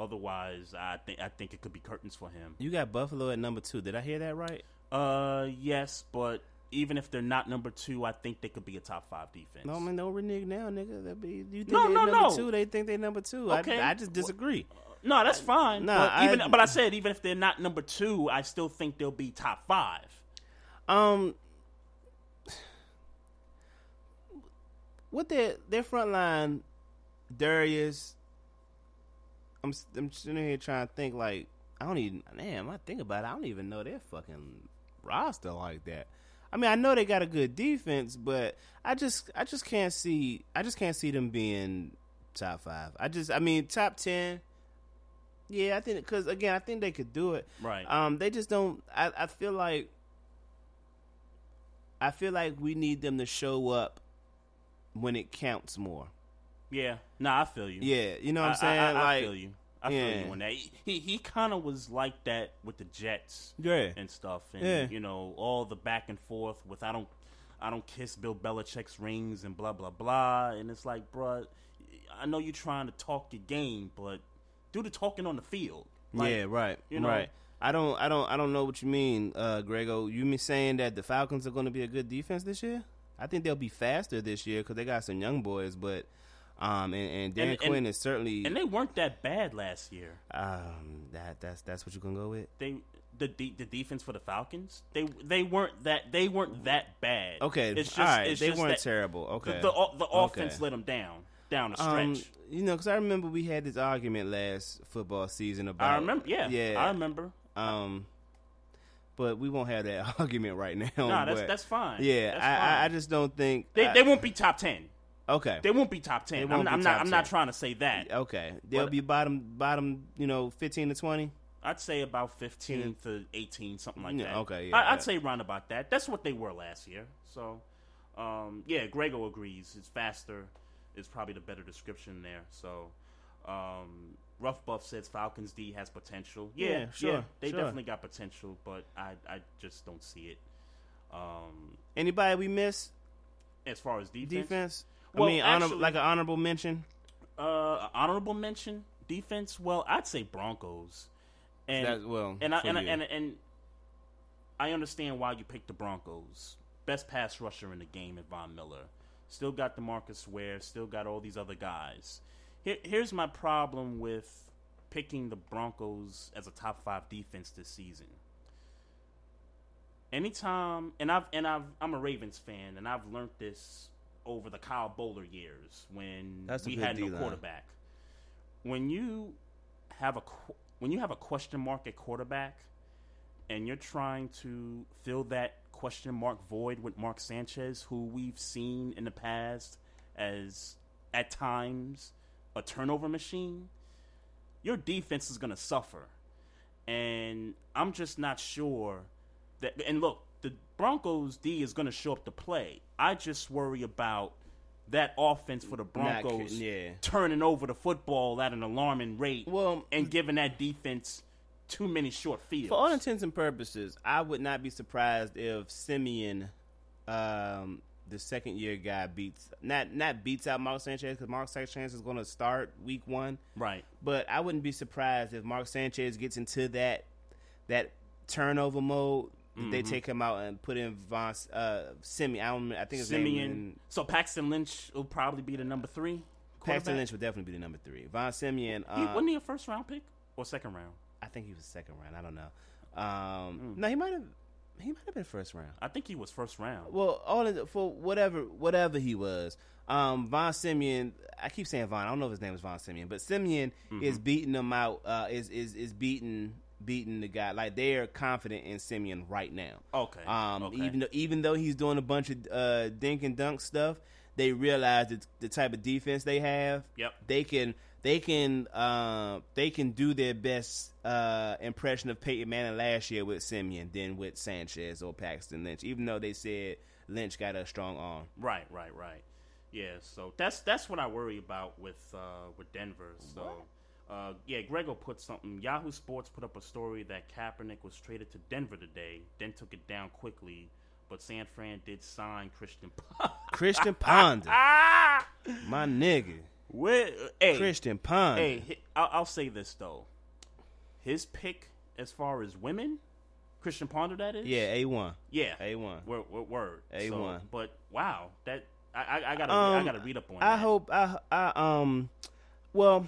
otherwise, I think I think it could be curtains for him. you got Buffalo at number two. Did I hear that right? Uh, yes, but even if they're not number two, I think they could be a top five defense. No, man, don't renege now, nigga. That be you think No, they no, number no. two? They think they number two. Okay. I, I just disagree. No, that's fine. Nah, but even I- but I said even if they're not number two, I still think they'll be top five. Um, what their their front line, Dareus. I'm I'm sitting here trying to think like I don't even damn. I think about it. I don't even know their fucking roster like that. I mean, I know they got a good defense, but I just I just can't see I just can't see them being top five. I just I mean top ten. Yeah, I think because again, I think they could do it. Right. Um, they just don't. I, I feel like. I feel like we need them to show up when it counts more. Yeah. Nah, I feel you. Yeah, you know what I'm saying. I, I, I feel you. I yeah. feel you on that. He he, he kind of was like that with the Jets. Yeah. and stuff, and Yeah. you know all the back and forth with I don't I don't kiss Bill Belichick's rings and blah blah blah, and it's like, bruh, I know you're trying to talk your game, but do the talking on the field. Like, yeah, right, you know- right. I don't, I don't, I don't know what you mean, uh, Grego. You mean saying that the Falcons are going to be a good defense this year? I think they'll be faster this year because they got some young boys, but Um, and, and Dan And- Quinn and- is certainly and they weren't that bad last year. um that that's that's what you're gonna go with. They the de- the defense for the Falcons they they weren't that they weren't that bad. Okay, it's just all right, it's they weren't terrible. Okay, the the, the offense Okay. let them down down the Um, stretch. you know, because I remember we had this argument last football season about. I remember, yeah, yeah, I remember. Um, but we won't have that *laughs* argument right now. Nah, that's that's fine. Yeah, That's I, I I just don't think they I- they won't be top ten. Okay. They won't be top ten. I'm, be I'm not. I'm not trying to say that. Okay, they'll But- be bottom bottom. You know, fifteen to twenty. I'd say about 15 to 18, something like Yeah, that. okay, yeah, I, yeah. I'd say round about that. That's what they were last year. So, um, yeah, Grego agrees. It's faster is probably the better description there. So, um, Rough Buff says Falcons D has potential. Yeah, Yeah, yeah, sure, they sure. definitely got potential, but I, I just don't see it. Um, Anybody we miss as far as defense, defense? Well, I mean, honor, actually- like an honorable mention. uh, honorable mention defense. Well, I'd say Broncos. And That- well, and I, and, I, and and I understand why you picked the Broncos. Best pass rusher in the game at Von Miller. Still got Demarcus Ware. Still got all these other guys. Here, here's my problem with picking the Broncos as a top five defense this season. Anytime, and I've and I've I'm a Ravens fan, and I've learned this over the Kyle Boller years when That's we had no D-line. quarterback. When you have a when you have a question mark at quarterback, and you're trying to fill that question mark void with Mark Sanchez, who we've seen in the past as at times a turnover machine, your defense is going to suffer. And I'm just not sure that. And look, Broncos D is going to show up to play. I just worry about that offense for the Not Broncos yeah. turning over the football at an alarming rate Well, and giving that defense too many short fields. For all intents and purposes, I would not be surprised if Siemian, um, the second year guy, beats not not beats out Mark Sanchez because Mark Sanchez is going to start week one. Right. But I wouldn't be surprised if Mark Sanchez gets into that that turnover mode. That They take him out and put in Von uh, Siemian. I don't. I think his name Siemian. So Paxton Lynch will probably be the number three. Paxton? Lynch would definitely be the number three. Von Siemian. He, Uh, wasn't he a first round pick or second round? I think he was second round. I don't know. Um, Hmm. No, he might have. He might have been first round. I think he was first round. Well, all in, for whatever whatever he was, um, Von Siemian. I keep saying Von. I don't know if his name is Von Siemian, but Siemian Mm-hmm. is beating them out. Uh, is is is beating beating the guy. Like they're confident in Siemian right now. Okay, Um, okay. even though even though he's doing a bunch of uh, dink and dunk stuff, they realize that the type of defense they have. Yep. They can they can uh, they can do their best uh, impression of Peyton Manning last year with Siemian than with Sanchez or Paxton Lynch. Even though they said Lynch got a strong arm. Right, right, right. Yeah, so that's that's what I worry about with uh, with Denver. So, uh, yeah, Grego put something. Yahoo Sports put up a story that Kaepernick was traded to Denver today, then took it down quickly. But San Fran did sign Christian. *laughs* Christian Ponder, *laughs* my nigga. Where, hey, Christian Ponder. Hey, I'll, I'll say this though, his pick as far as women, Christian Ponder, that is. Yeah, a one. Yeah, a one. Word, word, word. A1. So, but wow, that I, I, I gotta Um, I gotta read up on I that. hope I I um well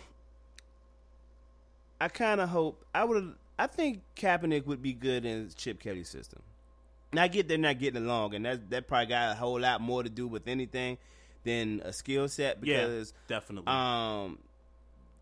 I kind of hope I would I think Kaepernick would be good in Chip Kelly's system. Now I get they're not getting along, and that that probably got a whole lot more to do with anything than a skill set Yeah, because definitely. um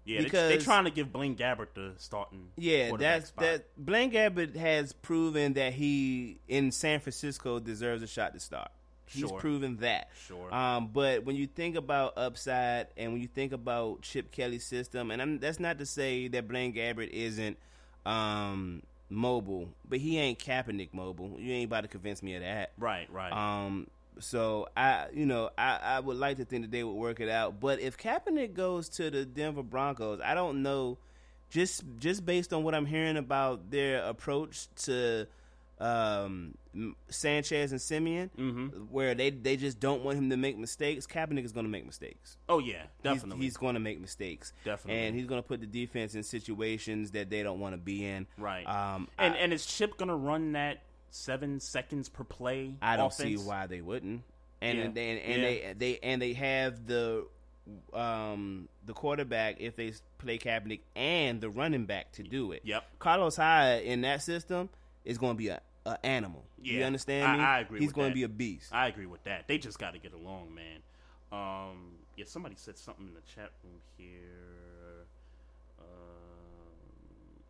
yeah, because they trying to give Blaine Gabbert the starting. yeah that's spot. that Blaine Gabbert has proven that he in San Francisco deserves a shot to start. He's Sure. proven that. Sure. Um, but when you think about upside and when you think about Chip Kelly's system, and I'm, that's not to say that Blaine Gabbert isn't um, mobile, but he ain't Kaepernick mobile. You ain't about to convince me of that. Right, right. Um, so I, you know, I, I would like to think that they would work it out. But if Kaepernick goes to the Denver Broncos, I don't know. Just just based on what I'm hearing about their approach to um, Sanchez and Siemian, Mm-hmm. where they they just don't want him to make mistakes. Kaepernick is going to make mistakes. oh yeah, definitely. he's, going to make mistakes. Definitely. and he's going to put the defense in situations that they don't want to be in. right. Um, and I, and is Chip gonna run that seven seconds per play? I don't offense? see why they wouldn't. And Yeah. and, and, Yeah. they they and they have the um, the quarterback if they play Kaepernick and the running back to do it. Yep. Carlos Hyde in that system is going to be a, a animal. Yeah, you understand I, me? I agree. He's with going to be a beast. I agree with that. They just got to get along, man. Um, yeah, somebody said something in the chat room here. Um,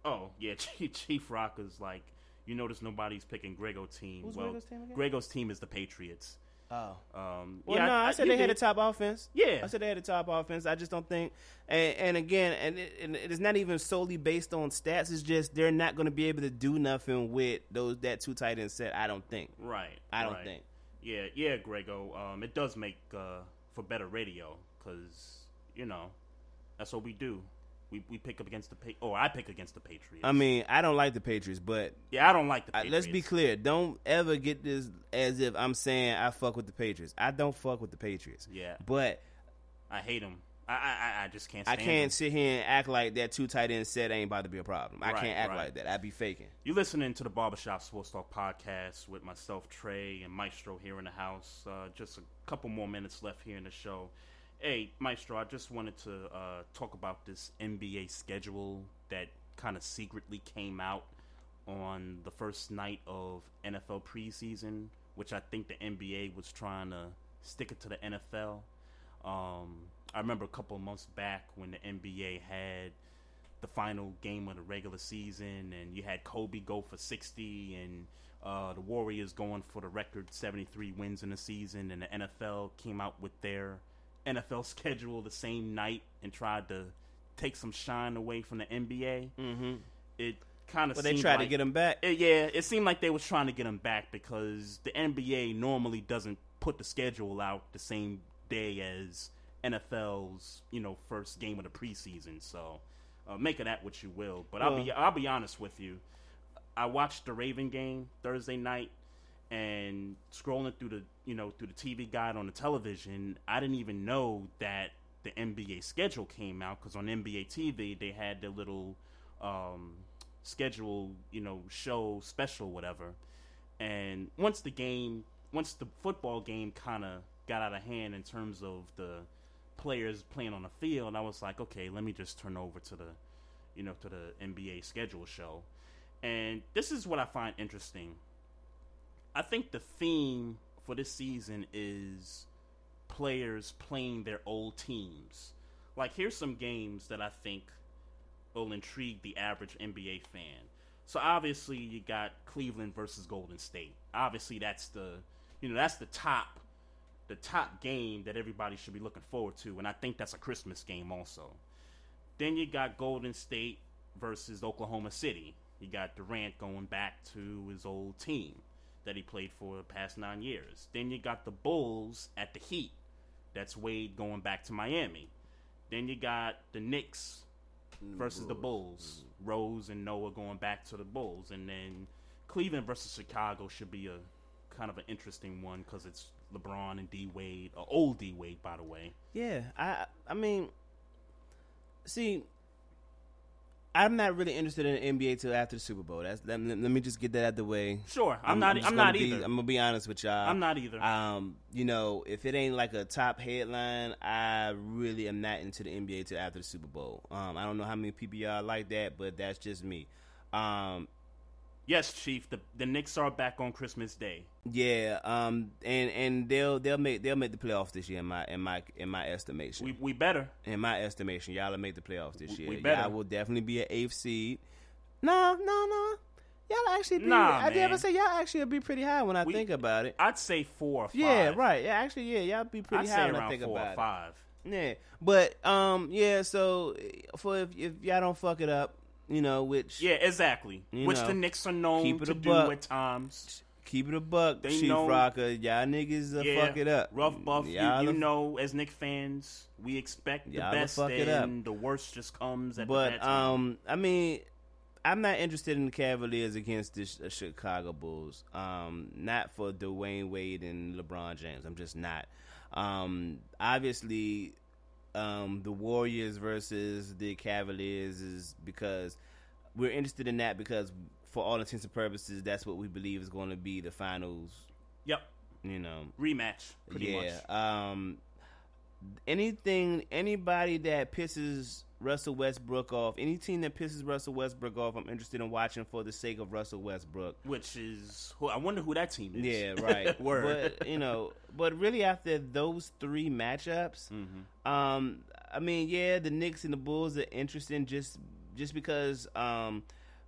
oh yeah, *laughs* Chief, Chief Rocker's like, you notice nobody's picking Grego's team. Who's well, Grego's team again? Grego's team is the Patriots. Oh. Um, Well, yeah, no, I, said you they had a top offense. Yeah. I said they had a top offense. I just don't think, and, and again, and it, and it is not even solely based on stats. It's just they're not going to be able to do nothing with those that two tight end set. I don't think. Right. I don't right. think. Yeah, yeah, Grego. Um, it does make uh, for better radio because you know that's what we do. We we pick up against the pa- or I pick against the Patriots. I mean, I don't like the Patriots, but yeah, I don't like the Patriots. let's be clear. Don't ever get this as if I'm saying I fuck with the Patriots. I don't fuck with the Patriots. Yeah. But I hate them. I I, I- I just can't. I can't them. sit here and act like that two tight end set ain't about to be a problem. I Right, can't act right. like that. I'd be faking. You listening to the Barbershop Sports Talk podcast with myself, Trey, and Maestro here in the house. Uh, just a couple more minutes left here in the show. Hey, Maestro, I just wanted to uh, talk about this NBA schedule that kind of secretly came out on the first night of NFL preseason, which I think the NBA was trying to stick it to the NFL. Um, I remember a couple months back when the NBA had the final game of the regular season, and you had Kobe go for 60, and uh, the Warriors going for the record 73 wins in the season, and the NFL came out with their NFL schedule the same night and tried to take some shine away from the NBA. Mm-hmm. It kind of Well, they tried to get 'em back. It- yeah, it seemed like they was trying to get him back because the NBA normally doesn't put the schedule out the same day as NFL's you know first game of the preseason. So uh, make of that what you will. But I'll be I'll be honest with you. I watched the Raven game Thursday night, and scrolling through the you know through the TV guide on the television, I didn't even know that the NBA schedule came out because on NBA TV they had their little um, schedule, you know, show special, whatever. And once the game, once the football game kind of got out of hand in terms of the players playing on the field, I was like, okay, let me just turn over to the, you know, to the NBA schedule show. And this is what I find interesting. I think the theme for this season is players playing their old teams. Like, here's some games that I think will intrigue the average NBA fan. So obviously you got Cleveland versus Golden State. Obviously that's the you know that's the top the top game that everybody should be looking forward to and I think that's a Christmas game also. Then you got Golden State versus Oklahoma City. You got Durant going back to his old team that he played for the past 9 years. Then you got the Bulls at the Heat. That's Wade going back to Miami. Then you got the Knicks versus the Bulls. Rose and Noah going back to the Bulls, and then Cleveland versus Chicago should be a kind of an interesting one because it's LeBron and D Wade, old D Wade, by the way. Yeah, I I mean, see, I'm not really interested in the NBA till after the Super Bowl. That's let, me- let me just get that out the way. Sure, I'm not- just I'm gonna not be- either. I'm gonna be honest with y'all. I'm not either. Um, you know, if it ain't like a top headline, I really am not into the NBA till after the Super Bowl. Um, I don't know how many people y'all like that, but that's just me. Um, Yes, Chief. The the Knicks are back on Christmas Day. yeah, um, and and they'll they'll make they'll make the playoffs this year in my in my in my estimation. We we better. in my estimation, y'all will make the playoffs this year. we better. Y'all will definitely be an eighth seed. No, no, no. Y'all actually be. Nah, I did ever say y'all actually be pretty high when I We- think about it. I'd say four or five. Yeah, right. Yeah, actually, yeah, y'all be pretty I'd high say when I around think four about or it. five. Yeah, but um, yeah. So for if, if y'all don't fuck it up, you know, which Yeah, exactly. Which know, the Knicks are known keep it to a do buck. at times. keep it a buck, They Chief know- Rocker, y'all niggas yeah, fuck it up. Rough buff. Y'all you, you know, as Knick fans, we expect the best, and up. the worst just comes at But um, I mean, I'm not interested in the Cavaliers against the uh, Chicago Bulls. Um, not for Dwyane Wade and LeBron James. I'm just not. Um, obviously, um, the Warriors versus the Cavaliers is because we're interested in that because for all intents and purposes, that's what we believe is going to be the finals. Yep, You know, rematch pretty yeah. much. Um, anything, anybody that pisses Russell Westbrook off, any team that pisses Russell Westbrook off, I'm interested in watching for the sake of Russell Westbrook. Which is, I wonder who that team is. Yeah, right. *laughs* Word. But you know, but really after those three matchups, mm-hmm. um, I mean, yeah, the Knicks and the Bulls are interesting just just because um,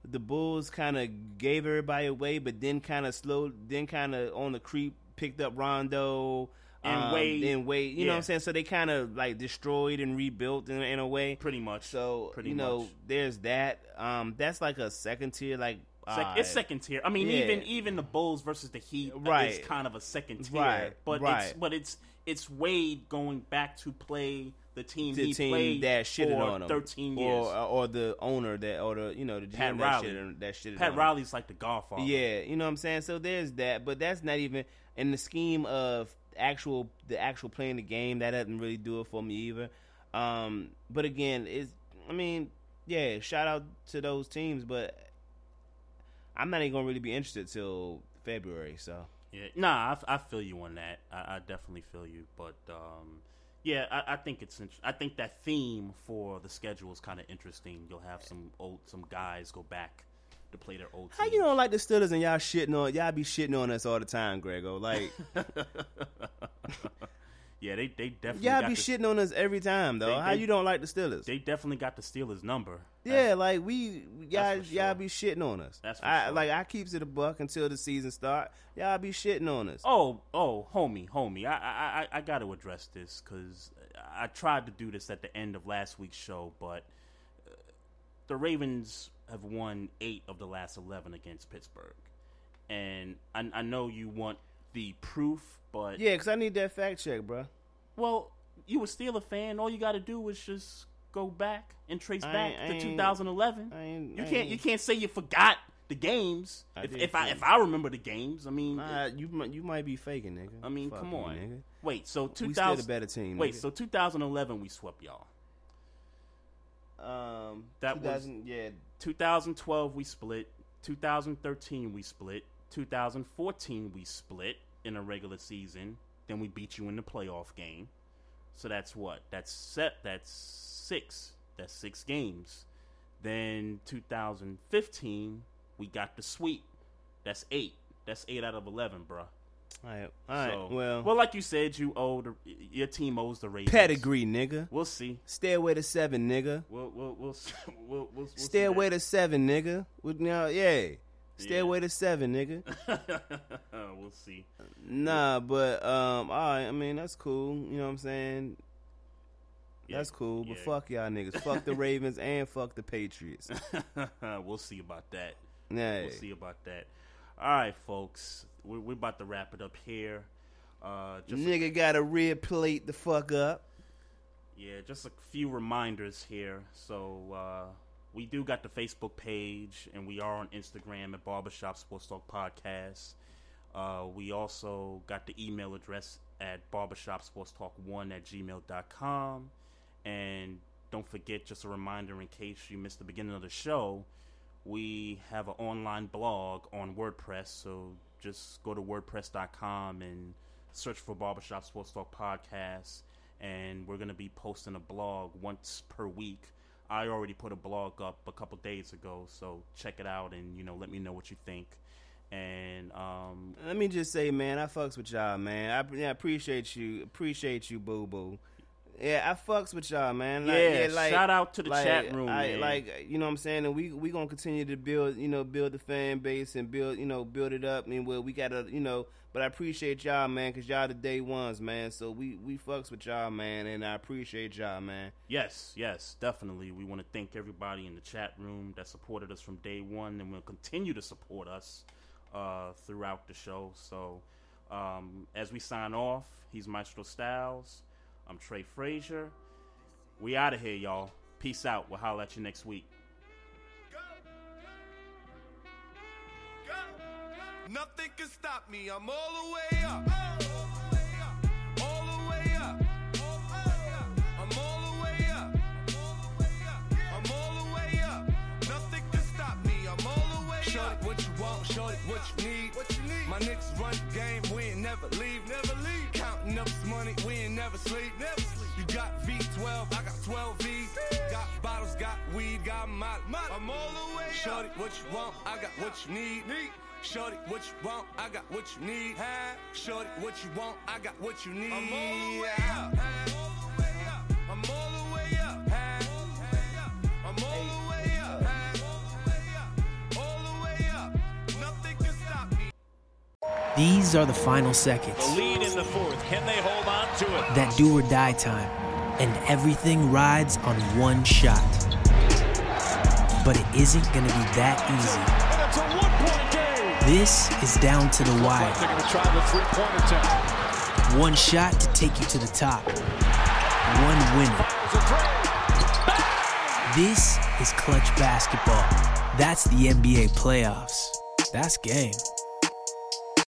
the Bulls kind of gave everybody away, but then kind of slowed, then kind of on the creep picked up Rondo and um, Wade and Wade. You yeah. know what I'm saying? So they kind of like destroyed and rebuilt in, in, a way. Pretty much. So Pretty you know, much. there's that. Um, that's like a second tier, like. Sec- uh, it's second tier. I mean, yeah. even even the Bulls versus the Heat Right. is kind of a second tier. Right, But right. it's but it's it's Wade going back to play the team the he team played that shitted for on him, thirteen or, years. or the owner that, or the you know the GM Pat that Riley. shitted, that shitted Pat on him. Riley's like the Godfather. Yeah, you know what I'm saying. So there's that, but that's not even in the scheme of actual the actual playing the game. That doesn't really do it for me either. Um, but again, it's I mean, yeah, shout out to those teams, but I'm not even gonna really be interested till February. So Yeah, nah, I, I feel you on that. I, I definitely feel you, but um, yeah, I, I think it's. int- I think that theme for the schedule is kind of interesting. You'll have some old, some guys go back to play their old. how you don't like the Steelers and y'all shitting on y'all be shitting on us all the time, Grego? Like *laughs* yeah, they they definitely y'all be the, shitting on us every time though. They- how they- you don't like the Steelers? They definitely got the Steelers number. Yeah, like we y'all y'all sure. be shitting on us. That's I sure. like I keeps it a buck until the season start. Y'all be shitting on us. Oh, oh, homie, homie, I I I, I got to address this because I tried to do this at the end of last week's show, but uh, the Ravens have won eight of the last eleven against Pittsburgh, and I, I know you want the proof, but Yeah, cause I need that fact check, bro. well, you were still a fan. All you got to do is just go back and trace I back to 2011. I you I can't you can't say you forgot the games. If if I if I remember the games, I mean, Uh, you mi- you might be faking, nigga. I mean, Fuck come on. nigga. Wait, so We still the better team. Wait, nigga. so 2011 we swept y'all. um that was- 2000, yeah 2012 we split. 2013 we split. 2014 we split in a regular season. Then we beat you in the playoff game. So that's what? That's set. That's six. That's six games. Then 2015 we got the sweep. That's eight. That's eight out of 11, bruh. All right, all right. So, well, well, like you said, you owe the your team owes the Ravens pedigree, nigga. We'll see. Stairway to seven, nigga. We'll we'll we'll *laughs* we'll, we'll, we'll Stairway to seven, nigga. With now, yeah. Stairway Yeah. to seven, nigga. *laughs* we'll see. Nah, but um, all right. I mean, that's cool. You know what I'm saying? That's cool. But yeah. fuck y'all niggas. fuck the Ravens *laughs* and fuck the Patriots. we'll see about that. Nah. We'll see about that. All right, folks. We're, we're about to wrap it up here. Uh, just Nigga got a red plate the fuck up. yeah, just a few reminders here. So uh, we do got the Facebook page, and we are on Instagram at Barbershop Sports Talk Podcast. Uh, we also got the email address at barbershopsportstalk1 at gmail.com. And don't forget, just a reminder in case you missed the beginning of the show, we have an online blog on WordPress. So just go to wordpress.com and search for Barbershop Sports Talk Podcast. And we're going to be posting a blog once per week. I already put a blog up a couple days ago, so check it out and you know let me know what you think. And um, Let me just say, man, I fucks with y'all, man. I, yeah, appreciate you, appreciate you, boo boo. Yeah, I fucks with y'all, man. Like, Yeah, shout out to the like, chat room, I, man. Like, you know what I'm saying? And we we gonna continue to build, you know, build the fan base and build, you know, build it up. I mean, well, we gotta, you know, but I appreciate y'all, man, because y'all the day ones, man. So we we fucks with y'all, man, and I appreciate y'all, man. Yes, yes, definitely. We want to thank everybody in the chat room that supported us from day one and will continue to support us uh, throughout the show. So, um, as we sign off, he's Maestro Styles. I'm Trey Frazier. We out of here, y'all. Peace out. We'll holler at you next week. Nothing can stop me. I'm all the way up. 12 V's. Got bottles, got weed, got molly. I'm all the way Shorty, what you want? I got what you need. Shorty, what you want? I got what you need. Shorty, what you want? I got what you need. I'm all the way up. I'm all the way up. I'm all the way up. All the way up. Nothing can stop me. These are the final seconds. The lead in the fourth. Can they hold on to it? That do or die time. And everything rides on one shot. But it isn't going to be that easy. This is down to the wire. One shot to take you to the top. One winner. This is clutch basketball. That's the NBA playoffs. That's game.